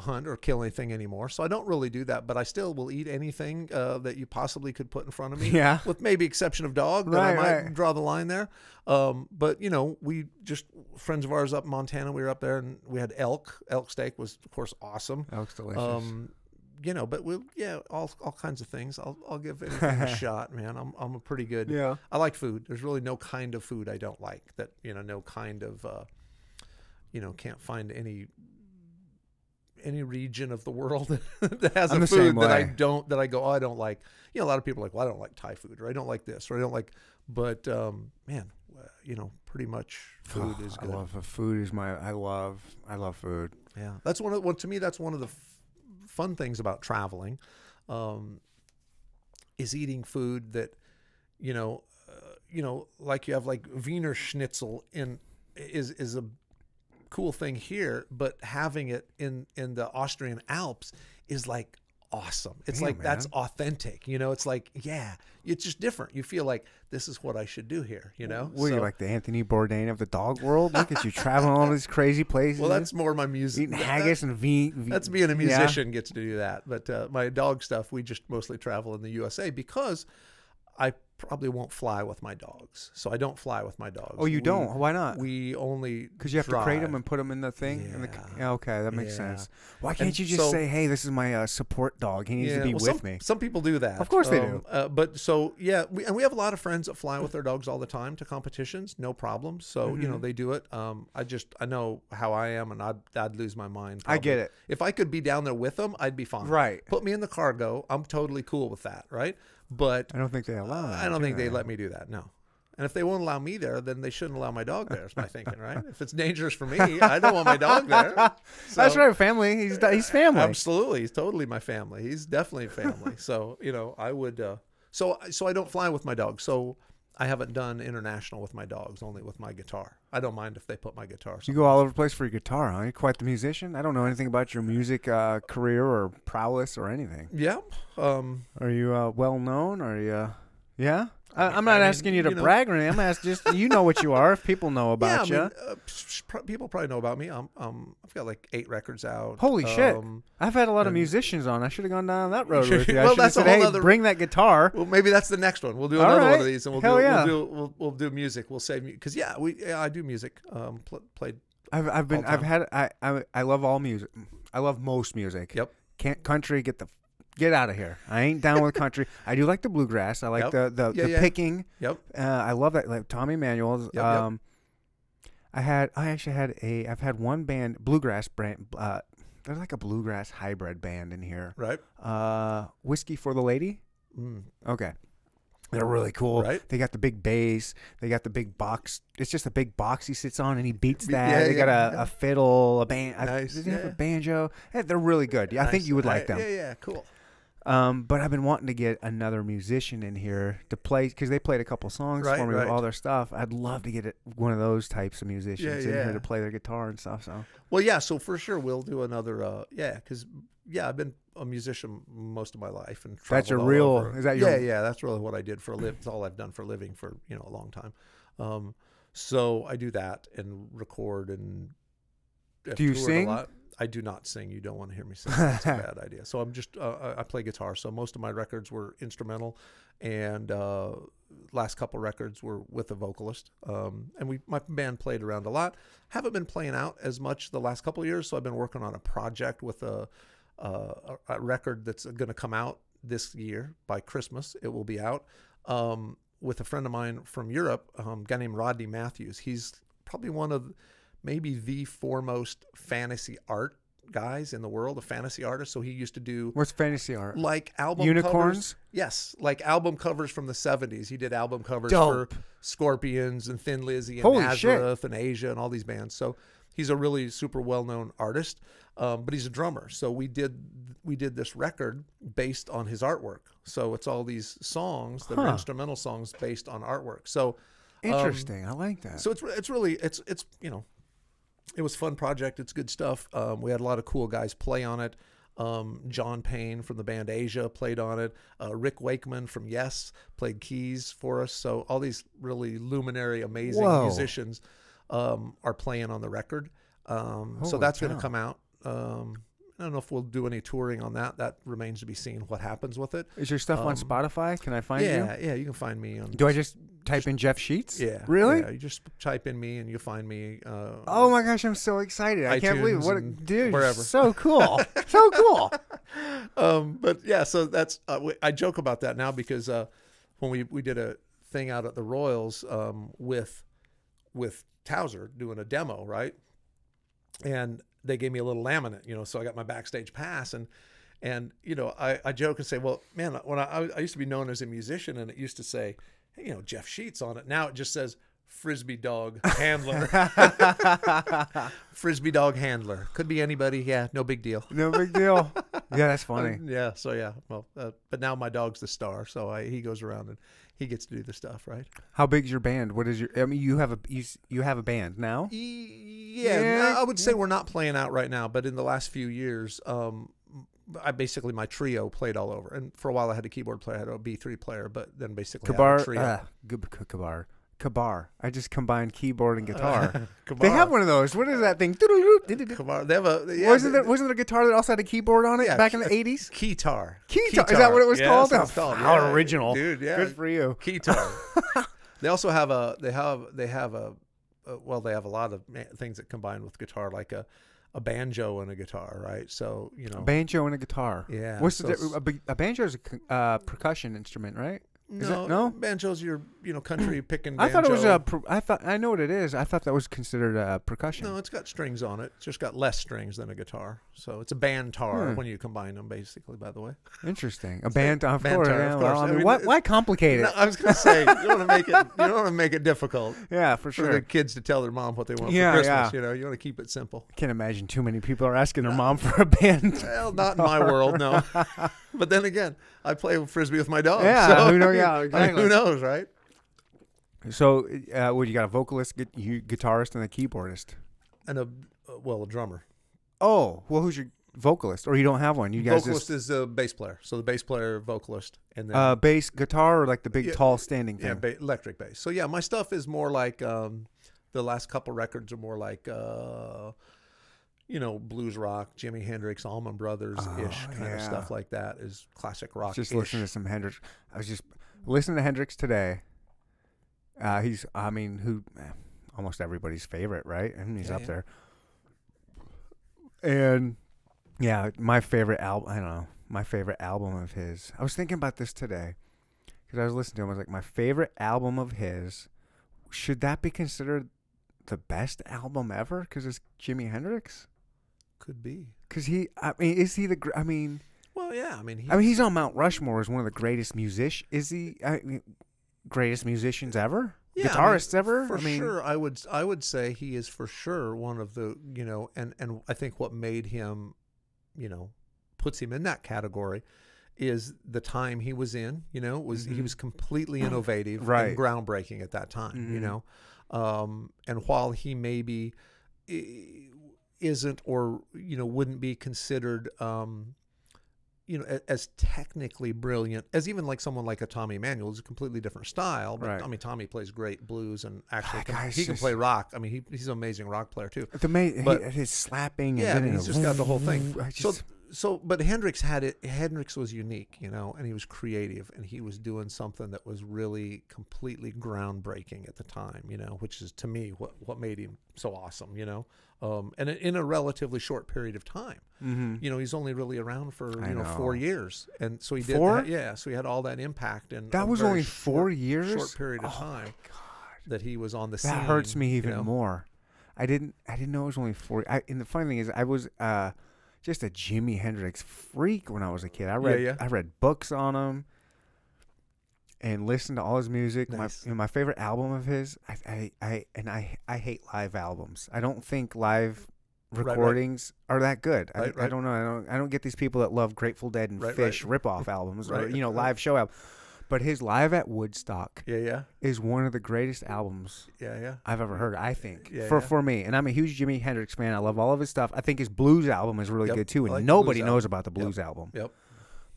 [SPEAKER 3] hunt or kill anything anymore. So I don't really do that, but I still will eat anything uh, that you possibly could put in front of me.
[SPEAKER 1] Yeah.
[SPEAKER 3] With maybe exception of dog, then I might
[SPEAKER 1] right.
[SPEAKER 3] draw the line there. Um, but you know, we just friends of ours up in Montana. We were up there and we had elk. Elk steak was of course awesome.
[SPEAKER 1] Looks delicious.
[SPEAKER 3] Um, you know, but we'll yeah, all all kinds of things. I'll I'll give anything a shot, man. I'm I'm a pretty good.
[SPEAKER 1] yeah.
[SPEAKER 3] I like food. There's really no kind of food I don't like. That you know, no kind of. Uh, you know, can't find any any region of the world that has
[SPEAKER 1] I'm
[SPEAKER 3] a food that I don't that I go oh I don't like. You know, a lot of people are like well I don't like Thai food or I don't like this or I don't like. But um, man, uh, you know, pretty much food is good.
[SPEAKER 1] I love uh, food. Is my I love I love food.
[SPEAKER 3] Yeah, that's one of well, to me. That's one of the f- fun things about traveling, um, is eating food that, you know, uh, you know, like you have like Wiener Schnitzel in is is a cool thing here, but having it in in the Austrian Alps is like awesome. It's
[SPEAKER 1] Damn,
[SPEAKER 3] like that's authentic. You know, it's like yeah, it's just different. You feel like this is what I should do here. You know,
[SPEAKER 1] What are you
[SPEAKER 3] So-
[SPEAKER 1] like the Anthony Bourdain of the dog world? Look at you traveling all these crazy places.
[SPEAKER 3] Well, that's more my music.
[SPEAKER 1] eating haggis and v, v-
[SPEAKER 3] That's being a
[SPEAKER 1] yeah.
[SPEAKER 3] musician gets to do that. But uh, my dog stuff, we just mostly travel in the USA because I probably won't fly with my dogs. So I don't fly with my dogs.
[SPEAKER 1] Oh, you
[SPEAKER 3] We-
[SPEAKER 1] don't? Why not?
[SPEAKER 3] We only
[SPEAKER 1] Because you have to crate them and put them in the thing. in the,
[SPEAKER 3] Yeah.
[SPEAKER 1] yeah, okay, that makes
[SPEAKER 3] Yeah.
[SPEAKER 1] sense. Why can't
[SPEAKER 3] And
[SPEAKER 1] you just
[SPEAKER 3] so-
[SPEAKER 1] say, "Hey, this is my uh, support dog. He needs to be
[SPEAKER 3] well,
[SPEAKER 1] with
[SPEAKER 3] some,
[SPEAKER 1] me."
[SPEAKER 3] Some people do that.
[SPEAKER 1] Of course they do.
[SPEAKER 3] Um, Uh, but so yeah, we, and we have a lot of friends that fly with their dogs all the time to competitions, no problem. So you know
[SPEAKER 1] Mhm.
[SPEAKER 3] they do it. Um, I just I know how I am, and I'd I'd lose my mind.
[SPEAKER 1] I get it.
[SPEAKER 3] If I could be down there with them, I'd be fine.
[SPEAKER 1] Right.
[SPEAKER 3] Put me in the cargo. I'm totally cool with that. Right. But
[SPEAKER 1] I don't think they allow that.
[SPEAKER 3] I don't think they let me do that. No. And if they won't allow me there, then they shouldn't allow my dog there. Is my thinking, right? If it's dangerous for me, I don't want my dog there.
[SPEAKER 1] That's right. Family. He's he's family.
[SPEAKER 3] Absolutely, he's totally my family. He's definitely family. so you know, I would. Uh, so so I don't fly with my dog. So I haven't done international with my dogs. Only with my guitar. I don't mind if they put my guitar.
[SPEAKER 1] You go all over the place for your guitar, huh? You're quite the musician. I don't know anything about your music uh, career or prowess or anything.
[SPEAKER 3] Yeah. Um,
[SPEAKER 1] Are you uh, well known? Are you? Uh, yeah. I, I'm
[SPEAKER 3] I
[SPEAKER 1] not
[SPEAKER 3] mean,
[SPEAKER 1] asking you to
[SPEAKER 3] you know-
[SPEAKER 1] brag or anything. I'm asking just you know what you are. If people know
[SPEAKER 3] yeah. I
[SPEAKER 1] about you,
[SPEAKER 3] mean, uh, people probably know about me. I'm, um, I've got like eight records out.
[SPEAKER 1] Holy shit.
[SPEAKER 3] Um,
[SPEAKER 1] I've had a lot of musier's on. I should have gone down that road with you.
[SPEAKER 3] Well,
[SPEAKER 1] should have
[SPEAKER 3] that's a whole
[SPEAKER 1] "Hey,
[SPEAKER 3] nother-
[SPEAKER 1] bring that guitar."
[SPEAKER 3] Well, maybe that's the next one. We'll do another one of these, and we'll
[SPEAKER 1] Hell
[SPEAKER 3] do
[SPEAKER 1] yeah.
[SPEAKER 3] we'll do we'll, we'll do music. We'll say because yeah, we yeah, I do music. Um, pl- played.
[SPEAKER 1] I've I've been I've had I, I I love all music. I love most music.
[SPEAKER 3] Yep.
[SPEAKER 1] Can't country get the get out of here. I ain't down with country. I do like the bluegrass. I like
[SPEAKER 3] Yep.
[SPEAKER 1] the the,
[SPEAKER 3] Yeah,
[SPEAKER 1] the
[SPEAKER 3] yeah.
[SPEAKER 1] picking.
[SPEAKER 3] Yep.
[SPEAKER 1] Uh, I love that like Tommy Emmanuel's.
[SPEAKER 3] Yep, yep.
[SPEAKER 1] um, I had I actually had a I've had one band bluegrass brand. Uh, there's like a bluegrass hybrid band in here.
[SPEAKER 3] Right.
[SPEAKER 1] Uh, whiskey for the lady.
[SPEAKER 3] Mm,
[SPEAKER 1] Okay. They're really cool.
[SPEAKER 3] Right.
[SPEAKER 1] They got the big bass. They got the big box. It's just a big box he sits on and he beats that.
[SPEAKER 3] yeah,
[SPEAKER 1] they got a,
[SPEAKER 3] yeah.
[SPEAKER 1] a fiddle, a band. I,
[SPEAKER 3] Nice,
[SPEAKER 1] Does he have a banjo? Yeah, they're really good. Yeah, I think you would like
[SPEAKER 3] I-
[SPEAKER 1] them.
[SPEAKER 3] Yeah. Yeah. Cool.
[SPEAKER 1] Um, but I've been wanting to get another musician in here to play because they played a couple songs
[SPEAKER 3] Right,
[SPEAKER 1] for me with all their stuff. I'd love to get it, one of those types of musicians
[SPEAKER 3] Yeah,
[SPEAKER 1] in here to play their guitar and stuff. So
[SPEAKER 3] Well, yeah. So for sure, we'll do another. Uh, yeah, because yeah, I've been a musician most of my life, and
[SPEAKER 1] That's
[SPEAKER 3] a
[SPEAKER 1] real-
[SPEAKER 3] over.
[SPEAKER 1] is that your-
[SPEAKER 3] Yeah, yeah. That's really what I did for a live. It's all I've done for a living for you know a long time. Um, So I do that and record and.
[SPEAKER 1] Do you sing?
[SPEAKER 3] I do not sing. You don't want to hear me sing. That's a bad idea. So I'm just uh, I- play guitar. So most of my records were instrumental, and uh, last couple records were with a vocalist. Um, and we my band played around a lot. Haven't been playing out as much the last couple of years. So I've been working on a project with a a, a record that's going to come out this year by Christmas. It will be out um, with a friend of mine from Europe, um, a guy named Rodney Matthews. He's probably one of maybe the foremost fantasy art guys in the world, a fantasy artist. So he used to do
[SPEAKER 1] What's fantasy art?
[SPEAKER 3] like album
[SPEAKER 1] Unicorns?
[SPEAKER 3] covers. Yes, like album covers from the '70s. He did album covers
[SPEAKER 1] Dope.
[SPEAKER 3] for Scorpions and Thin Lizzy and
[SPEAKER 1] Holy shit.
[SPEAKER 3] Nazareth and Asia and all these bands. So he's a really super well-known artist, um, but he's a drummer. So we did we did this record based on his artwork. So it's all these songs that are instrumental songs based on artwork. So
[SPEAKER 1] Interesting. I like that.
[SPEAKER 3] so it's it's really it's it's you know, it was a fun project. It's good stuff. Um, we had a lot of cool guys play on it. Um, John Payne from the band Asia played on it. Uh, Rick Wakeman from Yes played keys for us. So all these really luminary, amazing
[SPEAKER 1] Whoa.
[SPEAKER 3] musicians um, are playing on the record. Um, so that's going to come out. I don't know if we'll do any touring on that. That remains to be seen. What happens with it?
[SPEAKER 1] Is your stuff on
[SPEAKER 3] um,
[SPEAKER 1] Spotify? Can I find you?
[SPEAKER 3] yeah, yeah, you can find me on.
[SPEAKER 1] Do I just type in Jeff Sheets?
[SPEAKER 3] Yeah,
[SPEAKER 1] Really?
[SPEAKER 3] Yeah, you just type in me and you'll find me. Uh,
[SPEAKER 1] Oh my gosh, I'm so excited. I can't believe
[SPEAKER 3] iTunes
[SPEAKER 1] what a dude.
[SPEAKER 3] wherever.
[SPEAKER 1] So cool. so cool.
[SPEAKER 3] um, but yeah, so that's uh, we- I joke about that now because uh, when we we did a thing out at the Royals um, with with Towser doing a demo, right? And they gave me a little laminate, you know, so I got my backstage pass and and you know I, I joke and say, well, man, when I, I used to be known as a musician and it used to say, hey, you know, Jeff Sheets on it. Now it just says frisbee dog handler, frisbee dog handler. Could be anybody. Yeah, no big deal.
[SPEAKER 1] No big deal. Yeah, that's funny.
[SPEAKER 3] Yeah. So yeah. Well, uh, but now my dog's the star, so I, he goes around and he gets to do the stuff, right?
[SPEAKER 1] How big's your band? What is your? I mean, you have a you, you have a band now.
[SPEAKER 3] Yeah.
[SPEAKER 1] Yeah,
[SPEAKER 3] I would say we're not playing out right now, but in the last few years, um, I basically my trio played all over, and for a while I had a keyboard player, I had a B three player, but then basically I had a
[SPEAKER 1] Kabar.
[SPEAKER 3] trio.
[SPEAKER 1] Uh, Kabar. Kabar. I just combined keyboard and guitar.
[SPEAKER 3] Kabar.
[SPEAKER 1] They have one of those. What is that thing?
[SPEAKER 3] Kabar. They have a. Yeah,
[SPEAKER 1] wasn't
[SPEAKER 3] they-
[SPEAKER 1] there wasn't there a guitar that also had a keyboard on it
[SPEAKER 3] Yeah,
[SPEAKER 1] back in the eighties?
[SPEAKER 3] Keytar.
[SPEAKER 1] Keytar. Is that what it was
[SPEAKER 3] Yeah,
[SPEAKER 1] called?
[SPEAKER 3] that's what
[SPEAKER 1] Oh,
[SPEAKER 3] it's called.
[SPEAKER 1] how
[SPEAKER 3] Yeah.
[SPEAKER 1] original.
[SPEAKER 3] dude. Yeah,
[SPEAKER 1] Good for you.
[SPEAKER 3] Keytar. they also have a. They have. They have a. uh well, they have a lot of things that combine with guitar, like a, a banjo and a guitar, right? So you know.
[SPEAKER 1] A banjo and a guitar.
[SPEAKER 3] Yeah,
[SPEAKER 1] What's
[SPEAKER 3] so
[SPEAKER 1] the a, a banjo is a uh, percussion instrument, right?
[SPEAKER 3] No,
[SPEAKER 1] no?
[SPEAKER 3] banjo's your you know country picking.
[SPEAKER 1] I thought it was a. I thought I know what it is. I thought that was considered a percussion.
[SPEAKER 3] No, it's got strings on it. It's just got less strings than a guitar. So it's a bantar
[SPEAKER 1] Hmm.
[SPEAKER 3] when you combine them, basically. By the way.
[SPEAKER 1] Interesting. A band, of
[SPEAKER 3] bantar,
[SPEAKER 1] course.
[SPEAKER 3] of course.
[SPEAKER 1] well, I
[SPEAKER 3] I
[SPEAKER 1] mean,
[SPEAKER 3] mean,
[SPEAKER 1] why, why complicate it?
[SPEAKER 3] No, I was gonna say you don't want to make it. You don't want to make it difficult
[SPEAKER 1] yeah, for
[SPEAKER 3] for
[SPEAKER 1] sure.
[SPEAKER 3] the kids to tell their mom what they want
[SPEAKER 1] Yeah,
[SPEAKER 3] for Christmas.
[SPEAKER 1] yeah.
[SPEAKER 3] You know, you want to keep it simple.
[SPEAKER 1] I Can't imagine too many people are asking their mom for a band.
[SPEAKER 3] Well, not in my world, no. but then again, I play frisbee with my dog.
[SPEAKER 1] Yeah,
[SPEAKER 3] so,
[SPEAKER 1] who know-
[SPEAKER 3] I mean,
[SPEAKER 1] yeah,
[SPEAKER 3] I mean, who knows, right?
[SPEAKER 1] So, uh, what you got? A vocalist, gu- you guitarist, and a keyboardist.
[SPEAKER 3] And a uh, well, a drummer.
[SPEAKER 1] Oh, well, who's your vocalist? Or you don't have one? You guys
[SPEAKER 3] vocalist
[SPEAKER 1] just
[SPEAKER 3] is a bass player. So the bass player, vocalist, and then
[SPEAKER 1] uh, bass, guitar, or like the big,
[SPEAKER 3] Yeah,
[SPEAKER 1] tall, standing thing.
[SPEAKER 3] yeah, ba- electric bass. So yeah, my stuff is more like um, the last couple records are more like uh, you know blues rock, Jimi Hendrix, Allman Brothers ish
[SPEAKER 1] Oh,
[SPEAKER 3] kind of stuff like that. Is classic rock.
[SPEAKER 1] just listening to some Hendrix. I was just listening to Hendrix today. Uh, he's, I mean, who, eh, almost everybody's favorite, right? And he's
[SPEAKER 3] Yeah,
[SPEAKER 1] up
[SPEAKER 3] yeah.
[SPEAKER 1] there. And yeah, my favorite album. I don't know, my favorite album of his. I was thinking about this today because I was listening to him. I was like, my favorite album of his. Should that be considered the best album ever? Because it's Jimi Hendrix.
[SPEAKER 3] Could be.
[SPEAKER 1] Because he, I mean, is he the? gr- I mean,
[SPEAKER 3] Well, yeah. I mean, he,
[SPEAKER 1] I mean, he's on Mount Rushmore as one of the greatest musicians. Is he I mean, greatest musicians ever?
[SPEAKER 3] Yeah, I mean,
[SPEAKER 1] Guitarists ever?
[SPEAKER 3] For
[SPEAKER 1] I mean,
[SPEAKER 3] sure, I would I would say he is for sure one of the you know, and and I think what made him, you know, puts him in that category, is the time he was in. You know, was he
[SPEAKER 1] Mhm.
[SPEAKER 3] was completely innovative,
[SPEAKER 1] Right.
[SPEAKER 3] and groundbreaking at that time. You
[SPEAKER 1] Mhm.
[SPEAKER 3] know, um, and while he maybe isn't or you know wouldn't be considered. Um, you know as technically brilliant as even like someone like a Tommy Emmanuel is a completely different style. But
[SPEAKER 1] Right.
[SPEAKER 3] I mean, Tommy plays great blues and actually can-
[SPEAKER 1] guy's
[SPEAKER 3] he can play rock. I mean, he, he's an amazing rock player too.
[SPEAKER 1] The ma-
[SPEAKER 3] But-
[SPEAKER 1] he, his slapping.
[SPEAKER 3] Yeah, I
[SPEAKER 1] and
[SPEAKER 3] mean, he's just got the whole thing.
[SPEAKER 1] I
[SPEAKER 3] So, so, but Hendrix had it. Hendrix was unique, you know, and he was creative, and he was doing something that was really completely groundbreaking at the time, you know, which is to me what what made him so awesome, you know, um, and in a relatively short period of time.
[SPEAKER 1] Mhm.
[SPEAKER 3] You know, he's only really around for you know, four years, and so he did.
[SPEAKER 1] Four?
[SPEAKER 3] Yeah, so he had all that impact, and
[SPEAKER 1] that was only four years.
[SPEAKER 3] short period of
[SPEAKER 1] Oh
[SPEAKER 3] time that he was on the scene.
[SPEAKER 1] That hurts me
[SPEAKER 3] you
[SPEAKER 1] even
[SPEAKER 3] know.
[SPEAKER 1] more. I didn't. I didn't know it was only four. I, and the funny thing is, I was uh, just a Jimi Hendrix freak when I was a kid. I read.
[SPEAKER 3] yeah.
[SPEAKER 1] I read books on him. And listen to all his music.
[SPEAKER 3] Nice.
[SPEAKER 1] My you know, my favorite album of his. I, I, I and I I hate live albums. I don't think live
[SPEAKER 3] Right, right.
[SPEAKER 1] recordings are that good. I,
[SPEAKER 3] Right,
[SPEAKER 1] I
[SPEAKER 3] right.
[SPEAKER 1] don't know. I don't. I don't get these people that love Grateful Dead and
[SPEAKER 3] Right, right.
[SPEAKER 1] Phish rip-off albums or
[SPEAKER 3] Right,
[SPEAKER 1] you know live show albums. But his live at Woodstock
[SPEAKER 3] Yeah, yeah,
[SPEAKER 1] is one of the greatest albums
[SPEAKER 3] yeah, yeah.
[SPEAKER 1] I've ever heard. I think
[SPEAKER 3] Yeah,
[SPEAKER 1] for
[SPEAKER 3] yeah.
[SPEAKER 1] for me, and I'm a huge Jimi Hendrix fan. I love all of his stuff. I think his blues album is really
[SPEAKER 3] Yep,
[SPEAKER 1] good too, and
[SPEAKER 3] like
[SPEAKER 1] nobody knows
[SPEAKER 3] album.
[SPEAKER 1] about the blues album.
[SPEAKER 3] Yep.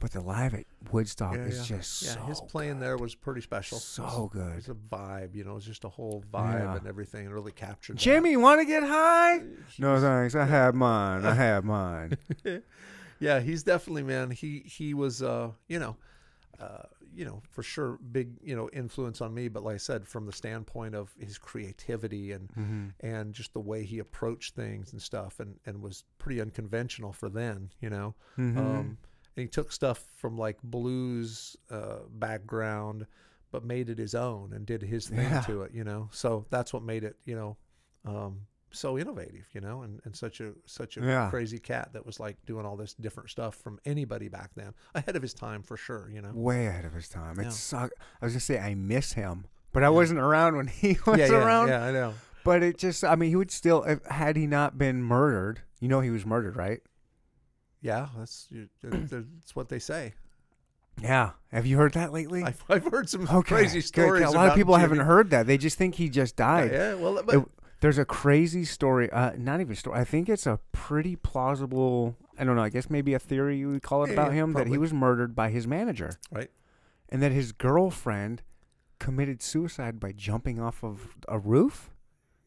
[SPEAKER 1] But the live at Woodstock
[SPEAKER 3] Yeah,
[SPEAKER 1] is
[SPEAKER 3] yeah.
[SPEAKER 1] just
[SPEAKER 3] Yeah,
[SPEAKER 1] so
[SPEAKER 3] his playing there was pretty special.
[SPEAKER 1] so good.
[SPEAKER 3] It's a vibe, you know, it's just a whole vibe
[SPEAKER 1] Yeah.
[SPEAKER 3] and everything, It really captured.
[SPEAKER 1] Jimi, want to get high?
[SPEAKER 3] He
[SPEAKER 1] No thanks. I have mine. I have mine.
[SPEAKER 3] yeah, he's definitely man. He he was, uh, you know, uh, you know, for sure, big you know influence on me. But like I said, from the standpoint of his creativity and
[SPEAKER 1] hmm
[SPEAKER 3] and just the way he approached things and stuff, and and was pretty unconventional for then, you know.
[SPEAKER 1] hmm
[SPEAKER 3] Um, and he took stuff from like blues uh, background, but made it his own and did his thing
[SPEAKER 1] Yeah.
[SPEAKER 3] to it, you know. So that's what made it, you know, um, so innovative, you know, and, and such a such a
[SPEAKER 1] Yeah.
[SPEAKER 3] crazy cat that was like doing all this different stuff from anybody back then, ahead of his time for sure, you know.
[SPEAKER 1] Way ahead of his time.
[SPEAKER 3] Yeah.
[SPEAKER 1] It sucked. I was gonna say I miss him, but I wasn't around when he was around.
[SPEAKER 3] yeah, I know.
[SPEAKER 1] But it just, I mean, he would still, if, had he not been murdered, you know, he was murdered, right?
[SPEAKER 3] Yeah, that's you- that's what they say.
[SPEAKER 1] Yeah. Have you heard that lately?
[SPEAKER 3] I've, I've heard some
[SPEAKER 1] Okay,
[SPEAKER 3] crazy stories.
[SPEAKER 1] A lot of people
[SPEAKER 3] Jimi.
[SPEAKER 1] haven't heard that. They just think he just died.
[SPEAKER 3] Yeah, well, but
[SPEAKER 1] It- there's a crazy story. Uh, not even story. I think it's a pretty plausible. I don't know. I guess maybe a theory you would call it
[SPEAKER 3] Yeah,
[SPEAKER 1] about
[SPEAKER 3] yeah,
[SPEAKER 1] him that he was murdered by his manager,
[SPEAKER 3] right.
[SPEAKER 1] and that his girlfriend committed suicide by jumping off of a roof.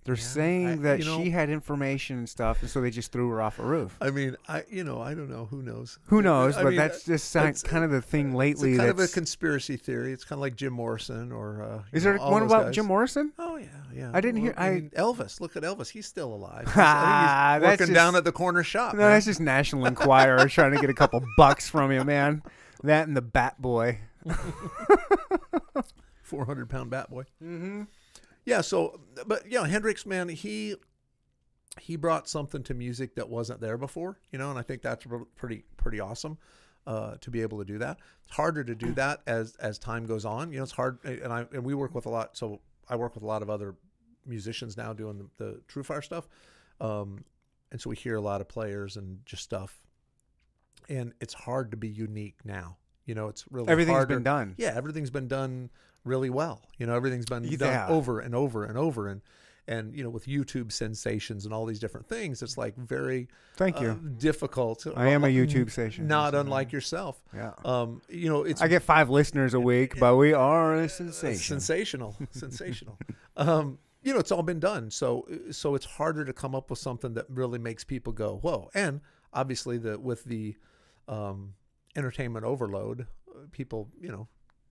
[SPEAKER 1] They're
[SPEAKER 3] Yeah,
[SPEAKER 1] saying
[SPEAKER 3] I-
[SPEAKER 1] that
[SPEAKER 3] you know-
[SPEAKER 1] she had information and stuff, and so they just threw her off a roof.
[SPEAKER 3] I mean, I you know I don't know who knows.
[SPEAKER 1] Who knows?
[SPEAKER 3] I
[SPEAKER 1] but
[SPEAKER 3] mean,
[SPEAKER 1] that's just
[SPEAKER 3] that's-
[SPEAKER 1] kind of the thing
[SPEAKER 3] It's
[SPEAKER 1] lately.
[SPEAKER 3] a kind of a conspiracy theory. It's kind of like Jim Morrison or uh,
[SPEAKER 1] is
[SPEAKER 3] know,
[SPEAKER 1] there one about
[SPEAKER 3] guys.
[SPEAKER 1] Jim Morrison?
[SPEAKER 3] Oh yeah, yeah.
[SPEAKER 1] I didn't hear-
[SPEAKER 3] Well,
[SPEAKER 1] I-
[SPEAKER 3] mean, Elvis. Look at Elvis. He's still alive. He's,
[SPEAKER 1] Ah,
[SPEAKER 3] I think
[SPEAKER 1] that's
[SPEAKER 3] he's working down at the corner shop.
[SPEAKER 1] No,
[SPEAKER 3] man.
[SPEAKER 1] that's just National Enquirer trying to get a couple bucks from you, man. That and the Bat Boy.
[SPEAKER 3] four hundred pound bat boy.
[SPEAKER 1] Mm-hmm.
[SPEAKER 3] Yeah. So, but yeah, Hendrix, man, he he brought something to music that wasn't there before, you know, and I think that's pretty pretty awesome. Uh, to be able to do that, it's harder to do that as as time goes on. You know, it's hard, and I and we work with a lot. So I work with a lot of other musicians now doing the, the TrueFire stuff, um, and so we hear a lot of players and just stuff, and it's hard to be unique now. You know, it's really
[SPEAKER 1] Everything's
[SPEAKER 3] harder.
[SPEAKER 1] been done.
[SPEAKER 3] Yeah, everything's been done really well. You know, everything's been done over and over and over and and you know with YouTube sensations and all these different things, it's like very
[SPEAKER 1] Thank
[SPEAKER 3] uh,
[SPEAKER 1] you.
[SPEAKER 3] difficult.
[SPEAKER 1] I am a
[SPEAKER 3] Uh,
[SPEAKER 1] YouTube station.
[SPEAKER 3] Not unlike yourself.
[SPEAKER 1] Yeah.
[SPEAKER 3] Um, you know, it's
[SPEAKER 1] I get five listeners a week, but we are a sensation.
[SPEAKER 3] sensational, sensational. Um, you know, it's all been done. So so it's harder to come up with something that really makes people go whoa. And obviously the with the um, entertainment overload, uh, people you know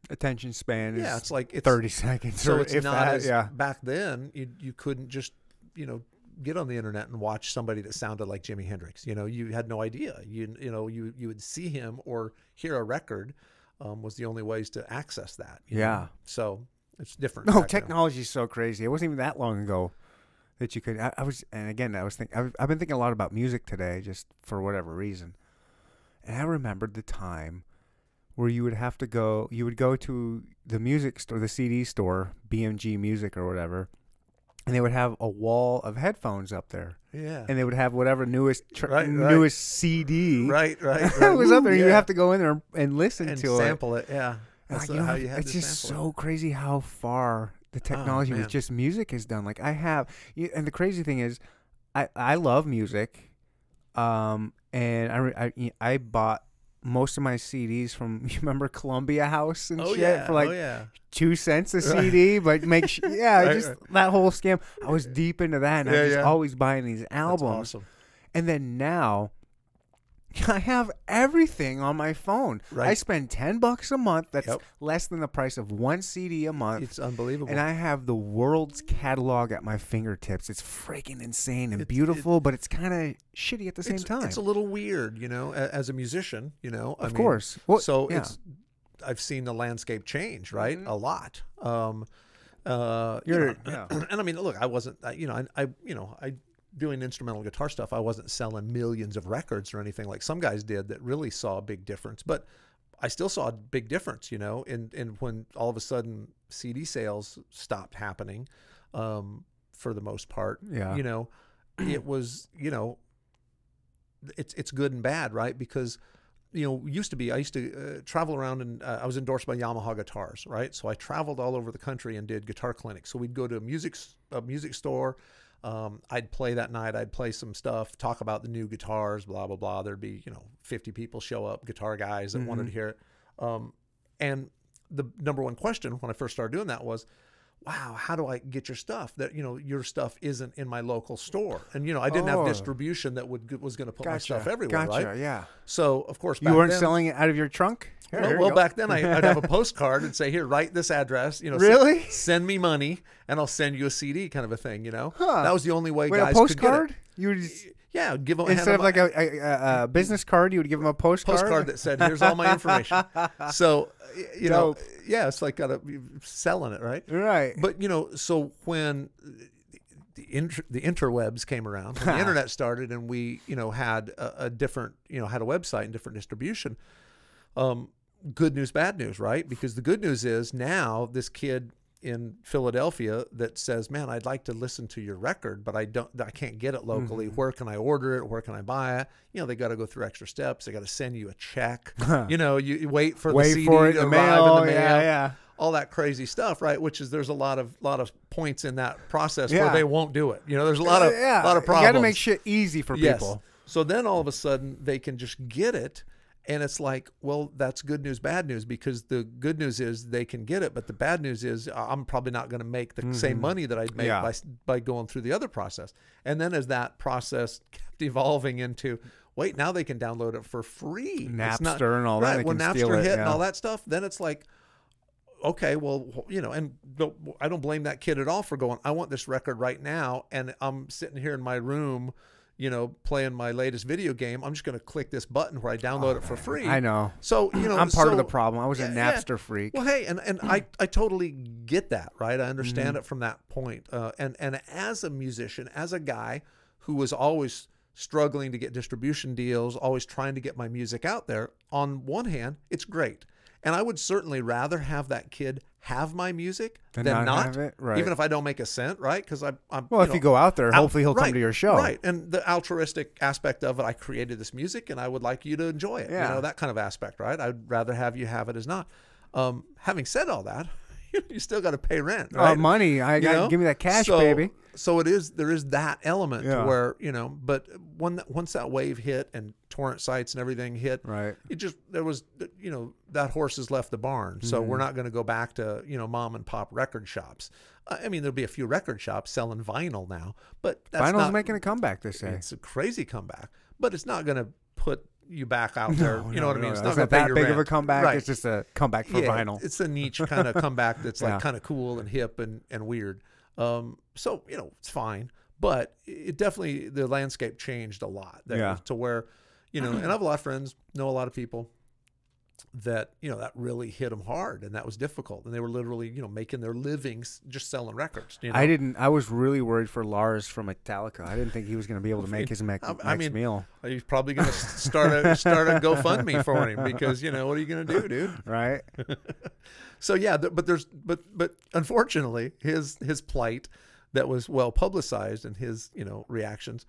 [SPEAKER 1] Attention span is
[SPEAKER 3] yeah, it's like it's
[SPEAKER 1] 30 seconds.
[SPEAKER 3] so
[SPEAKER 1] or
[SPEAKER 3] it's
[SPEAKER 1] if
[SPEAKER 3] not
[SPEAKER 1] that,
[SPEAKER 3] as
[SPEAKER 1] yeah.
[SPEAKER 3] back then you you couldn't just you know get on the internet and watch somebody that sounded like Jimi Hendrix you know you had no idea you you know you you would see him or hear a record um, was the only ways to access that you know?
[SPEAKER 1] Yeah.
[SPEAKER 3] so it's different
[SPEAKER 1] No, technology is so crazy. It wasn't even that long ago that you could. I, I was, and again, I was thinking. I've, I've been thinking a lot about music today, just for whatever reason. And I remembered the time where you would have to go. You would go to the music store, the CD store, BMG Music or whatever, and they would have a wall of headphones up there,
[SPEAKER 3] yeah
[SPEAKER 1] and they would have whatever newest tr-
[SPEAKER 3] Right, right.
[SPEAKER 1] newest CD
[SPEAKER 3] right right,
[SPEAKER 1] it
[SPEAKER 3] right.
[SPEAKER 1] was up there. You have to go in there and listen
[SPEAKER 3] and
[SPEAKER 1] to it.
[SPEAKER 3] sample it, yeah that's
[SPEAKER 1] like, you
[SPEAKER 3] how you had
[SPEAKER 1] it's just
[SPEAKER 3] sample
[SPEAKER 1] so crazy how far the technology with just music has done. Like I have, and the crazy thing is, I I love music, um, and I I, I bought most of my CDs from you remember Columbia House and
[SPEAKER 3] Oh
[SPEAKER 1] shit
[SPEAKER 3] yeah.
[SPEAKER 1] for like
[SPEAKER 3] oh yeah.
[SPEAKER 1] two cents a CD, but make sh- yeah,
[SPEAKER 3] Right,
[SPEAKER 1] just
[SPEAKER 3] right.
[SPEAKER 1] that whole scam. I was deep into that, and
[SPEAKER 3] Yeah,
[SPEAKER 1] I was always buying these
[SPEAKER 3] That's
[SPEAKER 1] albums.
[SPEAKER 3] awesome.
[SPEAKER 1] And then now, I have everything on my phone. I spend ten bucks a month. That's
[SPEAKER 3] Yep.
[SPEAKER 1] less than the price of one CD a month.
[SPEAKER 3] It's unbelievable.
[SPEAKER 1] and I have the world's catalog at my fingertips. It's freaking insane and
[SPEAKER 3] It's-
[SPEAKER 1] beautiful, but it's kind of shitty at the same time.
[SPEAKER 3] It's a little weird, you know, as a musician, you know. I
[SPEAKER 1] of
[SPEAKER 3] mean,
[SPEAKER 1] course. Well,
[SPEAKER 3] so
[SPEAKER 1] yeah.
[SPEAKER 3] it's I've seen the landscape change, right?
[SPEAKER 1] Mhm.
[SPEAKER 3] A lot. Um, uh, you
[SPEAKER 1] You're-
[SPEAKER 3] know,
[SPEAKER 1] yeah.
[SPEAKER 3] and I mean, look, I wasn't, I, you know, I, I, you know, I doing instrumental guitar stuff. I wasn't selling millions of records or anything like some guys did that really saw a big difference, but I still saw a big difference, you know, and and when all of a sudden CD sales stopped happening, um, for the most part,
[SPEAKER 1] Yeah.
[SPEAKER 3] you know, it was, you know, it's it's good and bad, right? Because you know, used to be I used to uh, travel around and uh, I was endorsed by Yamaha guitars, right? So I traveled all over the country and did guitar clinics. So we'd go to a music a music store. Um, I'd play that night. I'd play some stuff, talk about the new guitars, blah blah blah. There'd be you know 50 people show up, guitar guys that wanted to hear it. Um, and the number one question when I first started doing that was, wow, how do I get your stuff? That you know your stuff isn't in my local store, and you know I didn't
[SPEAKER 1] Oh.
[SPEAKER 3] have distribution that would was going to put my stuff everywhere,
[SPEAKER 1] Gotcha.
[SPEAKER 3] right?
[SPEAKER 1] Yeah.
[SPEAKER 3] So of course
[SPEAKER 1] You weren't
[SPEAKER 3] then-
[SPEAKER 1] selling it out of your trunk. Here,
[SPEAKER 3] well,
[SPEAKER 1] here
[SPEAKER 3] well back then I, I'd have a postcard and say, "Here, write this address." You know,
[SPEAKER 1] Really?
[SPEAKER 3] send me money, and I'll send you a CD, kind of a thing. You know,
[SPEAKER 1] Huh.
[SPEAKER 3] that was the only way
[SPEAKER 1] Wait,
[SPEAKER 3] guys
[SPEAKER 1] a postcard?
[SPEAKER 3] could
[SPEAKER 1] You would
[SPEAKER 3] get
[SPEAKER 1] just,
[SPEAKER 3] Yeah, give them
[SPEAKER 1] instead of like a, a, a, business card, you would give them a postcard.
[SPEAKER 3] postcard that said, "Here's all my information." so, you know, yeah, it's like got a, selling it, right?
[SPEAKER 1] right?
[SPEAKER 3] But you know, so when the inter, the interwebs came around, when the internet started, and we you know had a, a different you know had a website and different distribution. Um, good news, bad news, right? Because the good news is now this kid in Philadelphia that says, "Man, I'd like to listen to your record, but I don't, I can't get it locally.
[SPEAKER 1] Mm-hmm.
[SPEAKER 3] Where can I order it? Where can I buy it? You know, they got to go through extra steps. They got to send you a check. you know, you, you wait for the CD
[SPEAKER 1] for it
[SPEAKER 3] to
[SPEAKER 1] the
[SPEAKER 3] arrive
[SPEAKER 1] mail.
[SPEAKER 3] in the mail
[SPEAKER 1] Yeah, yeah.
[SPEAKER 3] all that crazy stuff, right? Which is there's a lot of lot of points in that process
[SPEAKER 1] Yeah.
[SPEAKER 3] where they won't do it. You know, there's a lot of
[SPEAKER 1] yeah.
[SPEAKER 3] lot of problems.
[SPEAKER 1] You got to make shit easy for
[SPEAKER 3] yes.
[SPEAKER 1] people.
[SPEAKER 3] So then all of a sudden they can just get it, and it's like, well, that's good news, bad news because the good news is they can get it, but the bad news is I'm probably not going to make the same money that I'd make
[SPEAKER 1] Mm-hmm. Yeah.
[SPEAKER 3] by by going through the other process. And then as that process kept evolving into wait, now they can download it for free. It's not-
[SPEAKER 1] Napster and all that,
[SPEAKER 3] when Napster
[SPEAKER 1] steal it,
[SPEAKER 3] hit and all that stuff, then it's like okay, well, you know, and I don't blame that kid at all for going, I want this record right now. And I'm sitting here in my room, you know, playing my latest video game. I'm just going to click this button where I download it for free.
[SPEAKER 1] Oh, I know.
[SPEAKER 3] So, you know,
[SPEAKER 1] I'm part of the problem. I was a
[SPEAKER 3] Yeah, yeah.
[SPEAKER 1] Napster freak.
[SPEAKER 3] Well, hey, and, and I, I totally get that, right? I understand
[SPEAKER 1] Mm-hmm.
[SPEAKER 3] it from that point. Uh, and, and as a musician, as a guy who was always struggling to get distribution deals, always trying to get my music out there, on one hand, it's great. And I would certainly rather have that kid have my music
[SPEAKER 1] Than
[SPEAKER 3] than,
[SPEAKER 1] not have it? Right.
[SPEAKER 3] Even if I don't make a cent, right? Because I'm, I'm
[SPEAKER 1] Well, if
[SPEAKER 3] know,
[SPEAKER 1] you go out there, hopefully he'll come to your show.
[SPEAKER 3] Right. And the altruistic aspect of it, I created this music and I would like you to enjoy it.
[SPEAKER 1] Yeah.
[SPEAKER 3] You know, that kind of aspect, right? I'd rather have you have it as not. Um, having said all that, you still got to pay rent,
[SPEAKER 1] Uh, money. I got
[SPEAKER 3] know?
[SPEAKER 1] give me that cash,
[SPEAKER 3] so,
[SPEAKER 1] baby.
[SPEAKER 3] So it is. There is that element
[SPEAKER 1] Yeah.
[SPEAKER 3] where you know. But when that, once that wave hit and torrent sites and everything hit,
[SPEAKER 1] Right.
[SPEAKER 3] it just there was you know that horse has left the barn. So
[SPEAKER 1] Mm-hmm.
[SPEAKER 3] we're not going to go back to you know mom and pop record shops. I mean, there'll be a few record shops selling vinyl now, but that's
[SPEAKER 1] Vinyl's
[SPEAKER 3] not,
[SPEAKER 1] making a comeback. They say.
[SPEAKER 3] It's a crazy comeback, but it's not going to put you back out there.
[SPEAKER 1] No,
[SPEAKER 3] you know
[SPEAKER 1] no,
[SPEAKER 3] what I mean? It's
[SPEAKER 1] no.
[SPEAKER 3] not
[SPEAKER 1] It's not that big of a comeback.
[SPEAKER 3] Right.
[SPEAKER 1] It's just a comeback for
[SPEAKER 3] yeah,
[SPEAKER 1] vinyl.
[SPEAKER 3] It's a niche kind of comeback that's like
[SPEAKER 1] Yeah.
[SPEAKER 3] kind of cool and hip and, and weird. Um, so you know it's fine, but it definitely the landscape changed a lot there
[SPEAKER 1] Yeah.
[SPEAKER 3] to where you know, and I have a lot of friends, know a lot of people that you know that really hit them hard and that was difficult and they were literally you know making their livings just selling records you know?
[SPEAKER 1] I didn't. I was really worried for Lars from Metallica. I didn't think he was going to be able to make his me-
[SPEAKER 3] I- I mean,
[SPEAKER 1] meal.
[SPEAKER 3] he's probably going to start a start a GoFundMe for him because you know what are you going to do dude
[SPEAKER 1] Right.
[SPEAKER 3] So yeah, th- but there's but but unfortunately, his his plight that was well publicized and his you know reactions,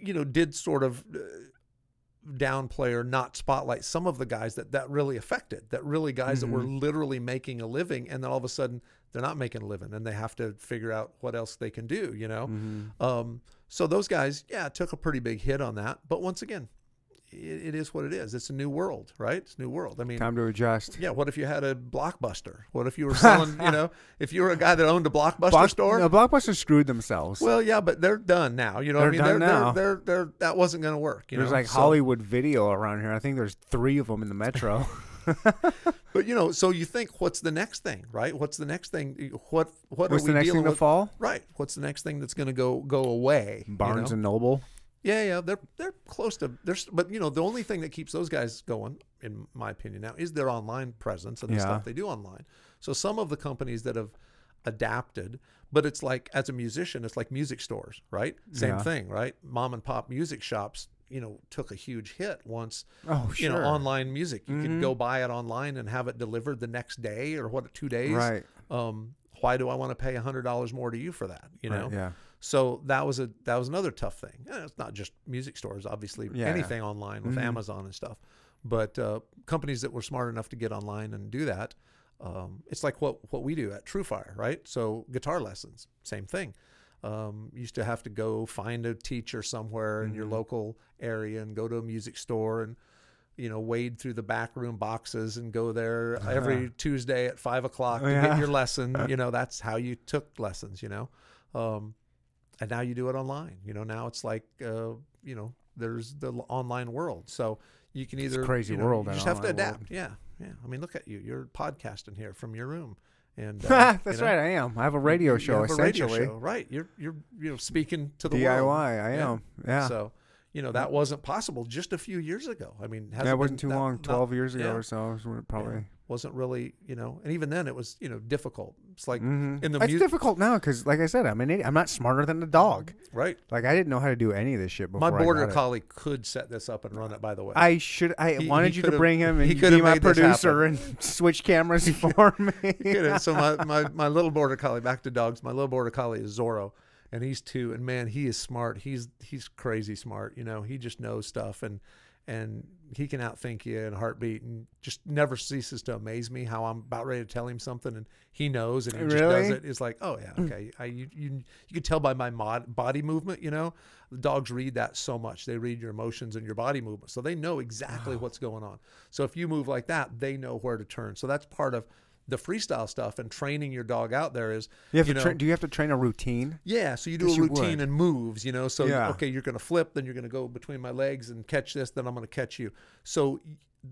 [SPEAKER 3] you know, did sort of uh, downplay or not spotlight some of the guys that that really affected. That really guys that were literally making a living, and then all of a sudden they're not making a living, and they have to figure out what else they can do. You know,
[SPEAKER 1] Mm-hmm.
[SPEAKER 3] um, so those guys, yeah, took a pretty big hit on that. But once again, it, it is what it is. It's a new world, right? It's a new world. I mean,
[SPEAKER 1] Time to adjust.
[SPEAKER 3] yeah. What if you had a blockbuster? What if you were selling? you know, if you were a guy that owned a blockbuster
[SPEAKER 1] Block-
[SPEAKER 3] store.
[SPEAKER 1] No, Blockbuster screwed themselves.
[SPEAKER 3] Well, yeah, but they're done now. You know, what I
[SPEAKER 1] They're
[SPEAKER 3] mean,
[SPEAKER 1] done
[SPEAKER 3] they're,
[SPEAKER 1] now.
[SPEAKER 3] They're, they're, they're, that wasn't going to work. You
[SPEAKER 1] there's
[SPEAKER 3] know?
[SPEAKER 1] like
[SPEAKER 3] So-
[SPEAKER 1] Hollywood Video around here. I think there's three of them in the metro.
[SPEAKER 3] But you know, so you think, what's the next thing, right? What's the next thing? What what
[SPEAKER 1] What's
[SPEAKER 3] are
[SPEAKER 1] the
[SPEAKER 3] we
[SPEAKER 1] next
[SPEAKER 3] dealing
[SPEAKER 1] thing to
[SPEAKER 3] with?
[SPEAKER 1] fall?
[SPEAKER 3] Right. What's the next thing that's going to go go away? you
[SPEAKER 1] Barnes
[SPEAKER 3] know?
[SPEAKER 1] and Noble.
[SPEAKER 3] Yeah, yeah, they're they're close to there's but you know the only thing that keeps those guys going, in my opinion, now is their online presence and the
[SPEAKER 1] Yeah.
[SPEAKER 3] stuff they do online. So some of the companies that have adapted, but it's like as a musician, it's like music stores, right? Same
[SPEAKER 1] Yeah.
[SPEAKER 3] thing, right? Mom and pop music shops, you know, took a huge hit once.
[SPEAKER 1] Oh, sure.
[SPEAKER 3] You know, online music. You could
[SPEAKER 1] Mhm.
[SPEAKER 3] go buy it online and have it delivered the next day or what, two days.
[SPEAKER 1] Right.
[SPEAKER 3] Um, why do I want to pay a hundred dollars more to you for that? You know.
[SPEAKER 1] Right, yeah.
[SPEAKER 3] So that was a that was another tough thing. Eh, It's not just music stores, obviously.
[SPEAKER 1] Yeah.
[SPEAKER 3] Anything online with
[SPEAKER 1] Mhm.
[SPEAKER 3] Amazon and stuff, but uh, companies that were smart enough to get online and do that, um, it's like what what we do at TrueFire, right? So guitar lessons, same thing. Um, you used to have to go find a teacher somewhere in your
[SPEAKER 1] Mhm.
[SPEAKER 3] local area and go to a music store and you know wade through the back room boxes and go there every Tuesday at five o'clock to
[SPEAKER 1] Uh-huh. Yeah.
[SPEAKER 3] get your lesson. You know that's how you took lessons. You know. Um, and now you do it online. You know, now it's like, uh, you know, there's the online world. So you can
[SPEAKER 1] It's a
[SPEAKER 3] either
[SPEAKER 1] crazy
[SPEAKER 3] you know,
[SPEAKER 1] world,
[SPEAKER 3] You just have to adapt.
[SPEAKER 1] world.
[SPEAKER 3] Yeah, yeah. I mean, look at you. You're podcasting here from your room, and uh,
[SPEAKER 1] That's
[SPEAKER 3] you know,
[SPEAKER 1] right. I am. I have a radio show
[SPEAKER 3] a radio
[SPEAKER 1] essentially.
[SPEAKER 3] show, right? You're you're you know speaking to the
[SPEAKER 1] DIY.
[SPEAKER 3] world.
[SPEAKER 1] I am. Yeah.
[SPEAKER 3] So you know that wasn't possible just a few years ago. I mean,
[SPEAKER 1] yeah, it wasn't
[SPEAKER 3] been
[SPEAKER 1] too
[SPEAKER 3] that-
[SPEAKER 1] long.
[SPEAKER 3] not-
[SPEAKER 1] Twelve years ago
[SPEAKER 3] yeah.
[SPEAKER 1] or so. It probably.
[SPEAKER 3] Wasn't really you know, and even then it was you know difficult. It's like
[SPEAKER 1] Mhm.
[SPEAKER 3] in the
[SPEAKER 1] it's
[SPEAKER 3] mu-
[SPEAKER 1] difficult now because, like I said, I'm an idiot. I'm not smarter than a dog.
[SPEAKER 3] right.
[SPEAKER 1] Like I didn't know how to do any of this shit before.
[SPEAKER 3] My border
[SPEAKER 1] got it.
[SPEAKER 3] collie could set this up and run it. By the way,
[SPEAKER 1] I should. I
[SPEAKER 3] He-
[SPEAKER 1] wanted
[SPEAKER 3] he
[SPEAKER 1] you to bring him and
[SPEAKER 3] he
[SPEAKER 1] be my producer and switch cameras for me.
[SPEAKER 3] So my, my, my little border collie, back to dogs, my little border collie is Zorro and he's two and man, he is smart. He's, he's crazy smart. You know, he just knows stuff and, and he can outthink you in a heartbeat and just never ceases to amaze me how I'm about ready to tell him something and he knows and he just does it. It's like, oh yeah, hmm. okay. I, you, you, you can tell by my mod, body movement, you know, the dogs read that so much. They read your emotions and your body movement. So they know exactly what's going on. So if you move like that, they know where to turn. So that's part of the freestyle stuff and training your dog out there is
[SPEAKER 1] You have
[SPEAKER 3] you
[SPEAKER 1] to.
[SPEAKER 3] know,
[SPEAKER 1] train do you have to train a routine?
[SPEAKER 3] yeah, so you do a
[SPEAKER 1] Yes,
[SPEAKER 3] routine and moves, you know. So
[SPEAKER 1] Yeah.
[SPEAKER 3] okay, you're going to flip, then you're going to go between my legs and catch this, then I'm going to catch you. So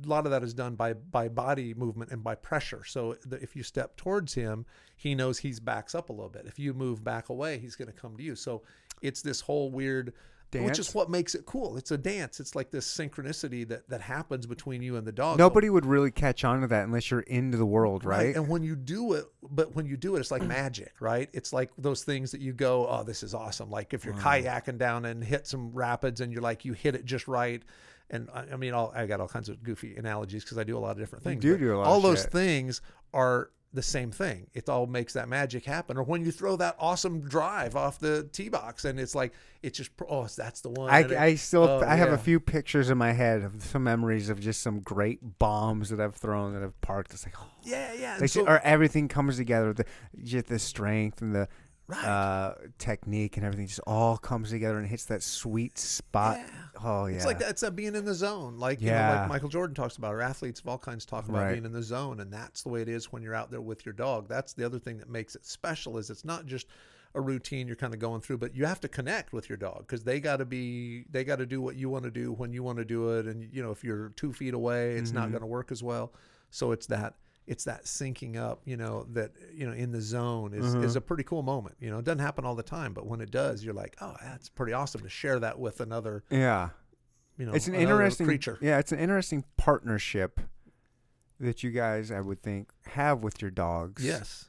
[SPEAKER 3] a lot of that is done by by body movement and by pressure. So the, if you step towards him, he knows he's backs up a little bit. If you move back away, he's going to come to you. So it's this whole weird which is what makes it cool. It's a dance. It's like this synchronicity that that happens between you and the dog.
[SPEAKER 1] Nobody would really catch on to that unless you're into the world, right? right?
[SPEAKER 3] And when you do it, but when you do it, it's like magic, right? It's like those things that you go, oh, this is awesome. Like if you're kayaking down and hit some rapids and you're like, you hit it just right. And I, I mean, all, I got all kinds of goofy analogies because I do a lot of different
[SPEAKER 1] You
[SPEAKER 3] things.
[SPEAKER 1] do do a lot
[SPEAKER 3] All those
[SPEAKER 1] shit.
[SPEAKER 3] things are the same thing. It all makes that magic happen. Or when you throw that awesome drive off the tee box and it's like, it's just, oh, that's the one.
[SPEAKER 1] I,
[SPEAKER 3] it-
[SPEAKER 1] I still
[SPEAKER 3] oh,
[SPEAKER 1] I have
[SPEAKER 3] yeah.
[SPEAKER 1] a few pictures in my head of some memories of just some great bombs that I've thrown that I've parked. It's like, oh,
[SPEAKER 3] yeah, yeah.
[SPEAKER 1] like,
[SPEAKER 3] so-
[SPEAKER 1] or everything comes together. The just the strength and the
[SPEAKER 3] Right.
[SPEAKER 1] uh, technique and everything just all comes together and hits that sweet spot.
[SPEAKER 3] Yeah.
[SPEAKER 1] Oh yeah,
[SPEAKER 3] It's like that's that being in the zone, like you know, like Michael Jordan talks about, or athletes of all kinds talk about
[SPEAKER 1] Right.
[SPEAKER 3] being in the zone, and that's the way it is when you're out there with your dog. That's the other thing that makes it special is it's not just a routine you're kind of going through, but you have to connect with your dog because they got to be they got to do what you want to do when you want to do it, and you know if you're two feet away, it's not
[SPEAKER 1] Mhm.
[SPEAKER 3] going to work as well. So it's that it's that syncing up, you know, that you know in the zone is is
[SPEAKER 1] Mhm.
[SPEAKER 3] a pretty cool moment. You know, it doesn't happen all the time, but when it does, you're like, oh, that's pretty awesome to share that with another
[SPEAKER 1] yeah.
[SPEAKER 3] you know,
[SPEAKER 1] it's an interesting
[SPEAKER 3] creature.
[SPEAKER 1] Yeah, it's an interesting partnership that you guys, I would think, have with your dogs.
[SPEAKER 3] Yes.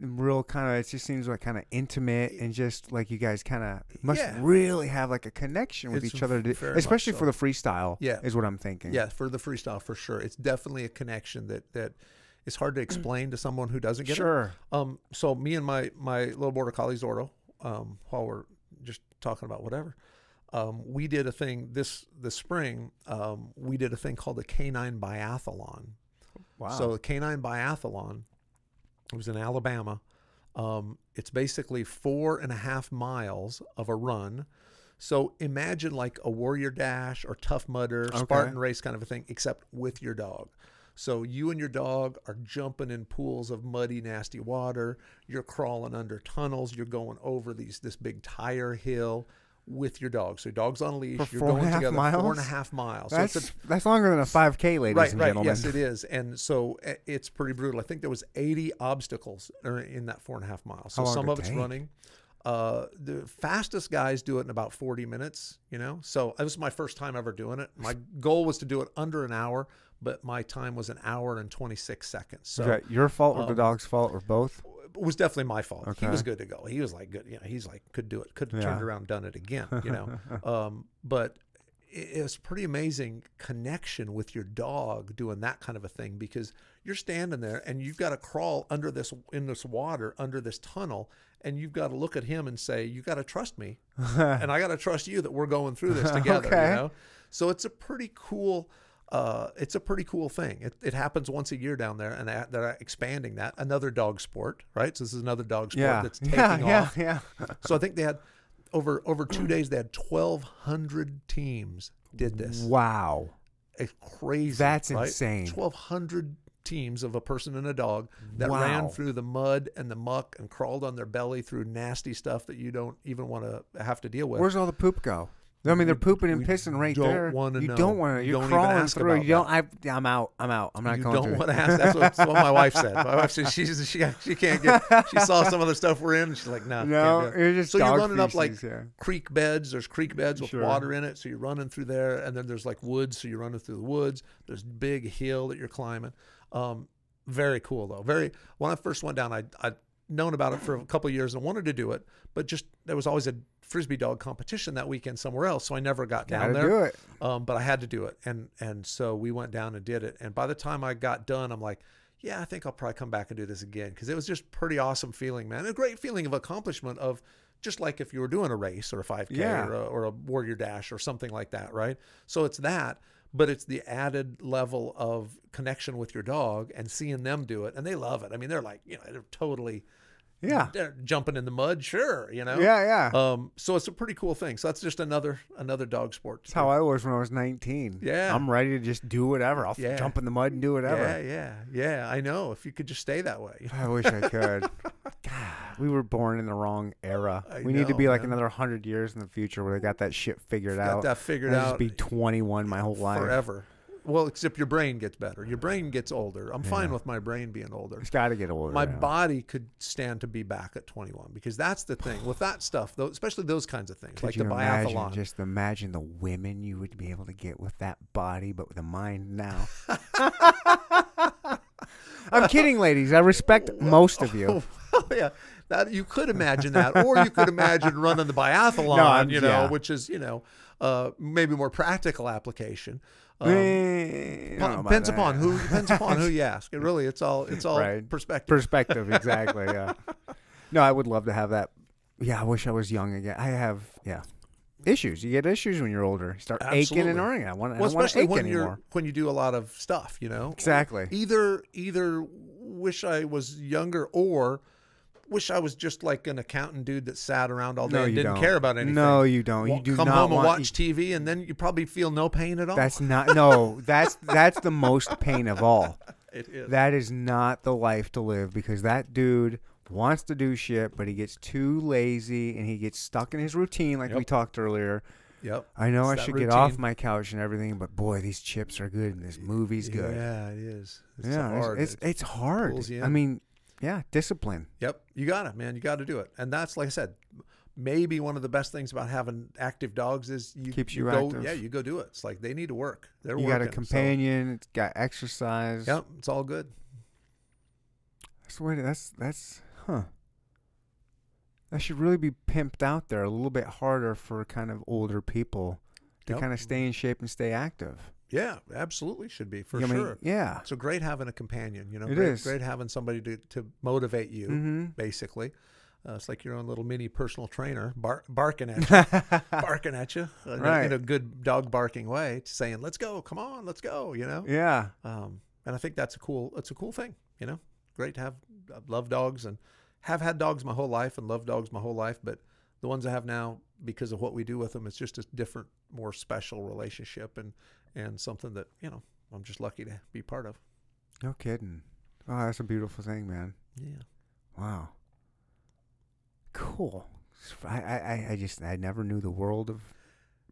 [SPEAKER 1] Real kind of it just seems like kind of intimate and just like you guys kind of must
[SPEAKER 3] Yeah.
[SPEAKER 1] really have like a connection with
[SPEAKER 3] It's
[SPEAKER 1] each other to, especially for the freestyle
[SPEAKER 3] Yeah.
[SPEAKER 1] is what i'm thinking
[SPEAKER 3] Yeah, for the freestyle for sure. It's definitely a connection that that is hard to explain to someone who doesn't get it.
[SPEAKER 1] sure
[SPEAKER 3] Um so me and my my little border collie Zorro, um, while we're just talking about whatever, um, we did a thing this this spring. Um, we did a thing called a Canine Biathlon.
[SPEAKER 1] wow
[SPEAKER 3] So the Canine Biathlon it was in Alabama. Um, it's basically four and a half miles of a run. So imagine like a warrior dash or tough mudder,
[SPEAKER 1] Okay.
[SPEAKER 3] Spartan race kind of a thing, except with your dog. So you and your dog are jumping in pools of muddy, nasty water. You're crawling under tunnels. You're going over these this big tire hill with your dog. So your dog's on a leash.
[SPEAKER 1] For
[SPEAKER 3] You're
[SPEAKER 1] a
[SPEAKER 3] going together four and
[SPEAKER 1] miles?
[SPEAKER 3] half miles. So
[SPEAKER 1] That's
[SPEAKER 3] it's a
[SPEAKER 1] that's longer than a 5K, ladies
[SPEAKER 3] right,
[SPEAKER 1] and
[SPEAKER 3] right.
[SPEAKER 1] gentlemen.
[SPEAKER 3] Yes, it is. And so uh, it's pretty brutal. I think there was 80 obstacles in that four and a half miles. So some of it's
[SPEAKER 1] take?
[SPEAKER 3] running. Uh, the fastest guys do it in about 40 minutes, you know? So this was my first time ever doing it. My goal was to do it under an hour, but my time was an hour and 26 seconds. So
[SPEAKER 1] that your fault or the
[SPEAKER 3] um,
[SPEAKER 1] dog's fault or both?
[SPEAKER 3] It was definitely my fault. He was good to go. He was like good. You know, he's like could do it. Could have
[SPEAKER 1] Yeah.
[SPEAKER 3] turned around, done it again. You know, um, but it, it was pretty amazing connection with your dog doing that kind of a thing because you're standing there and you've got to crawl under this in this water under this tunnel and you've got to look at him and say you got to trust me and I got to trust you that we're going through this together.
[SPEAKER 1] Okay.
[SPEAKER 3] You know, so it's a pretty cool. Uh, it's a pretty cool thing. It, it happens once a year down there, and they- they're expanding that. Another dog sport, right? So this is another dog sport
[SPEAKER 1] yeah.
[SPEAKER 3] that's taking
[SPEAKER 1] yeah,
[SPEAKER 3] off.
[SPEAKER 1] yeah,
[SPEAKER 3] So I think they had over over two days they had twelve hundred teams did this.
[SPEAKER 1] Wow.
[SPEAKER 3] It's crazy.
[SPEAKER 1] That's
[SPEAKER 3] right?
[SPEAKER 1] insane.
[SPEAKER 3] Twelve hundred teams of a person and a dog that ran through the mud and the muck and crawled on their belly through nasty stuff that you don't even want to have to deal with.
[SPEAKER 1] Where's all the poop go? I mean, they're pooping and pissing right
[SPEAKER 3] don't
[SPEAKER 1] there.
[SPEAKER 3] wanna
[SPEAKER 1] you
[SPEAKER 3] know.
[SPEAKER 1] don't want to.
[SPEAKER 3] You
[SPEAKER 1] You're
[SPEAKER 3] don't even
[SPEAKER 1] crawling
[SPEAKER 3] ask
[SPEAKER 1] through.
[SPEAKER 3] about
[SPEAKER 1] You don't. I, I'm out. I'm out. I'm not
[SPEAKER 3] you
[SPEAKER 1] going
[SPEAKER 3] don't want to ask. That's what, that's what my wife said. My wife said she's she she can't get. She saw some of the stuff we're in. And she's like, no,
[SPEAKER 1] no,
[SPEAKER 3] it."
[SPEAKER 1] it's just
[SPEAKER 3] So you're running up like
[SPEAKER 1] yeah.
[SPEAKER 3] creek beds. There's creek beds with
[SPEAKER 1] Sure.
[SPEAKER 3] water in it, so you're running through there, and then there's like woods, so you're running through the woods. There's big hill that you're climbing. Um, very cool though. Very. When I first went down, I I'd known about it for a couple of years and wanted to do it, but just there was always a frisbee dog competition that weekend somewhere else, so I never got down
[SPEAKER 1] Gotta
[SPEAKER 3] there
[SPEAKER 1] do it.
[SPEAKER 3] um, but I had to do it, and and so we went down and did it. And by the time I got done, I'm like, yeah, I think I'll probably come back and do this again because it was just pretty awesome feeling, man. A great feeling of accomplishment of just like if you were doing a race or a 5K
[SPEAKER 1] Yeah.
[SPEAKER 3] or, a, or a warrior dash or something like that, right? So it's that, but it's the added level of connection with your dog and seeing them do it, and they love it. I mean, they're like, you know, they're totally,
[SPEAKER 1] Yeah.
[SPEAKER 3] jumping in the mud, sure, you know,
[SPEAKER 1] Yeah, yeah.
[SPEAKER 3] Um, so it's a pretty cool thing. So that's just another another dog sport.
[SPEAKER 1] That's how. I was when I was 19.
[SPEAKER 3] Yeah.
[SPEAKER 1] I'm ready to just do whatever. I'll
[SPEAKER 3] Yeah.
[SPEAKER 1] jump in the mud and do whatever.
[SPEAKER 3] Yeah, yeah, yeah. I know. If you could just stay that way.
[SPEAKER 1] I wish I could. God, we were born in the wrong era.
[SPEAKER 3] I
[SPEAKER 1] we need to be like
[SPEAKER 3] man.
[SPEAKER 1] another hundred years in the future where they got that shit figured
[SPEAKER 3] Got
[SPEAKER 1] out.
[SPEAKER 3] that figured out
[SPEAKER 1] just be 21 my whole life.
[SPEAKER 3] forever. Well, except your brain gets better. Your brain gets older. I'm fine with my brain being older.
[SPEAKER 1] It's got to get older.
[SPEAKER 3] My
[SPEAKER 1] now.
[SPEAKER 3] body could stand to be back at 21 because that's the thing with that stuff, though, especially those kinds of things,
[SPEAKER 1] Could
[SPEAKER 3] like
[SPEAKER 1] you
[SPEAKER 3] the
[SPEAKER 1] imagine?
[SPEAKER 3] biathlon.
[SPEAKER 1] Just imagine the women you would be able to get with that body, but with a mind now. I'm kidding, ladies. I respect most of you.
[SPEAKER 3] Oh, yeah, that you could imagine that, or you could imagine running the biathlon,
[SPEAKER 1] No,
[SPEAKER 3] you know,
[SPEAKER 1] yeah.
[SPEAKER 3] which is you know uh, maybe more practical application. Um,
[SPEAKER 1] Eh, I know
[SPEAKER 3] depends upon who depends upon who you ask. It really, it's all it's all
[SPEAKER 1] Right.
[SPEAKER 3] perspective.
[SPEAKER 1] perspective exactly yeah. No i would love to have that. Yeah i wish i was young again. I have yeah. Issues. You get issues when you're older. You start aching and earning i want, I
[SPEAKER 3] well,
[SPEAKER 1] don't
[SPEAKER 3] especially
[SPEAKER 1] ache
[SPEAKER 3] when
[SPEAKER 1] anymore.
[SPEAKER 3] you're when you do a lot of stuff, you know.
[SPEAKER 1] exactly.
[SPEAKER 3] Either either wish I was younger or wish I was just like an accountant dude that sat around all day
[SPEAKER 1] no
[SPEAKER 3] and didn't
[SPEAKER 1] don't
[SPEAKER 3] care about anything.
[SPEAKER 1] no you don't you
[SPEAKER 3] Wa-
[SPEAKER 1] do
[SPEAKER 3] come
[SPEAKER 1] not
[SPEAKER 3] home and watch TV, and then you probably feel no pain at all.
[SPEAKER 1] that's not no that's that's the most pain of all
[SPEAKER 3] it is.
[SPEAKER 1] that is not the life to live because that dude wants to do shit but he gets too lazy and he gets stuck in his routine like we talked earlier
[SPEAKER 3] yep.
[SPEAKER 1] I know
[SPEAKER 3] It's
[SPEAKER 1] I should get off my couch and everything, but boy, these chips are good and this movie's good.
[SPEAKER 3] Yeah, it is. It's
[SPEAKER 1] yeah, it's-
[SPEAKER 3] hard.
[SPEAKER 1] it's
[SPEAKER 3] It-
[SPEAKER 1] it's, hard. I mean, yeah, discipline.
[SPEAKER 3] Yep, you got it, man. You got to do it, and that's like I said. Maybe one of the best things about having active dogs is you
[SPEAKER 1] Keeps you
[SPEAKER 3] go,
[SPEAKER 1] active.
[SPEAKER 3] Yeah, you go do it. It's like they need to work. They're
[SPEAKER 1] you
[SPEAKER 3] working.
[SPEAKER 1] got a companion. It's got exercise.
[SPEAKER 3] Yep, it's all good.
[SPEAKER 1] That's to- That's that's huh. That should really be pimped out there a little bit harder for kind of older people to
[SPEAKER 3] Yep.
[SPEAKER 1] kind of stay in shape and stay active.
[SPEAKER 3] Yeah, absolutely should be for
[SPEAKER 1] You know what I
[SPEAKER 3] sure.
[SPEAKER 1] mean? yeah.
[SPEAKER 3] So great having a companion. You know,
[SPEAKER 1] It
[SPEAKER 3] great,
[SPEAKER 1] is.
[SPEAKER 3] great having somebody to, to motivate you.
[SPEAKER 1] Mm-hmm.
[SPEAKER 3] Basically, uh, it's like your own little mini personal trainer bar- barking at you, barking at you uh, in, a,
[SPEAKER 1] Right.
[SPEAKER 3] in a good dog barking way, saying "Let's go, come on, let's go." You know,
[SPEAKER 1] yeah.
[SPEAKER 3] um, and I think that's a cool. It's a cool thing. You know, great to have. I love dogs and have had dogs my whole life and love dogs my whole life, but the ones I have now because of what we do with them. It's just a different, more special relationship, and and something that you know I'm just lucky to be part of.
[SPEAKER 1] No kidding. Oh, that's a beautiful thing, man.
[SPEAKER 3] Yeah.
[SPEAKER 1] Wow. Cool. I, I, I- just I never knew the world of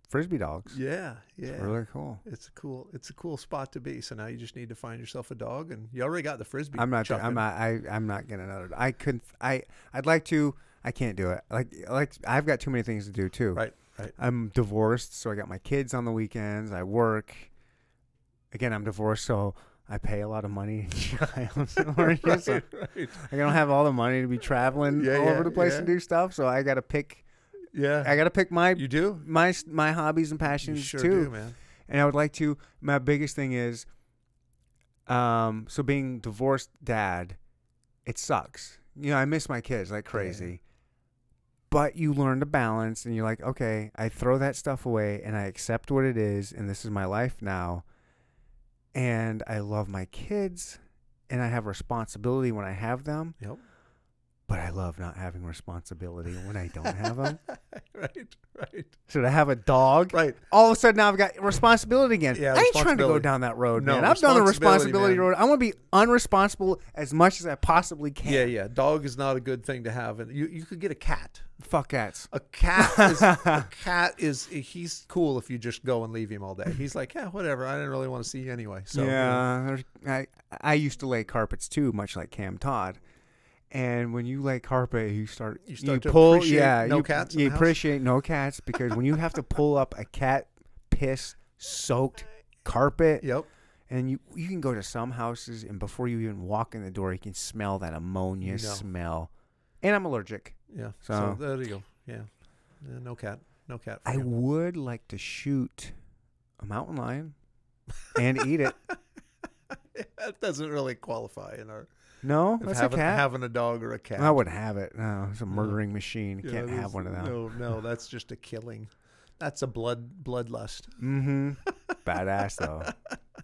[SPEAKER 1] frisbee dogs.
[SPEAKER 3] Yeah. Yeah.
[SPEAKER 1] It's really cool.
[SPEAKER 3] It's a cool. It's a cool spot to be. So now you just need to find yourself a dog, and you already got the frisbee.
[SPEAKER 1] I'm not.
[SPEAKER 3] chucking.
[SPEAKER 1] I'm not. I. I'm not getting another. I couldn't. I. I'd like to. I can't do it. Like. Like. I've got too many things to do too.
[SPEAKER 3] Right. Right.
[SPEAKER 1] I'm divorced, so I got my kids on the weekends. I work. Again, I'm divorced, so I pay a lot of money in child support.
[SPEAKER 3] right.
[SPEAKER 1] So
[SPEAKER 3] Right.
[SPEAKER 1] I don't have all the money to be traveling
[SPEAKER 3] Yeah,
[SPEAKER 1] all
[SPEAKER 3] yeah,
[SPEAKER 1] over the place
[SPEAKER 3] yeah.
[SPEAKER 1] and do stuff. So I got to pick.
[SPEAKER 3] Yeah.
[SPEAKER 1] I got to pick my
[SPEAKER 3] you do.
[SPEAKER 1] my my hobbies and
[SPEAKER 3] You
[SPEAKER 1] passions
[SPEAKER 3] sure
[SPEAKER 1] too.
[SPEAKER 3] do, man.
[SPEAKER 1] and I would like to. My biggest thing is, um, so being divorced dad, it sucks. You know, I miss my kids like crazy, but you learn to balance, and you're like, okay, I throw that stuff away, and I accept what it is, and this is my life now, and I love my kids, and I have responsibility when I have them,
[SPEAKER 3] Yep.
[SPEAKER 1] But I love not having responsibility when I don't have them.
[SPEAKER 3] right. Right.
[SPEAKER 1] So to have a dog,
[SPEAKER 3] Right.
[SPEAKER 1] all of a sudden now I've got responsibility again.
[SPEAKER 3] Yeah,
[SPEAKER 1] I ain't trying to go down that road,
[SPEAKER 3] No,
[SPEAKER 1] man. I've done the
[SPEAKER 3] responsibility, man.
[SPEAKER 1] road. I want to be unresponsible as much as I possibly can.
[SPEAKER 3] Yeah. Yeah. Dog is not a good thing to have, and you you could get a cat.
[SPEAKER 1] Fuck cats.
[SPEAKER 3] A cat is a cat is he's cool if you just go and leave him all day. He's like, yeah, whatever. I didn't really want to see you anyway. So know,
[SPEAKER 1] yeah, I I used to lay carpets too, much like Cam Todd. And when you lay carpet, you start
[SPEAKER 3] You start to
[SPEAKER 1] pull.
[SPEAKER 3] appreciate
[SPEAKER 1] yeah,
[SPEAKER 3] no
[SPEAKER 1] you,
[SPEAKER 3] cats
[SPEAKER 1] You
[SPEAKER 3] the house?
[SPEAKER 1] appreciate no cats because when you have to pull up a cat piss soaked carpet,
[SPEAKER 3] Yep.
[SPEAKER 1] And you you can go to some houses and before you even walk in the door, you can smell that ammonia
[SPEAKER 3] No.
[SPEAKER 1] smell. And I'm allergic.
[SPEAKER 3] Yeah.
[SPEAKER 1] So-
[SPEAKER 3] So, there you go. Yeah. Yeah, No cat. No cat.
[SPEAKER 1] I
[SPEAKER 3] you.
[SPEAKER 1] would like to shoot a mountain lion and eat it.
[SPEAKER 3] that doesn't really qualify in our
[SPEAKER 1] No, that's a
[SPEAKER 3] having,
[SPEAKER 1] cat.
[SPEAKER 3] having a dog or a cat.
[SPEAKER 1] I wouldn't have it. No, it's a murdering machine. You
[SPEAKER 3] Yeah,
[SPEAKER 1] can't have one of them.
[SPEAKER 3] No, no, that's just a killing. That's a blood bloodlust.
[SPEAKER 1] Mm-hmm. Badass though.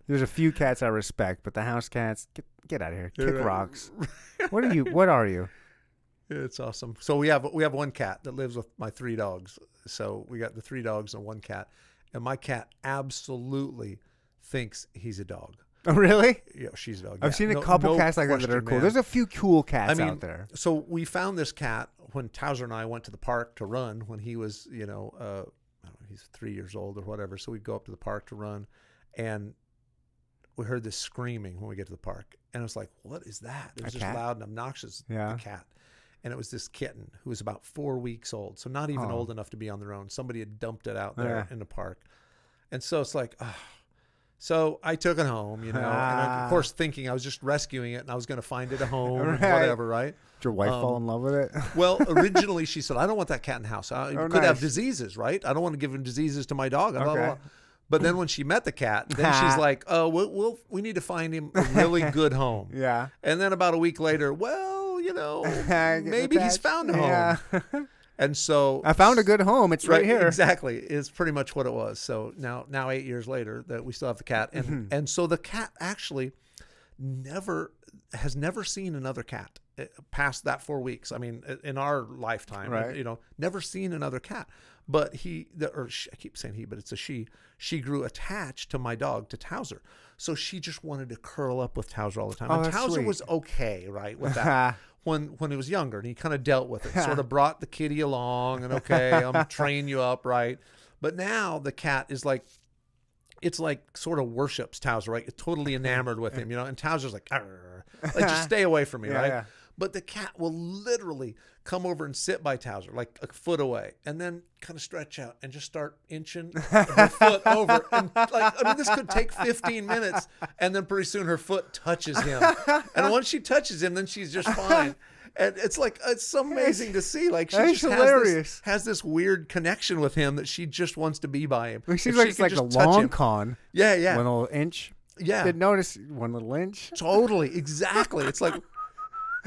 [SPEAKER 1] There's a few cats I respect, but the house cats, get get out of here. Kick
[SPEAKER 3] uh,
[SPEAKER 1] rocks. What are you? What are you?
[SPEAKER 3] It's awesome. So we have we have one cat that lives with my three dogs. So we got the three dogs and one cat, and my cat absolutely thinks he's a dog.
[SPEAKER 1] Oh, really?
[SPEAKER 3] Yeah, she's a dog.
[SPEAKER 1] I've
[SPEAKER 3] Yeah,
[SPEAKER 1] seen a
[SPEAKER 3] no-
[SPEAKER 1] couple
[SPEAKER 3] no
[SPEAKER 1] cats like that that are cool.
[SPEAKER 3] man.
[SPEAKER 1] There's a few cool cats
[SPEAKER 3] I mean,
[SPEAKER 1] out there.
[SPEAKER 3] So we found this cat when Towser and I went to the park to run when he was, you know, uh, I don't know, he's three years old or whatever. So we'd go up to the park to run, and we heard this screaming when we get to the park, and it was like, "What is that?" It
[SPEAKER 1] A
[SPEAKER 3] was just
[SPEAKER 1] cat?
[SPEAKER 3] loud and obnoxious.
[SPEAKER 1] Yeah.
[SPEAKER 3] the cat, and it was this kitten who was about four weeks old, so not even
[SPEAKER 1] Oh.
[SPEAKER 3] old enough to be on their own. Somebody had dumped it out there
[SPEAKER 1] Yeah.
[SPEAKER 3] in the park, and so it's like, ah. So I took it home, you know, and I,
[SPEAKER 1] Ah.
[SPEAKER 3] of course thinking I was just rescuing it and I was going to find it a home, and
[SPEAKER 1] Right.
[SPEAKER 3] whatever, right?
[SPEAKER 1] Did your wife fall
[SPEAKER 3] um,
[SPEAKER 1] in love with it?
[SPEAKER 3] Well, originally she said, "I don't want that cat in the house. I
[SPEAKER 1] Oh,
[SPEAKER 3] could have diseases, right? I don't want to give him diseases to my dog." Blah, blah,
[SPEAKER 1] Okay.
[SPEAKER 3] blah. But then when she met the cat, then she's like, "Oh, we'll, we'll we need to find him a really good home."
[SPEAKER 1] yeah.
[SPEAKER 3] And then about a week later, well, you know, maybe he's found a home.
[SPEAKER 1] Yeah.
[SPEAKER 3] And so
[SPEAKER 1] I found a good home. It's right, here.
[SPEAKER 3] Exactly, is pretty much what it was. So now, now eight years later, that we still have the cat, and
[SPEAKER 1] Mm-hmm.
[SPEAKER 3] and so the cat actually never has never seen another cat uh, past that four weeks. I mean, in our lifetime,
[SPEAKER 1] Right.
[SPEAKER 3] you know, never seen another cat. But he, the, or she, I keep saying he, but it's a she. She grew attached to my dog, to Towser. So she just wanted to curl up with Towser all the time.
[SPEAKER 1] Oh,
[SPEAKER 3] and Towser
[SPEAKER 1] sweet.
[SPEAKER 3] was okay, right, with that when when he was younger, and he kind of dealt with it. Sort of brought the kitty along, and okay, I'm train you up, right. But now the cat is like, it's like sort of worships Towser, right? It's totally enamored with him, you know. And Towser's like, "Arr." like just stay away from me,
[SPEAKER 1] Yeah,
[SPEAKER 3] right?
[SPEAKER 1] yeah.
[SPEAKER 3] But the cat will literally come over and sit by Towser, like a foot away, and then kind of stretch out and just start inching her foot over. And like, I mean, this could take 15 minutes, and then pretty soon her foot touches him. And once she touches him, then she's just fine. And it's like it's so amazing to see. Like she just has
[SPEAKER 1] hilarious.
[SPEAKER 3] this, has this weird connection with him that she just wants to be by him.
[SPEAKER 1] It seems
[SPEAKER 3] If
[SPEAKER 1] like it's like a long
[SPEAKER 3] him-
[SPEAKER 1] con.
[SPEAKER 3] Yeah, yeah,
[SPEAKER 1] One little inch.
[SPEAKER 3] yeah.
[SPEAKER 1] Didn't notice one little inch.
[SPEAKER 3] Totally, exactly. It's like,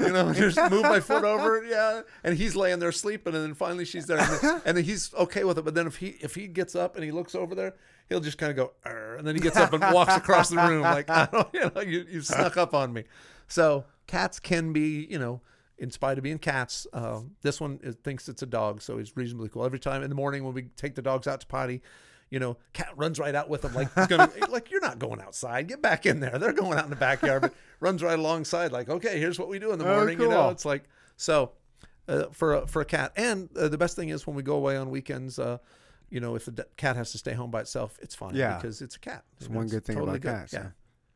[SPEAKER 3] you know, just move my foot over, yeah. And he's laying there sleeping, and then finally she's there, and then, and then he's okay with it. But then if he if he gets up and he looks over there, he'll just kind of go, "Arr," and then he gets up and walks across the room like, I don't, you know, you you snuck up on me. So cats can be, you know, in spite of being cats. Um, this one is, thinks it's a dog, so he's reasonably cool. Every time in the morning when we take the dogs out to potty, you know, cat runs right out with them like gonna like you're not going outside. Get back in there. They're going out in the backyard, but runs right alongside like okay, here's what we do in the
[SPEAKER 1] Oh,
[SPEAKER 3] morning. You know, it's like so uh, for a, for a cat. And uh, the best thing is when we go away on weekends. Uh, you know, if the d- cat has to stay home by itself, it's fine.
[SPEAKER 1] Yeah.
[SPEAKER 3] because it's a cat.
[SPEAKER 1] It's
[SPEAKER 3] You know,
[SPEAKER 1] one good thing
[SPEAKER 3] totally
[SPEAKER 1] about cats.
[SPEAKER 3] Yeah.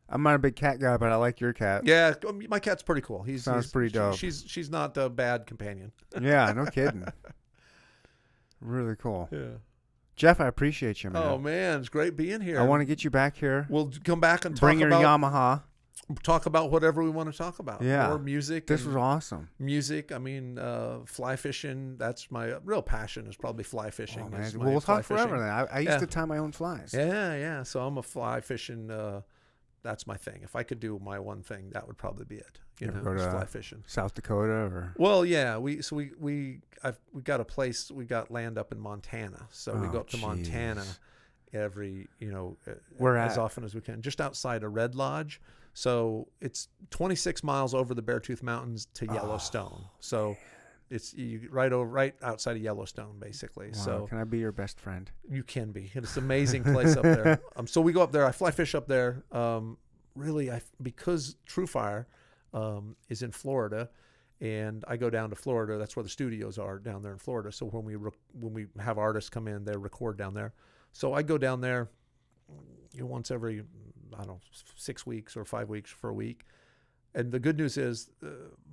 [SPEAKER 1] I'm not a big cat guy, but I like your cat.
[SPEAKER 3] Yeah, um, my cat's pretty cool. He's
[SPEAKER 1] Sounds
[SPEAKER 3] he's-
[SPEAKER 1] pretty
[SPEAKER 3] she-
[SPEAKER 1] dope.
[SPEAKER 3] she's she's not a bad companion.
[SPEAKER 1] Yeah, no kidding. really cool.
[SPEAKER 3] Yeah.
[SPEAKER 1] Jeff, I appreciate you, man.
[SPEAKER 3] Oh man, it's great being here.
[SPEAKER 1] I want to get you back here.
[SPEAKER 3] We'll come back and talk
[SPEAKER 1] Bring your
[SPEAKER 3] about
[SPEAKER 1] Yamaha.
[SPEAKER 3] talk about whatever we want to talk about.
[SPEAKER 1] Yeah.
[SPEAKER 3] Or music.
[SPEAKER 1] This was awesome.
[SPEAKER 3] music. I mean, uh, fly fishing. That's my real passion. Is probably fly fishing.
[SPEAKER 1] Oh, man. Well,
[SPEAKER 3] my
[SPEAKER 1] we'll
[SPEAKER 3] fly
[SPEAKER 1] talk forever then. I, I used
[SPEAKER 3] Yeah.
[SPEAKER 1] to tie my own flies.
[SPEAKER 3] Yeah, yeah. So I'm a fly fishing. Uh, that's my thing. If I could do my one thing, that would probably be it. You
[SPEAKER 1] You
[SPEAKER 3] know,
[SPEAKER 1] to-
[SPEAKER 3] fly fishing.
[SPEAKER 1] South Dakota or
[SPEAKER 3] Well, yeah, we so we we I've we got a place we got land up in Montana, so we
[SPEAKER 1] Oh,
[SPEAKER 3] go up to Montana every you know
[SPEAKER 1] Where
[SPEAKER 3] as
[SPEAKER 1] at?
[SPEAKER 3] often as we can, just outside of Red Lodge. So it's 26 miles over the Beartooth Mountains to ah, Yellowstone.
[SPEAKER 1] Oh,
[SPEAKER 3] so it's you right over right outside of Yellowstone, basically.
[SPEAKER 1] Wow,
[SPEAKER 3] So
[SPEAKER 1] can I be your best friend?
[SPEAKER 3] you can be. It's an amazing place up there. Um, so we go up there. I fly fish up there. Um, really, I because TrueFire um, is in Florida, and I go down to Florida. That's where the studios are down there in Florida. So when we rec- when we have artists come in, they record down there. So I go down there you know, once every I don't know six weeks or five weeks for a week. And the good news is, uh,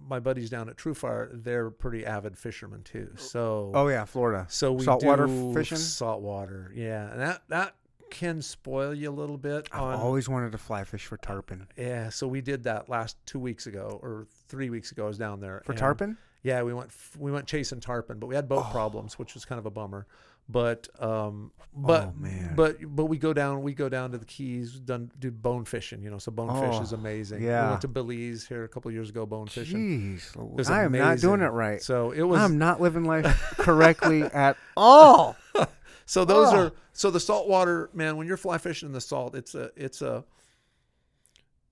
[SPEAKER 3] my buddies down at TrueFire, they're pretty avid fishermen too. So
[SPEAKER 1] Oh yeah, Florida.
[SPEAKER 3] so we
[SPEAKER 1] Saltwater
[SPEAKER 3] do
[SPEAKER 1] fishing?
[SPEAKER 3] Saltwater, yeah, and that that can spoil you a little bit.
[SPEAKER 1] I've
[SPEAKER 3] on,
[SPEAKER 1] always wanted to fly fish for tarpon.
[SPEAKER 3] yeah, so we did that last two weeks ago or three weeks ago. I was down there
[SPEAKER 1] For tarpon?
[SPEAKER 3] Yeah, we went f- we went chasing tarpon, but we had boat
[SPEAKER 1] Oh.
[SPEAKER 3] problems, which was kind of a bummer. But um, but
[SPEAKER 1] Oh,
[SPEAKER 3] but but we go down we go down to the Keys, done do bone fishing. You know, so bonefish
[SPEAKER 1] Oh,
[SPEAKER 3] is amazing. we
[SPEAKER 1] yeah.
[SPEAKER 3] went to Belize here a couple years ago, bone fishing.
[SPEAKER 1] Jeez, I am not doing it right.
[SPEAKER 3] So it was
[SPEAKER 1] I'm not living life correctly at all.
[SPEAKER 3] So those
[SPEAKER 1] Ugh.
[SPEAKER 3] are so the saltwater man. When you're fly fishing in the salt, it's a it's a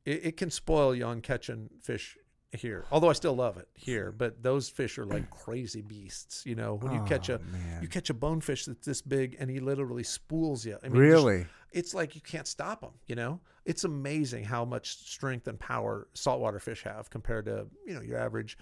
[SPEAKER 3] it, it can spoil you on catching fish here. Although I still love it here, hmm. but those fish are like crazy beasts. You know, when you catch
[SPEAKER 1] Oh,
[SPEAKER 3] a
[SPEAKER 1] man.
[SPEAKER 3] you catch a bonefish that's this big and he literally spools you. I mean, just-
[SPEAKER 1] really?
[SPEAKER 3] it's like you can't stop him. You know, it's amazing how much strength and power saltwater fish have compared to you know your average,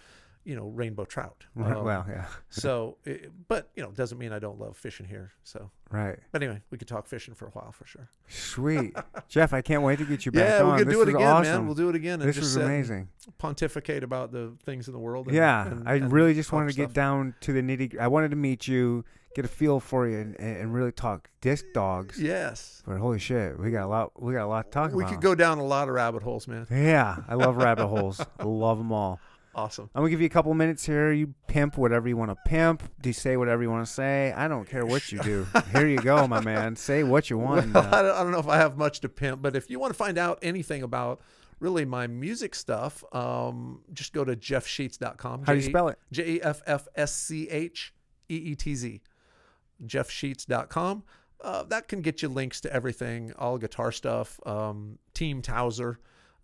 [SPEAKER 3] you know, rainbow trout. Um,
[SPEAKER 1] well, yeah,
[SPEAKER 3] so, it, but you know, doesn't mean I don't love fishing here. So,
[SPEAKER 1] right.
[SPEAKER 3] but anyway, we could talk fishing for a while for sure.
[SPEAKER 1] Sweet, Jeff. I can't wait to get you back
[SPEAKER 3] yeah,
[SPEAKER 1] on.
[SPEAKER 3] we could
[SPEAKER 1] this
[SPEAKER 3] do it again,
[SPEAKER 1] awesome.
[SPEAKER 3] man. We'll do it again and
[SPEAKER 1] this was amazing.
[SPEAKER 3] pontificate about the things in the world. And,
[SPEAKER 1] yeah,
[SPEAKER 3] and-
[SPEAKER 1] I
[SPEAKER 3] and
[SPEAKER 1] really just wanted to
[SPEAKER 3] stuff.
[SPEAKER 1] get down to the nitty. I wanted to meet you, get a feel for you, and, and really talk disc dogs.
[SPEAKER 3] Yes,
[SPEAKER 1] But holy shit, we got a lot. We got a lot to talk
[SPEAKER 3] we
[SPEAKER 1] about.
[SPEAKER 3] could go down a lot of rabbit holes, man.
[SPEAKER 1] Yeah, I love rabbit holes. I love them all.
[SPEAKER 3] Awesome.
[SPEAKER 1] I'm gonna give you a couple minutes here. You pimp whatever you want to pimp. Do say whatever you want to say? I don't care what you do. here you go, my man. Say what you want.
[SPEAKER 3] Well, I, don't, I don't know if I have much to pimp, but if you want to find out anything about really my music stuff, um, just go to jeffscheetz.com.
[SPEAKER 1] how do you spell it?
[SPEAKER 3] J E F F S C H E E T Z. JeffScheetz.com. Uh, that can get you links to everything, all guitar stuff. Um, Team Towser,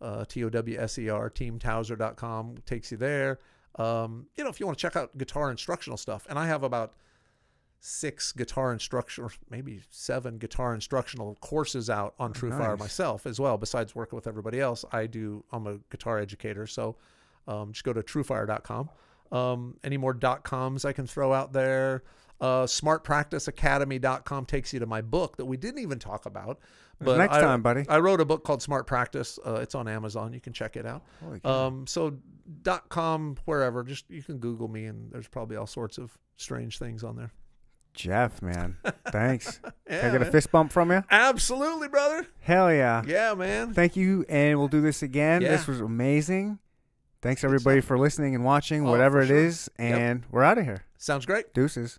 [SPEAKER 3] uh, T O W S E R, teamtowser.com takes you there. Um, you know, if you want to check out guitar instructional stuff, and I have about six guitar instructional, maybe seven guitar instructional courses out on TrueFire
[SPEAKER 1] nice.
[SPEAKER 3] myself as well. Besides working with everybody else, I do. I'm a guitar educator, so um, just go to TrueFire.com. Um, any more dot coms I can throw out there? Uh, SmartPracticeAcademy.com takes you to my book that we didn't even talk about. But
[SPEAKER 1] Next
[SPEAKER 3] I,
[SPEAKER 1] time, buddy.
[SPEAKER 3] I wrote a book called Smart Practice. Uh, it's on Amazon. You can check it out. Um, so dot com, wherever, just you can Google me, and there's probably all sorts of strange things on there.
[SPEAKER 1] Jeff, man, thanks.
[SPEAKER 3] Yeah,
[SPEAKER 1] Can I get a
[SPEAKER 3] man.
[SPEAKER 1] fist bump from you?
[SPEAKER 3] Absolutely, brother.
[SPEAKER 1] Hell yeah.
[SPEAKER 3] Yeah, man.
[SPEAKER 1] Thank you, and we'll do this again. This was amazing. Thanks everybody for listening and watching,
[SPEAKER 3] Oh,
[SPEAKER 1] whatever it
[SPEAKER 3] sure.
[SPEAKER 1] is,
[SPEAKER 3] Yep.
[SPEAKER 1] and we're out of here.
[SPEAKER 3] Sounds great.
[SPEAKER 1] Deuces.